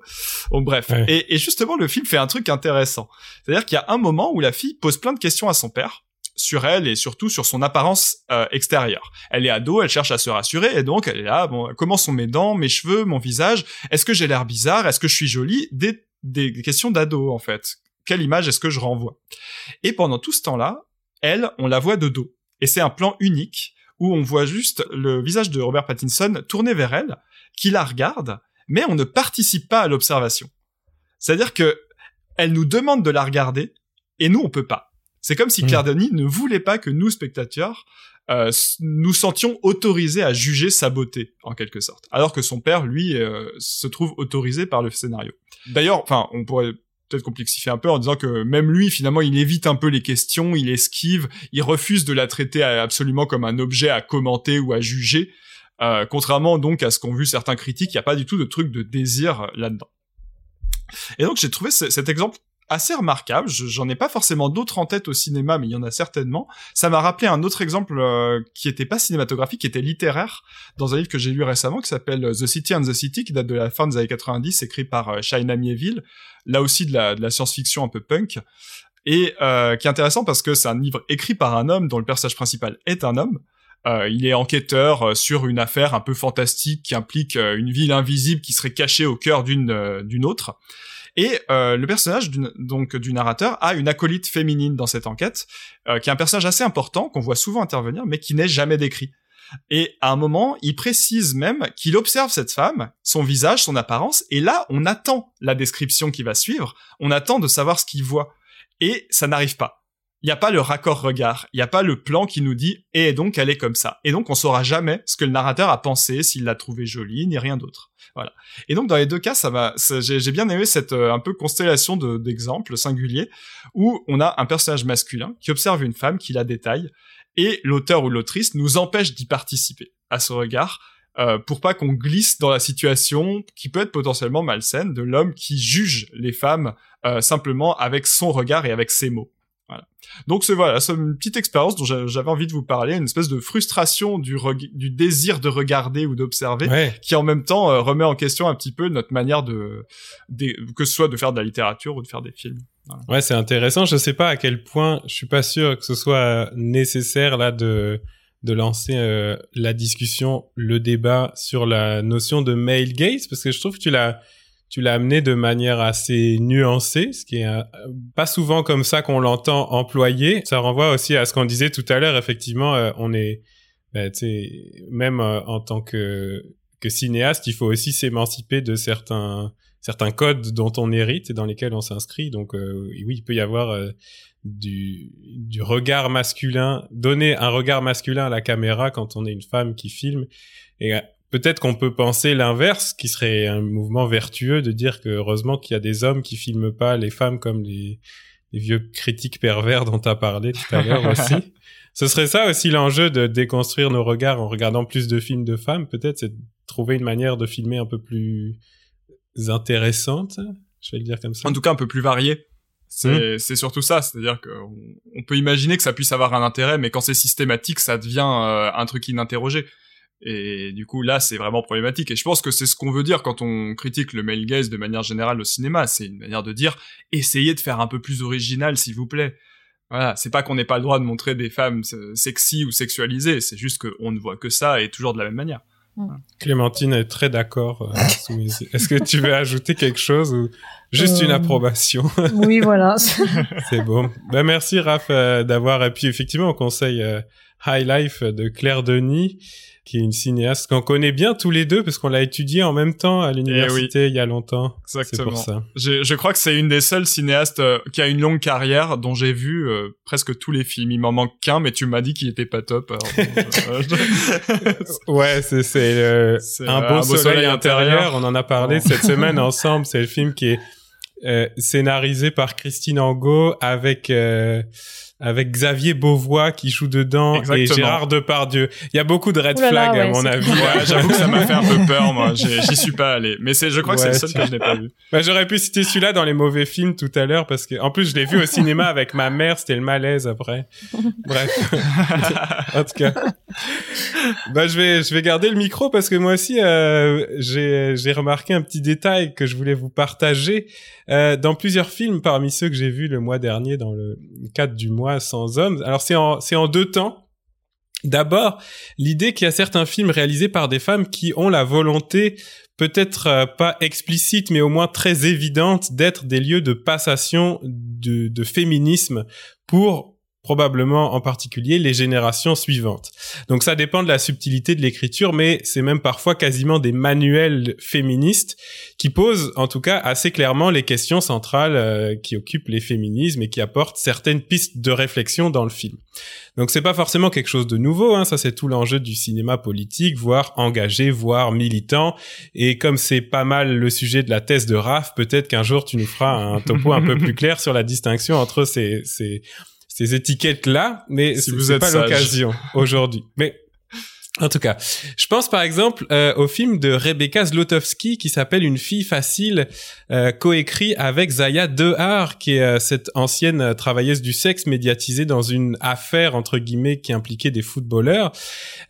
[SPEAKER 3] Bon, bref. Et, et justement, le film fait un truc intéressant. C'est-à-dire qu'il y a un moment où la fille pose plein de questions à son père sur elle et surtout sur son apparence euh, extérieure. Elle est ado, elle cherche à se rassurer et donc elle est là, bon, comment sont mes dents, mes cheveux, mon visage? Est-ce que j'ai l'air bizarre? Est-ce que je suis jolie? Des, des questions d'ado en fait quelle image est-ce que je renvoie? Et pendant tout ce temps-là, elle, on la voit de dos. Et c'est un plan unique où on voit juste le visage de Robert Pattinson tourné vers elle, qui la regarde, mais on ne participe pas à l'observation. C'est-à-dire que elle nous demande de la regarder et nous on peut pas. C'est comme si hmm. Claire Denis ne voulait pas que nous spectateurs euh, nous sentions autorisés à juger sa beauté en quelque sorte, alors que son père lui euh, se trouve autorisé par le scénario. D'ailleurs, enfin, on pourrait peut-être complexifier un peu en disant que même lui finalement il évite un peu les questions, il esquive, il refuse de la traiter absolument comme un objet à commenter ou à juger. Euh, contrairement donc à ce qu'ont vu certains critiques, il n'y a pas du tout de truc de désir là-dedans. Et donc j'ai trouvé cet exemple assez remarquable. J'en ai pas forcément d'autres en tête au cinéma, mais il y en a certainement. Ça m'a rappelé un autre exemple euh, qui était pas cinématographique, qui était littéraire, dans un livre que j'ai lu récemment, qui s'appelle euh, The City and the City, qui date de la fin des années 90, écrit par euh, Mieville. Là aussi de la, science-fiction un peu punk. Et euh, qui est intéressant parce que c'est un livre écrit par un homme dont le personnage principal est un homme. Il est enquêteur sur une affaire un peu fantastique qui implique une ville invisible qui serait cachée au cœur d'une d'une autre. Et euh, le personnage du, donc du narrateur a une acolyte féminine dans cette enquête, euh, qui est un personnage assez important qu'on voit souvent intervenir, mais qui n'est jamais décrit. Et à un moment, il précise même qu'il observe cette femme, son visage, son apparence, et là, on attend la description qui va suivre, on attend de savoir ce qu'il voit. Et ça n'arrive pas. Il n'y a pas le raccord regard, il n'y a pas le plan qui nous dit et donc elle est comme ça. Et donc on saura jamais ce que le narrateur a pensé, s'il l'a trouvé jolie, ni rien d'autre. Voilà. Et donc dans les deux cas, ça va. J'ai bien aimé cette euh, un peu constellation d'exemples singuliers où on a un personnage masculin qui observe une femme, qui la détaille, et l'auteur ou l'autrice nous empêche d'y participer à ce regard. Euh, pour pas qu'on glisse dans la situation qui peut être potentiellement malsaine de l'homme qui juge les femmes euh, simplement avec son regard et avec ses mots. Voilà. Donc c'est voilà, c'est une petite expérience dont j'avais envie de vous parler, une espèce de frustration du, du désir de regarder ou d'observer, qui en même temps euh, remet en question un petit peu notre manière de, que ce soit de faire de la littérature ou de faire des films.
[SPEAKER 2] Ouais, c'est intéressant. Je sais pas à quel point, je suis pas sûr que ce soit nécessaire là de de lancer euh, la discussion, le débat sur la notion de male gaze, parce que je trouve que tu l'as tu l'as amené de manière assez nuancée, ce qui est euh, pas souvent comme ça qu'on l'entend employé. Ça renvoie aussi à ce qu'on disait tout à l'heure. Effectivement, euh, on est, bah, même euh, en tant que cinéaste, il faut aussi s'émanciper de certains certains codes dont on hérite et dans lesquels on s'inscrit. Donc oui, il peut y avoir du, regard masculin, donner un regard masculin à la caméra quand on est une femme qui filme. Peut-être qu'on peut penser l'inverse, qui serait un mouvement vertueux de dire que heureusement qu'il y a des hommes qui filment pas les femmes comme les, vieux critiques pervers dont tu as parlé tout à l'heure aussi. *laughs* Ce serait ça aussi l'enjeu de déconstruire nos regards en regardant plus de films de femmes, peut-être, c'est de trouver une manière de filmer un peu plus intéressante, je vais le dire comme ça.
[SPEAKER 3] En tout cas, un peu plus variée. C'est hmm. surtout ça, c'est-à-dire qu'on on peut imaginer que ça puisse avoir un intérêt, mais quand c'est systématique, ça devient euh, un truc ininterrogé. Et du coup, là, c'est vraiment problématique. Et je pense que c'est ce qu'on veut dire quand on critique le male gaze de manière générale au cinéma. C'est une manière de dire, essayez de faire un peu plus original, s'il vous plaît. Voilà, c'est pas qu'on n'ait pas le droit de montrer des femmes sexy ou sexualisées, c'est juste qu'on ne voit que ça et toujours de la même manière.
[SPEAKER 2] Mm. Clémentine est très d'accord. Euh, *laughs* Est-ce que tu veux ajouter quelque chose ou juste une euh, approbation? *laughs*
[SPEAKER 6] Oui, voilà. *laughs*
[SPEAKER 2] c'est bon. Ben merci Raph euh, d'avoir et puis effectivement au conseil High Life de Claire Denis qui est une cinéaste qu'on connaît bien tous les deux parce qu'on l'a étudié en même temps à l'université eh il y a longtemps. Exactement. Pour ça.
[SPEAKER 3] Je, je, crois que c'est une des seules cinéastes euh, qui a une longue carrière dont j'ai vu euh, presque tous les films. Il m'en manque qu'un, mais tu m'as dit qu'il était pas top. *laughs*
[SPEAKER 2] Euh, ouais, c'est c'est un, beau, soleil, intérieur. On en a parlé cette *laughs* semaine ensemble. C'est le film qui est scénarisé par Christine Angot avec avec Xavier Beauvois qui joue dedans et. Gérard Depardieu. Il y a beaucoup de red flags à mon avis.
[SPEAKER 3] Ouais, j'avoue que ça m'a fait un peu peur, moi. *laughs* J'y suis pas allé. Mais c'est, je crois que c'est le seul que je n'ai pas vu.
[SPEAKER 2] Bah, j'aurais pu citer celui-là dans les mauvais films tout à l'heure parce que en plus je l'ai vu au cinéma *laughs* avec ma mère, c'était le malaise après. Bref. *laughs* en tout cas. Bah je vais je vais garder le micro parce que moi aussi euh, j'ai j'ai remarqué un petit détail que je voulais vous partager euh, dans plusieurs films parmi ceux que j'ai vus le mois dernier dans le cadre du mois sans hommes. Alors c'est en c'est en deux temps. D'abord, l'idée qu'il y a certains films réalisés par des femmes qui ont la volonté peut-être euh, pas explicite, mais au moins très évidente, d'être des lieux de passation de, de féminisme pour probablement en particulier les générations suivantes. Donc ça dépend de la subtilité de l'écriture, mais c'est même parfois quasiment des manuels féministes qui posent en tout cas assez clairement les questions centrales euh, qui occupent les féminismes et qui apportent certaines pistes de réflexion dans le film. Donc c'est pas forcément quelque chose de nouveau, hein, ça c'est tout l'enjeu du cinéma politique, voire engagé, voire militant. Et comme c'est pas mal le sujet de la thèse de Raph, peut-être qu'un jour tu nous feras un topo un peu plus clair sur la distinction entre ces, ces, ces étiquettes-là, mais
[SPEAKER 3] Si
[SPEAKER 2] c'est pas l'occasion aujourd'hui. Mais en tout cas, je pense par exemple euh, au film de Rebecca Zlotowski qui s'appelle Une fille facile, euh, coécrit avec Zaya Dehar, qui est euh, cette ancienne euh, travailleuse du sexe médiatisée dans une affaire entre guillemets qui impliquait des footballeurs.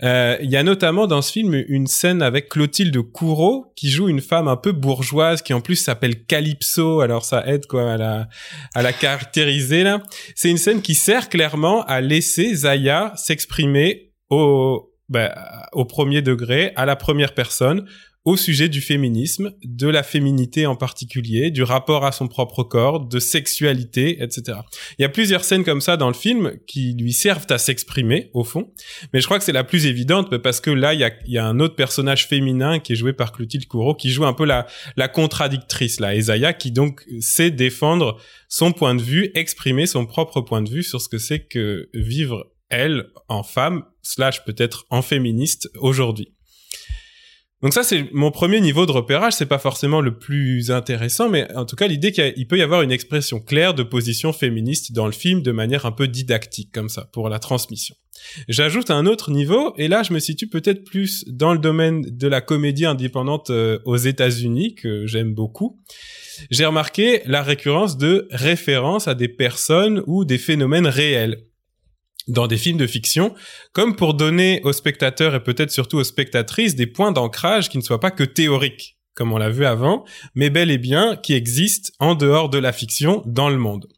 [SPEAKER 2] Euh, Il y a notamment dans ce film une scène avec Clotilde Courreau qui joue une femme un peu bourgeoise qui en plus s'appelle Calypso. Alors ça aide quoi à la à la caractériser là. C'est une scène qui sert clairement à laisser Zaya s'exprimer au bah, au premier degré, à la première personne, au sujet du féminisme, de la féminité en particulier, du rapport à son propre corps, de sexualité, etc. Il y a plusieurs scènes comme ça dans le film qui lui servent à s'exprimer, au fond, mais je crois que c'est la plus évidente parce que là, il y a, il y a un autre personnage féminin qui est joué par Clotilde Courreau, qui joue un peu la, la contradictrice, là, Isaiah, qui donc sait défendre son point de vue, exprimer son propre point de vue sur ce que c'est que vivre elle en femme slash peut-être en féministe aujourd'hui. Donc ça c'est mon premier niveau de repérage, c'est pas forcément le plus intéressant, mais en tout cas l'idée qu'il peut y avoir une expression claire de position féministe dans le film de manière un peu didactique comme ça pour la transmission. J'ajoute un autre niveau et là je me situe peut-être plus dans le domaine de la comédie indépendante euh, aux États-Unis que j'aime beaucoup. J'ai remarqué la récurrence de références à des personnes ou des phénomènes réels dans des films de fiction, comme pour donner aux spectateurs et peut-être surtout aux spectatrices des points d'ancrage qui ne soient pas que théoriques, comme on l'a vu avant, mais bel et bien qui existent en dehors de la fiction dans le monde.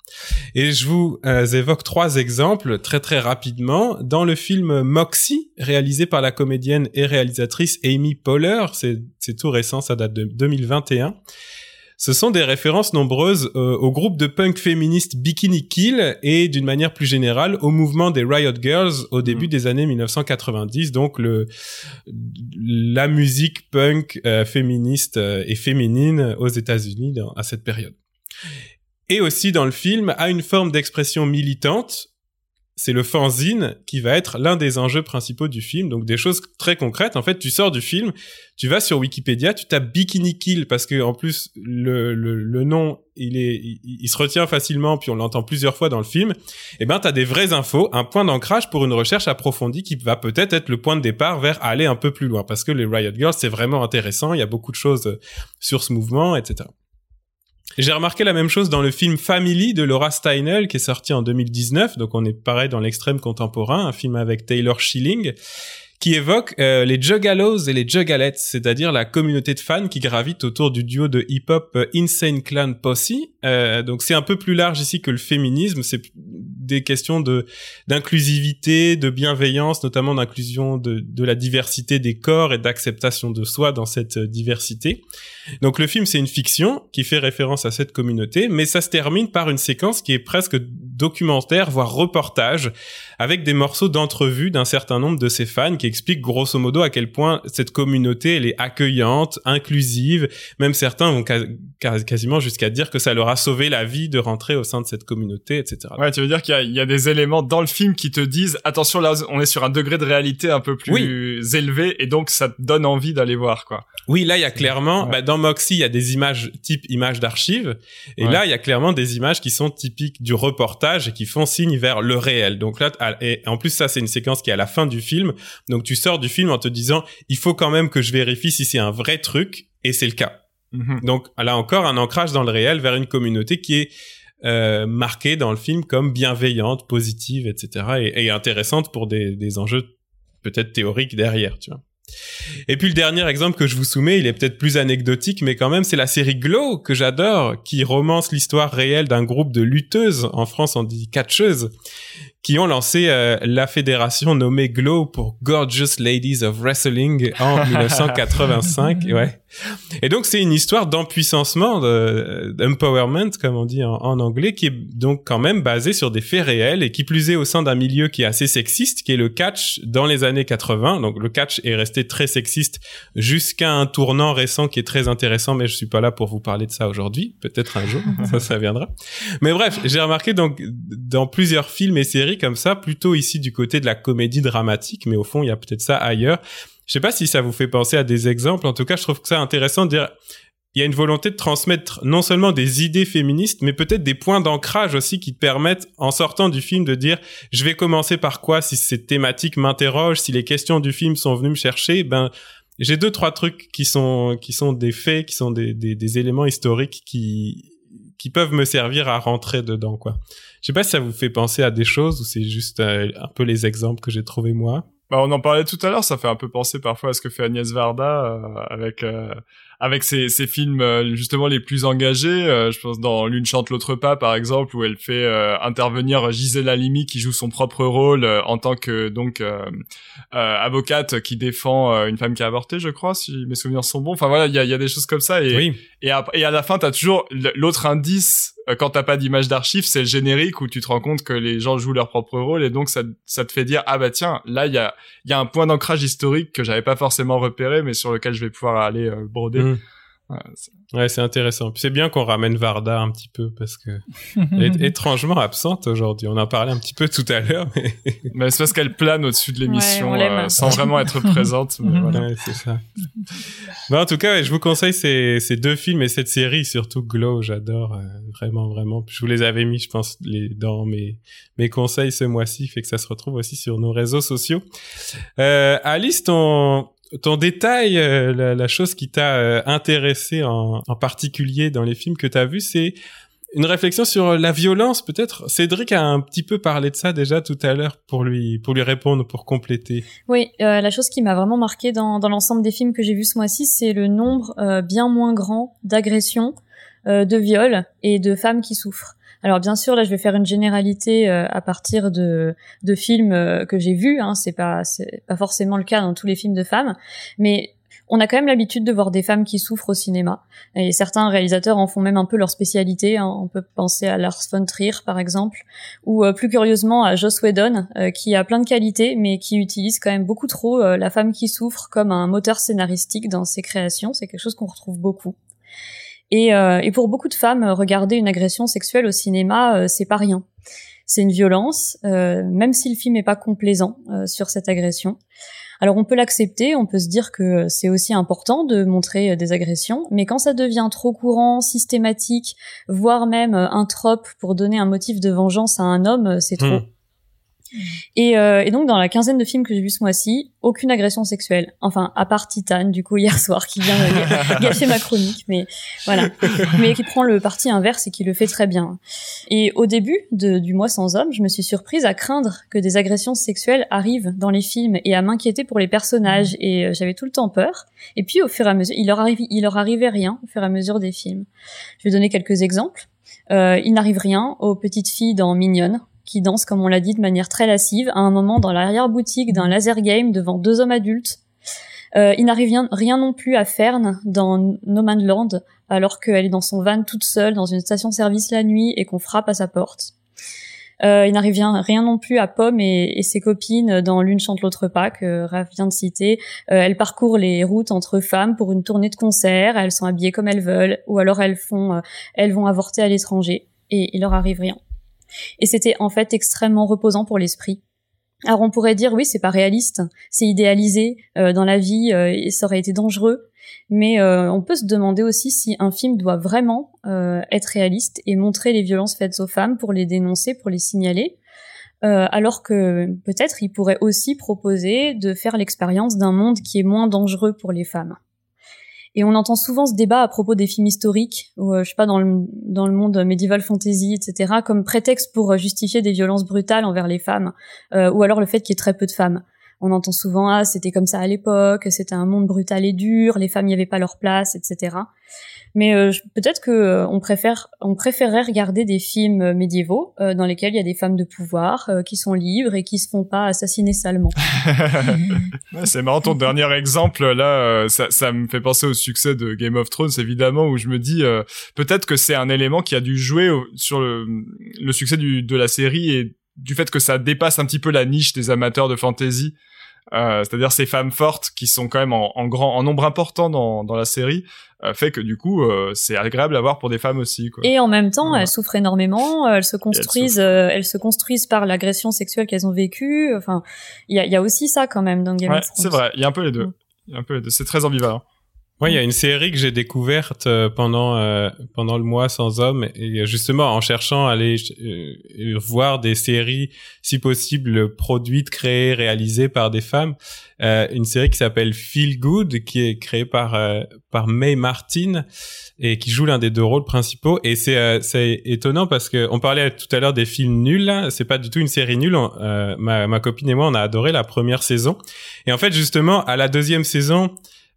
[SPEAKER 2] Et je vous euh, évoque trois exemples très très rapidement. Dans le film Moxie, réalisé par la comédienne et réalisatrice Amy Poehler, c'est tout récent, ça date de 2021. Ce sont des références nombreuses euh, au groupe de punk féministe Bikini Kill et d'une manière plus générale au mouvement des Riot Girls au début
[SPEAKER 3] Mm.
[SPEAKER 2] des années 1990, donc le la musique punk euh, féministe euh, et féminine aux États-Unis à cette période. Et aussi dans le film a une forme d'expression militante. C'est le fanzine qui va être l'un des enjeux principaux du film. Donc des choses très concrètes. En fait, tu sors du film, tu vas sur Wikipédia, tu tapes Bikini Kill parce que en plus le, le, le nom il est il, se retient facilement puis on l'entend plusieurs fois dans le film. Et ben t'as des vraies infos, un point d'ancrage pour une recherche approfondie qui va peut-être être le point de départ vers aller un peu plus loin parce que les Riot Girls c'est vraiment intéressant. Il y a beaucoup de choses sur ce mouvement, etc. J'ai remarqué la même chose dans le film Family de Laura Steinel qui est sorti en 2019, donc on est pareil dans l'extrême contemporain, un film avec Taylor Schilling qui évoque euh, les Juggalos et les Juggalettes, c'est-à-dire la communauté de fans qui gravitent autour du duo de hip-hop euh, Insane Clan Posse. Euh, donc c'est un peu plus large ici que le féminisme, c'est des questions de d'inclusivité, de bienveillance, notamment d'inclusion de, de la diversité des corps et d'acceptation de soi dans cette euh, diversité. Donc le film c'est une fiction qui fait référence à cette communauté, mais ça se termine par une séquence qui est presque documentaire, voire reportage, avec des morceaux d'entrevue d'un certain nombre de ces fans qui expliquent grosso modo à quel point cette communauté elle est accueillante, inclusive. Même certains vont quasiment jusqu'à dire que ça leur a sauvé la vie de rentrer au sein de cette communauté, etc.
[SPEAKER 3] Ouais, tu veux dire qu'il y a, il y a des éléments dans le film qui te disent attention là on est sur un degré de réalité un peu plus élevé et donc ça te donne envie d'aller voir quoi.
[SPEAKER 2] Oui, là, il y a clairement,
[SPEAKER 3] Ouais.
[SPEAKER 2] bah, dans Moxie, il y a des images type images d'archives. Et
[SPEAKER 3] Ouais.
[SPEAKER 2] là, il y a clairement des images qui sont typiques du reportage et qui font signe vers le réel. Donc là, et en plus ça c'est une séquence qui est à la fin du film. Donc tu sors du film en te disant il faut quand même que je vérifie si c'est un vrai truc et c'est le cas. Mhm. Donc là encore un ancrage dans le réel vers une communauté qui est euh, marquée dans le film comme bienveillante, positive, etc. et, et intéressante pour des, des enjeux peut-être théoriques derrière, tu vois. Et puis le dernier exemple que je vous soumets, il est peut-être plus anecdotique, mais quand même, c'est la série Glow que j'adore, qui romance l'histoire réelle d'un groupe de lutteuses, en France on dit catcheuses, qui ont lancé euh, la fédération nommée Glow pour Gorgeous Ladies of Wrestling en *laughs* 1985. ouais. Et donc c'est une histoire d'empuissancement, d'empowerment comme on dit en, anglais, qui est donc quand même basée sur des faits réels et qui plus est au sein d'un milieu qui est assez sexiste, qui est le catch dans les années 80. Donc le catch est resté très sexiste jusqu'à un tournant récent qui est très intéressant, mais je suis pas là pour vous parler de ça aujourd'hui. Peut-être un jour, *laughs* ça, ça viendra. Mais bref, j'ai remarqué donc dans plusieurs films et séries comme ça, plutôt ici du côté de la comédie dramatique, mais au fond, il y a peut-être ça ailleurs. Je sais pas si ça vous fait penser à des exemples. En tout cas, je trouve que c'est intéressant de dire, il y a une volonté de transmettre non seulement des idées féministes, mais peut-être des points d'ancrage aussi qui te permettent, en sortant du film, de dire, je vais commencer par quoi si cette thématique m'interroge, si les questions du film sont venues me chercher, ben, j'ai deux, trois trucs qui sont, qui sont des faits, qui sont des, des, des éléments historiques qui, qui peuvent me servir à rentrer dedans, quoi. Je sais pas si ça vous fait penser à des choses ou c'est juste euh, un peu les exemples que j'ai trouvés moi.
[SPEAKER 3] Bah, on en parlait tout à l'heure, ça fait un peu penser parfois à ce que fait Agnès Varda euh, avec euh, avec ses, ses films euh, justement les plus engagés. je pense dans L'une chante l'autre pas par exemple où elle fait intervenir Gisèle Halimi qui joue son propre rôle en tant que donc avocate qui défend une femme qui a avorté, je crois, si mes souvenirs sont bons. Enfin voilà, il y a, y a des choses comme ça et oui. et, à, et à la fin t'as toujours l'autre indice quand t'as pas d'image d'archives, c'est le générique où tu te rends compte que les gens jouent leur propre rôle et donc ça, ça te fait dire ah bah tiens là il y a y a un point d'ancrage historique que j'avais pas forcément repéré mais sur lequel je vais pouvoir aller euh, broder. Mmh.
[SPEAKER 2] Ouais, c'est intéressant. c'est bien qu'on ramène Varda un petit peu parce que elle est *laughs* étrangement absente aujourd'hui. On en parlait un petit peu tout à l'heure, mais, *laughs*
[SPEAKER 3] mais c'est parce qu'elle plane au-dessus de l'émission euh, sans vraiment être présente. Mais *laughs* voilà.
[SPEAKER 2] c'est ça. en tout cas, je vous conseille ces, ces deux films et cette série, surtout Glow. J'adore euh, vraiment, vraiment. Je vous les avais mis, je pense, les, dans mes mes conseils ce mois-ci, fait que ça se retrouve aussi sur nos réseaux sociaux. Euh, Alice, ton ton détail, euh, la, chose qui t'a euh, intéressé en, particulier dans les films que tu as vus, c'est une réflexion sur la violence peut-être. Cédric a un petit peu parlé de ça déjà tout à l'heure pour lui pour lui répondre pour compléter.
[SPEAKER 4] Oui, euh, la chose qui m'a vraiment marqué dans l'ensemble des films que j'ai vus ce mois-ci, c'est le nombre bien moins grand d'agressions, de viols et de femmes qui souffrent. Alors bien sûr, là, je vais faire une généralité euh, à partir de, films euh, que j'ai vus. Hein, c'est pas forcément le cas dans tous les films de femmes, mais on a quand même l'habitude de voir des femmes qui souffrent au cinéma. Et certains réalisateurs en font même un peu leur spécialité. Hein. On peut penser à Lars von Trier, par exemple, ou euh, plus curieusement à Joss Whedon, qui a plein de qualités, mais qui utilise quand même beaucoup trop la femme qui souffre comme un moteur scénaristique dans ses créations. C'est quelque chose qu'on retrouve beaucoup. Et, euh, et, pour beaucoup de femmes, regarder une agression sexuelle au cinéma, euh, c'est pas rien. C'est une violence, euh, même si le film est pas complaisant sur cette agression. Alors on peut l'accepter, on peut se dire que c'est aussi important de montrer des agressions, mais quand ça devient trop courant, systématique, voire même un trope pour donner un motif de vengeance à un homme, c'est trop. Mmh. Et, euh, et, donc dans la quinzaine de films que j'ai vus ce mois-ci, aucune agression sexuelle. Enfin, à part Titan, du coup hier *laughs* soir, qui vient *laughs* gâcher ma chronique, mais voilà, mais qui prend le parti inverse et qui le fait très bien. Et au début de, du mois sans homme, je me suis surprise à craindre que des agressions sexuelles arrivent dans les films et à m'inquiéter pour les personnages. Et euh, j'avais tout le temps peur. Et puis au fur et à mesure, il leur arrive, il leur arrivait rien au fur et à mesure des films. Je vais donner quelques exemples. Euh, il n'arrive rien aux petites filles dans Mignonne, qui danse, comme on l'a dit, de manière très lascive, à un moment dans l'arrière-boutique d'un laser game devant deux hommes adultes. Euh, il n'arrive rien, non plus à Fern dans No Man's Land, alors qu'elle est dans son van toute seule dans une station-service la nuit et qu'on frappe à sa porte. Euh, il n'arrive rien, non plus à Pomme et, ses copines dans L'une chante l'autre pas que Raph vient de citer. Euh, elles parcourent les routes entre femmes pour une tournée de concert. Elles sont habillées comme elles veulent, ou alors elles font, euh, elles vont avorter à l'étranger et il leur arrive rien. Et c'était en fait extrêmement reposant pour l'esprit. Alors on pourrait dire oui, c'est pas réaliste, c'est idéalisé euh, dans la vie, euh, ça aurait été dangereux. Mais euh, on peut se demander aussi si un film doit vraiment euh, être réaliste et montrer les violences faites aux femmes pour les dénoncer, pour les signaler, alors que peut-être il pourrait aussi proposer de faire l'expérience d'un monde qui est moins dangereux pour les femmes. Et on entend souvent ce débat à propos des films historiques, ou je sais pas dans le dans le monde médiéval fantasy, etc., comme prétexte pour justifier des violences brutales envers les femmes, ou alors le fait qu'il y ait très peu de femmes. On entend souvent ah c'était comme ça à l'époque, c'était un monde brutal et dur, les femmes n'y avaient pas leur place, etc. Mais euh, peut-être que euh, on préfère, on préférerait regarder des films médiévaux euh, dans lesquels il y a des femmes de pouvoir qui sont libres et qui se font pas assassiner salement. *laughs*
[SPEAKER 3] c'est marrant ton dernier exemple là, ça, ça, me fait penser au succès de Game of Thrones évidemment où je me dis peut-être que c'est un élément qui a dû jouer sur le, le succès du, de la série et du fait que ça dépasse un petit peu la niche des amateurs de fantasy euh, c'est-à-dire ces femmes fortes qui sont quand même en, grand, en nombre important dans, dans la série, euh, fait que du coup euh, c'est agréable à voir pour des femmes aussi. Quoi.
[SPEAKER 4] Et en même temps, elles souffrent énormément, elles se construisent, elles, se construisent par l'agression sexuelle qu'elles ont vécue. Enfin, il y a, y a, aussi ça quand même dans Game
[SPEAKER 3] ouais,
[SPEAKER 4] of Thrones.
[SPEAKER 3] C'est vrai, il y a un peu les deux. Mm. Il y a un peu les deux. C'est très ambivalent.
[SPEAKER 2] Ouais, il y a une série que j'ai découverte euh, pendant euh, pendant le mois sans hommes et justement en cherchant à aller euh, voir des séries si possible produites, créées, réalisées par des femmes, une série qui s'appelle Feel Good qui est créée par par May Martin et qui joue l'un des deux rôles principaux et c'est c'est étonnant parce que on parlait tout à l'heure des films nuls, c'est pas du tout une série nulle. ma ma copine et moi on a adoré la première saison et en fait justement à la deuxième saison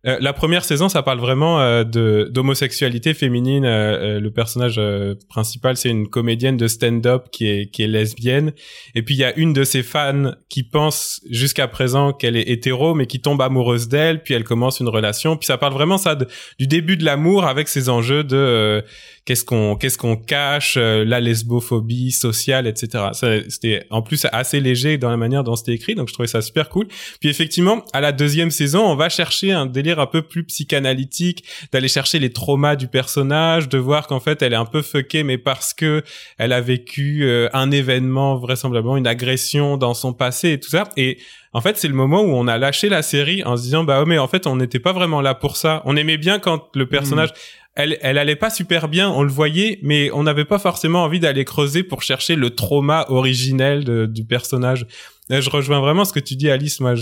[SPEAKER 2] euh, la première saison, ça parle vraiment euh, de d'homosexualité féminine. Euh, le personnage principal, c'est une comédienne de stand-up qui est qui est lesbienne. Et puis il y a une de ses fans qui pense jusqu'à présent qu'elle est hétéro, mais qui tombe amoureuse d'elle. Puis elle commence une relation. Puis ça parle vraiment ça du début de l'amour avec ses enjeux de qu'est-ce qu'on qu'est-ce qu'on cache, la lesbophobie sociale, etc. C'était en plus assez léger dans la manière dont c'était écrit, donc je trouvais ça super cool. Puis effectivement, à la deuxième saison, on va chercher un délire un peu plus psychanalytique, d'aller chercher les traumas du personnage, de voir qu'en fait elle est un peu fuckée, mais parce que elle a vécu euh, un événement vraisemblablement une agression dans son passé et tout ça. Et en fait, c'est le moment où on a lâché la série en se disant bah oh, mais en fait on n'était pas vraiment là pour ça. On aimait bien quand le personnage mmh. Elle, elle allait pas super bien, on le voyait, mais on n'avait pas forcément envie d'aller creuser pour chercher le trauma originel du personnage. je rejoins vraiment ce que tu dis, Alice. Moi,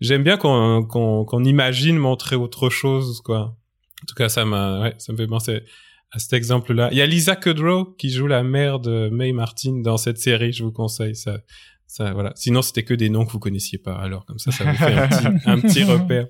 [SPEAKER 2] j'aime bien qu'on qu'on imagine montrer autre chose quoi. En tout cas, ça m'a ouais, ça me fait penser à cet exemple-là. Il y a Lisa Kudrow qui joue la mère de May Martin dans cette série, je vous conseille ça. Ça, voilà. Sinon, c'était que des noms que vous connaissiez pas. Alors, comme ça, ça vous fait un petit, un petit *laughs* repère.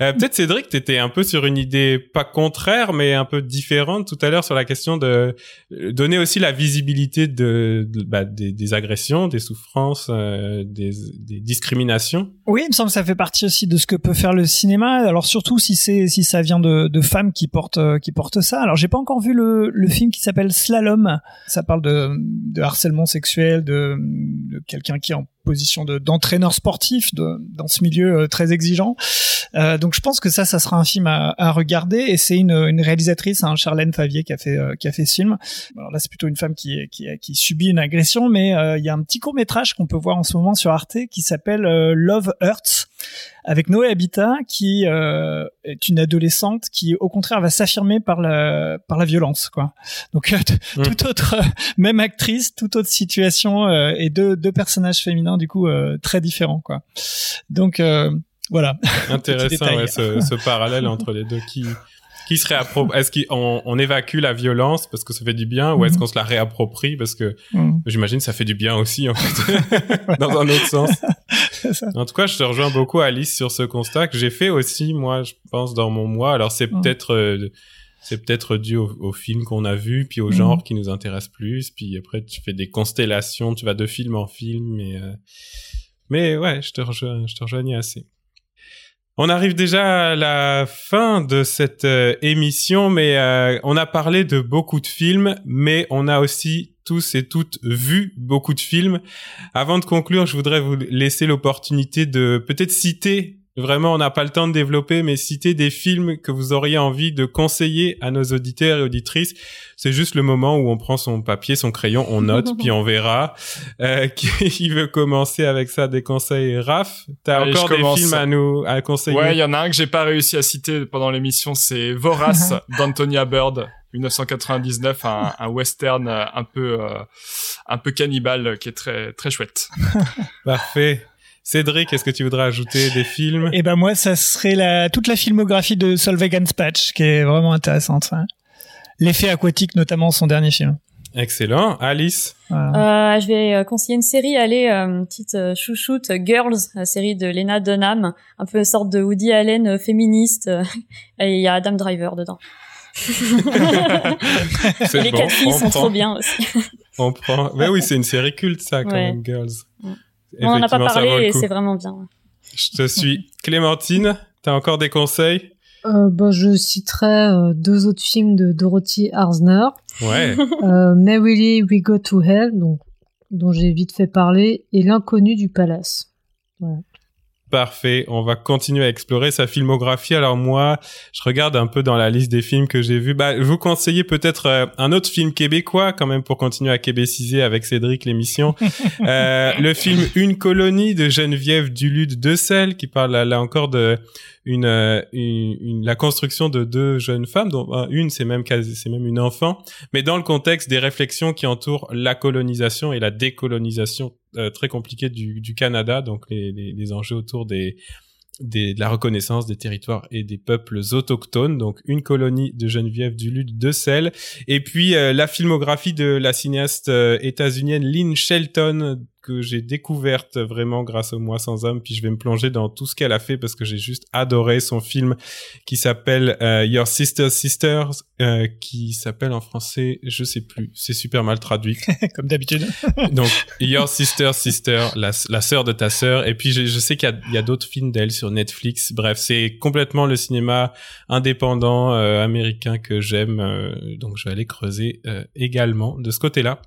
[SPEAKER 2] Euh, Peut-être Cédric, t'étais un peu sur une idée pas contraire, mais un peu différente tout à l'heure sur la question de euh, donner aussi la visibilité de, bah, des, des, agressions, des souffrances, euh, des, des, discriminations.
[SPEAKER 5] Oui, il me semble que ça fait partie aussi de ce que peut faire le cinéma. Alors surtout si c'est si ça vient de, de femmes qui portent euh, qui portent ça. Alors j'ai pas encore vu le, le film qui s'appelle Slalom. Ça parle de, de harcèlement sexuel, de, de quelqu'un qui en position d'entraîneur sportif de, dans ce milieu euh, très exigeant. Euh, donc je pense que ça, ça sera un film à, à regarder et c'est une, une réalisatrice, hein, Charlène Favier, qui a fait euh, qui a fait ce film. Alors là, c'est plutôt une femme qui, qui, qui subit une agression, mais euh, il y a un petit court métrage qu'on peut voir en ce moment sur Arte qui s'appelle Love Hurts avec Noé Habitat qui euh, est une adolescente qui au contraire va s'affirmer par la par la violence quoi. Donc euh, toute autre *laughs* même actrice, toute autre situation euh, et deux deux personnages féminins du coup très différents quoi. Donc voilà. *laughs*
[SPEAKER 2] Intéressant ouais, ce, ce parallèle entre les deux qui qui serait Est-ce qu'on on évacue la violence parce que ça fait du bien ou est-ce mhm. qu'on se la réapproprie parce que mhm. j'imagine ça fait du bien aussi en fait *laughs* dans un autre sens. En tout cas, je te rejoins beaucoup Alice sur ce constat que j'ai fait aussi moi, je pense dans mon mois. Alors c'est mhm. peut-être euh, c'est peut-être dû au, film qu'on a vu puis au genre qui nous intéresse plus puis après tu fais des constellations, tu vas de film en film mais euh, mais ouais, je te rejoins je te rejoignais assez. On arrive déjà à la fin de cette euh, émission, mais euh, on a parlé de beaucoup de films, mais on a aussi tous et toutes vu beaucoup de films. Avant de conclure, je voudrais vous laisser l'opportunité de peut-être citer Vraiment, on n'a pas le temps de développer, mais citez des films que vous auriez envie de conseiller à nos auditeurs et auditrices. C'est juste le moment où on prend son papier, son crayon, on note, *laughs* puis on verra. Euh, *laughs* qui veut commencer avec ça des conseils? Raph, t'as
[SPEAKER 3] Allez,
[SPEAKER 2] encore des
[SPEAKER 3] commence.
[SPEAKER 2] films à nous à conseiller?
[SPEAKER 3] Ouais, il y en a un que j'ai pas réussi à citer pendant l'émission, c'est Vorace *laughs* d'Antonia Bird, 1999, un, un western euh, un peu euh, un peu cannibale euh, qui est très très chouette. *laughs*
[SPEAKER 2] Parfait. Cédric, est-ce que tu voudrais ajouter des films?
[SPEAKER 5] Et ben moi, ça serait la toute la filmographie de Solveig Patch qui est vraiment intéressante. L'effet aquatique, notamment son dernier film.
[SPEAKER 2] Excellent. Alice?
[SPEAKER 5] Voilà.
[SPEAKER 4] Euh, je vais conseiller une série, allez, euh, une petite euh, chouchoute, Girls, la série de Lena Dunham, un peu une sorte de Woody Allen féministe, euh, *laughs* et il y a Adam Driver dedans. *laughs* Les
[SPEAKER 2] bon,
[SPEAKER 4] quatre filles
[SPEAKER 2] on
[SPEAKER 4] sont
[SPEAKER 2] prend,
[SPEAKER 4] trop bien aussi.
[SPEAKER 2] On prend. Mais oui, c'est une série culte ça quand
[SPEAKER 4] Ouais.
[SPEAKER 2] même, Girls.
[SPEAKER 4] On en a pas parlé et c'est vraiment bien.
[SPEAKER 2] Je te suis. Clémentine, t'as encore des conseils?
[SPEAKER 6] Euh, bah, je citerai euh, deux autres films de Dorothy Arzner.
[SPEAKER 2] Ouais. *laughs*
[SPEAKER 6] Euh, Merrily We Go to Hell, donc, dont j'ai vite fait parler, et L'inconnu du palace.
[SPEAKER 2] Parfait. On va continuer à explorer sa filmographie. Alors moi, je regarde un peu dans la liste des films que j'ai vus. Bah, je vous conseiller peut-être euh, un autre film québécois quand même pour continuer à québéciser avec Cédric l'émission. *laughs* Euh, le film Une colonie de Geneviève Dulude Decel qui parle là encore de euh, une, une- la construction de deux jeunes femmes dont euh, une c'est même quasi c'est même une enfant mais dans le contexte des réflexions qui entourent la colonisation et la décolonisation euh, très compliquée du, du Canada donc les, les, les enjeux autour des des, de la reconnaissance des territoires et des peuples autochtones, donc une colonie de Geneviève Dulude de Sel, et puis euh, la filmographie de la cinéaste euh, états-unienne Lynn Shelton que j'ai découverte vraiment grâce au Mois sans homme, puis je vais me plonger dans tout ce qu'elle a fait parce que j'ai juste adoré son film qui s'appelle euh, Your Sister's Sisters, euh, qui s'appelle en français, je sais plus, c'est super mal traduit, *laughs*
[SPEAKER 5] Comme d'habitude. *laughs*
[SPEAKER 2] donc, Your Sister Sister, la, la sœur de ta sœur. Et puis, je, je sais qu'il y a, d'autres films d'elle sur Netflix. Bref, c'est complètement le cinéma indépendant euh, américain que j'aime. donc, je vais aller creuser également de ce côté-là.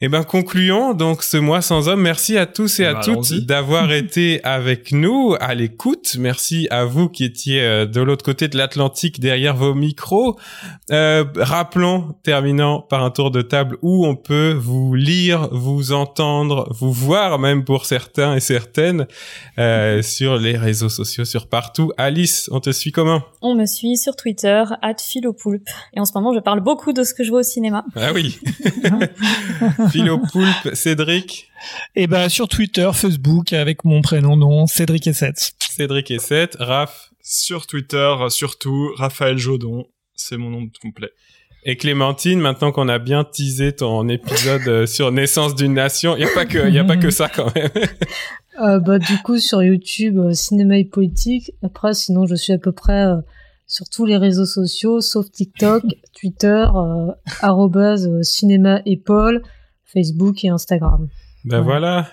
[SPEAKER 2] Eh ben, concluons donc ce mois sans homme. Merci à tous et à
[SPEAKER 3] Bah,
[SPEAKER 2] toutes d'avoir *laughs* été avec nous à l'écoute. Merci à vous qui étiez euh, de l'autre côté de l'Atlantique derrière vos micros. Euh, rappelons, terminant par un tour de table où on peut vous lire, vous entendre, vous voir même pour certains et certaines euh, sur les réseaux sociaux, sur partout. Alice, on te suit comment?
[SPEAKER 4] On me suit sur Twitter, @philopoulpe. Et en ce moment, je parle beaucoup de ce que je vois au cinéma.
[SPEAKER 2] Ah oui. *laughs* Philo Poulpe, Cédric,
[SPEAKER 5] Et ben sur Twitter, Facebook, avec mon prénom, non, Cédric Essette.
[SPEAKER 2] Cédric et Raph
[SPEAKER 3] Sur Twitter, surtout Raphaël Jodon, c'est mon nom complet.
[SPEAKER 2] et Clémentine. Maintenant qu'on a bien teasé ton épisode euh, sur Naissance d'une nation, il y a pas que, il y a pas que ça quand même. *laughs*
[SPEAKER 6] Euh, bah, du coup, sur YouTube, euh, cinéma et politique. Après, sinon, je suis à peu près euh, sur tous les réseaux sociaux, sauf TikTok, *laughs* Twitter, euh, arrobase, cinéma et Paul, Facebook et Instagram.
[SPEAKER 2] Ben
[SPEAKER 6] Ouais.
[SPEAKER 2] voilà.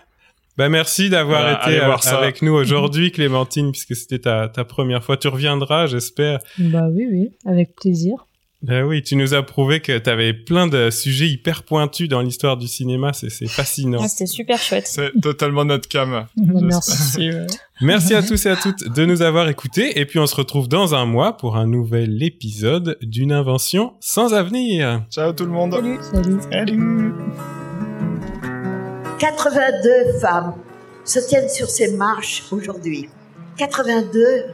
[SPEAKER 2] Ben merci d'avoir
[SPEAKER 3] Voilà,
[SPEAKER 2] été euh,
[SPEAKER 3] voir ça.
[SPEAKER 2] avec nous *laughs* aujourd'hui, Clémentine, puisque c'était ta, ta première fois. Tu reviendras, j'espère.
[SPEAKER 6] Bah oui, oui, avec plaisir.
[SPEAKER 2] Ben oui, tu nous as prouvé que tu avais plein de sujets hyper pointus dans l'histoire du cinéma. C'est c'est fascinant.
[SPEAKER 4] Ah, C'était super chouette.
[SPEAKER 3] C'est totalement notre cam.
[SPEAKER 6] Bah, merci.
[SPEAKER 5] Merci, *laughs* ouais.
[SPEAKER 2] Merci à tous et à toutes de nous avoir écoutés. Et puis on se retrouve dans un mois pour un nouvel épisode d'une invention sans avenir.
[SPEAKER 3] Ciao tout le monde.
[SPEAKER 4] Salut.
[SPEAKER 6] Salut.
[SPEAKER 5] Salut
[SPEAKER 7] 82 femmes se tiennent sur ces marches aujourd'hui. 82,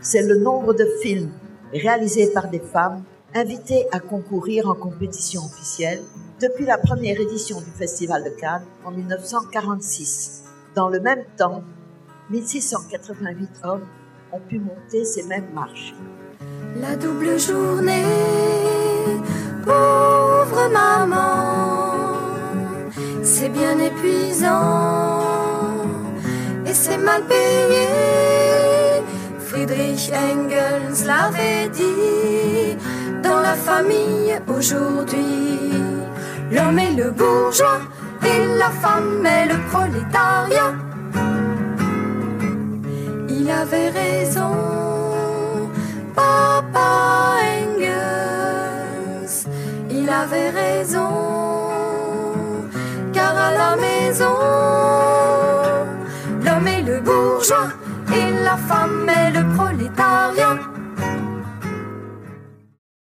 [SPEAKER 7] c'est le nombre de films réalisés par des femmes invitées à concourir en compétition officielle depuis la première édition du Festival de Cannes en 1946. Dans le même temps, 1688 hommes ont pu monter ces mêmes marches.
[SPEAKER 8] La double journée, pauvre maman, c'est bien épuisant et c'est mal payé. Friedrich Engels l'avait dit, dans la famille aujourd'hui, l'homme est le bourgeois et la femme est le prolétariat. Il avait raison. Papa Engels, il avait raison, car à la maison, l'homme est le bourgeois et la femme est le prolétariat.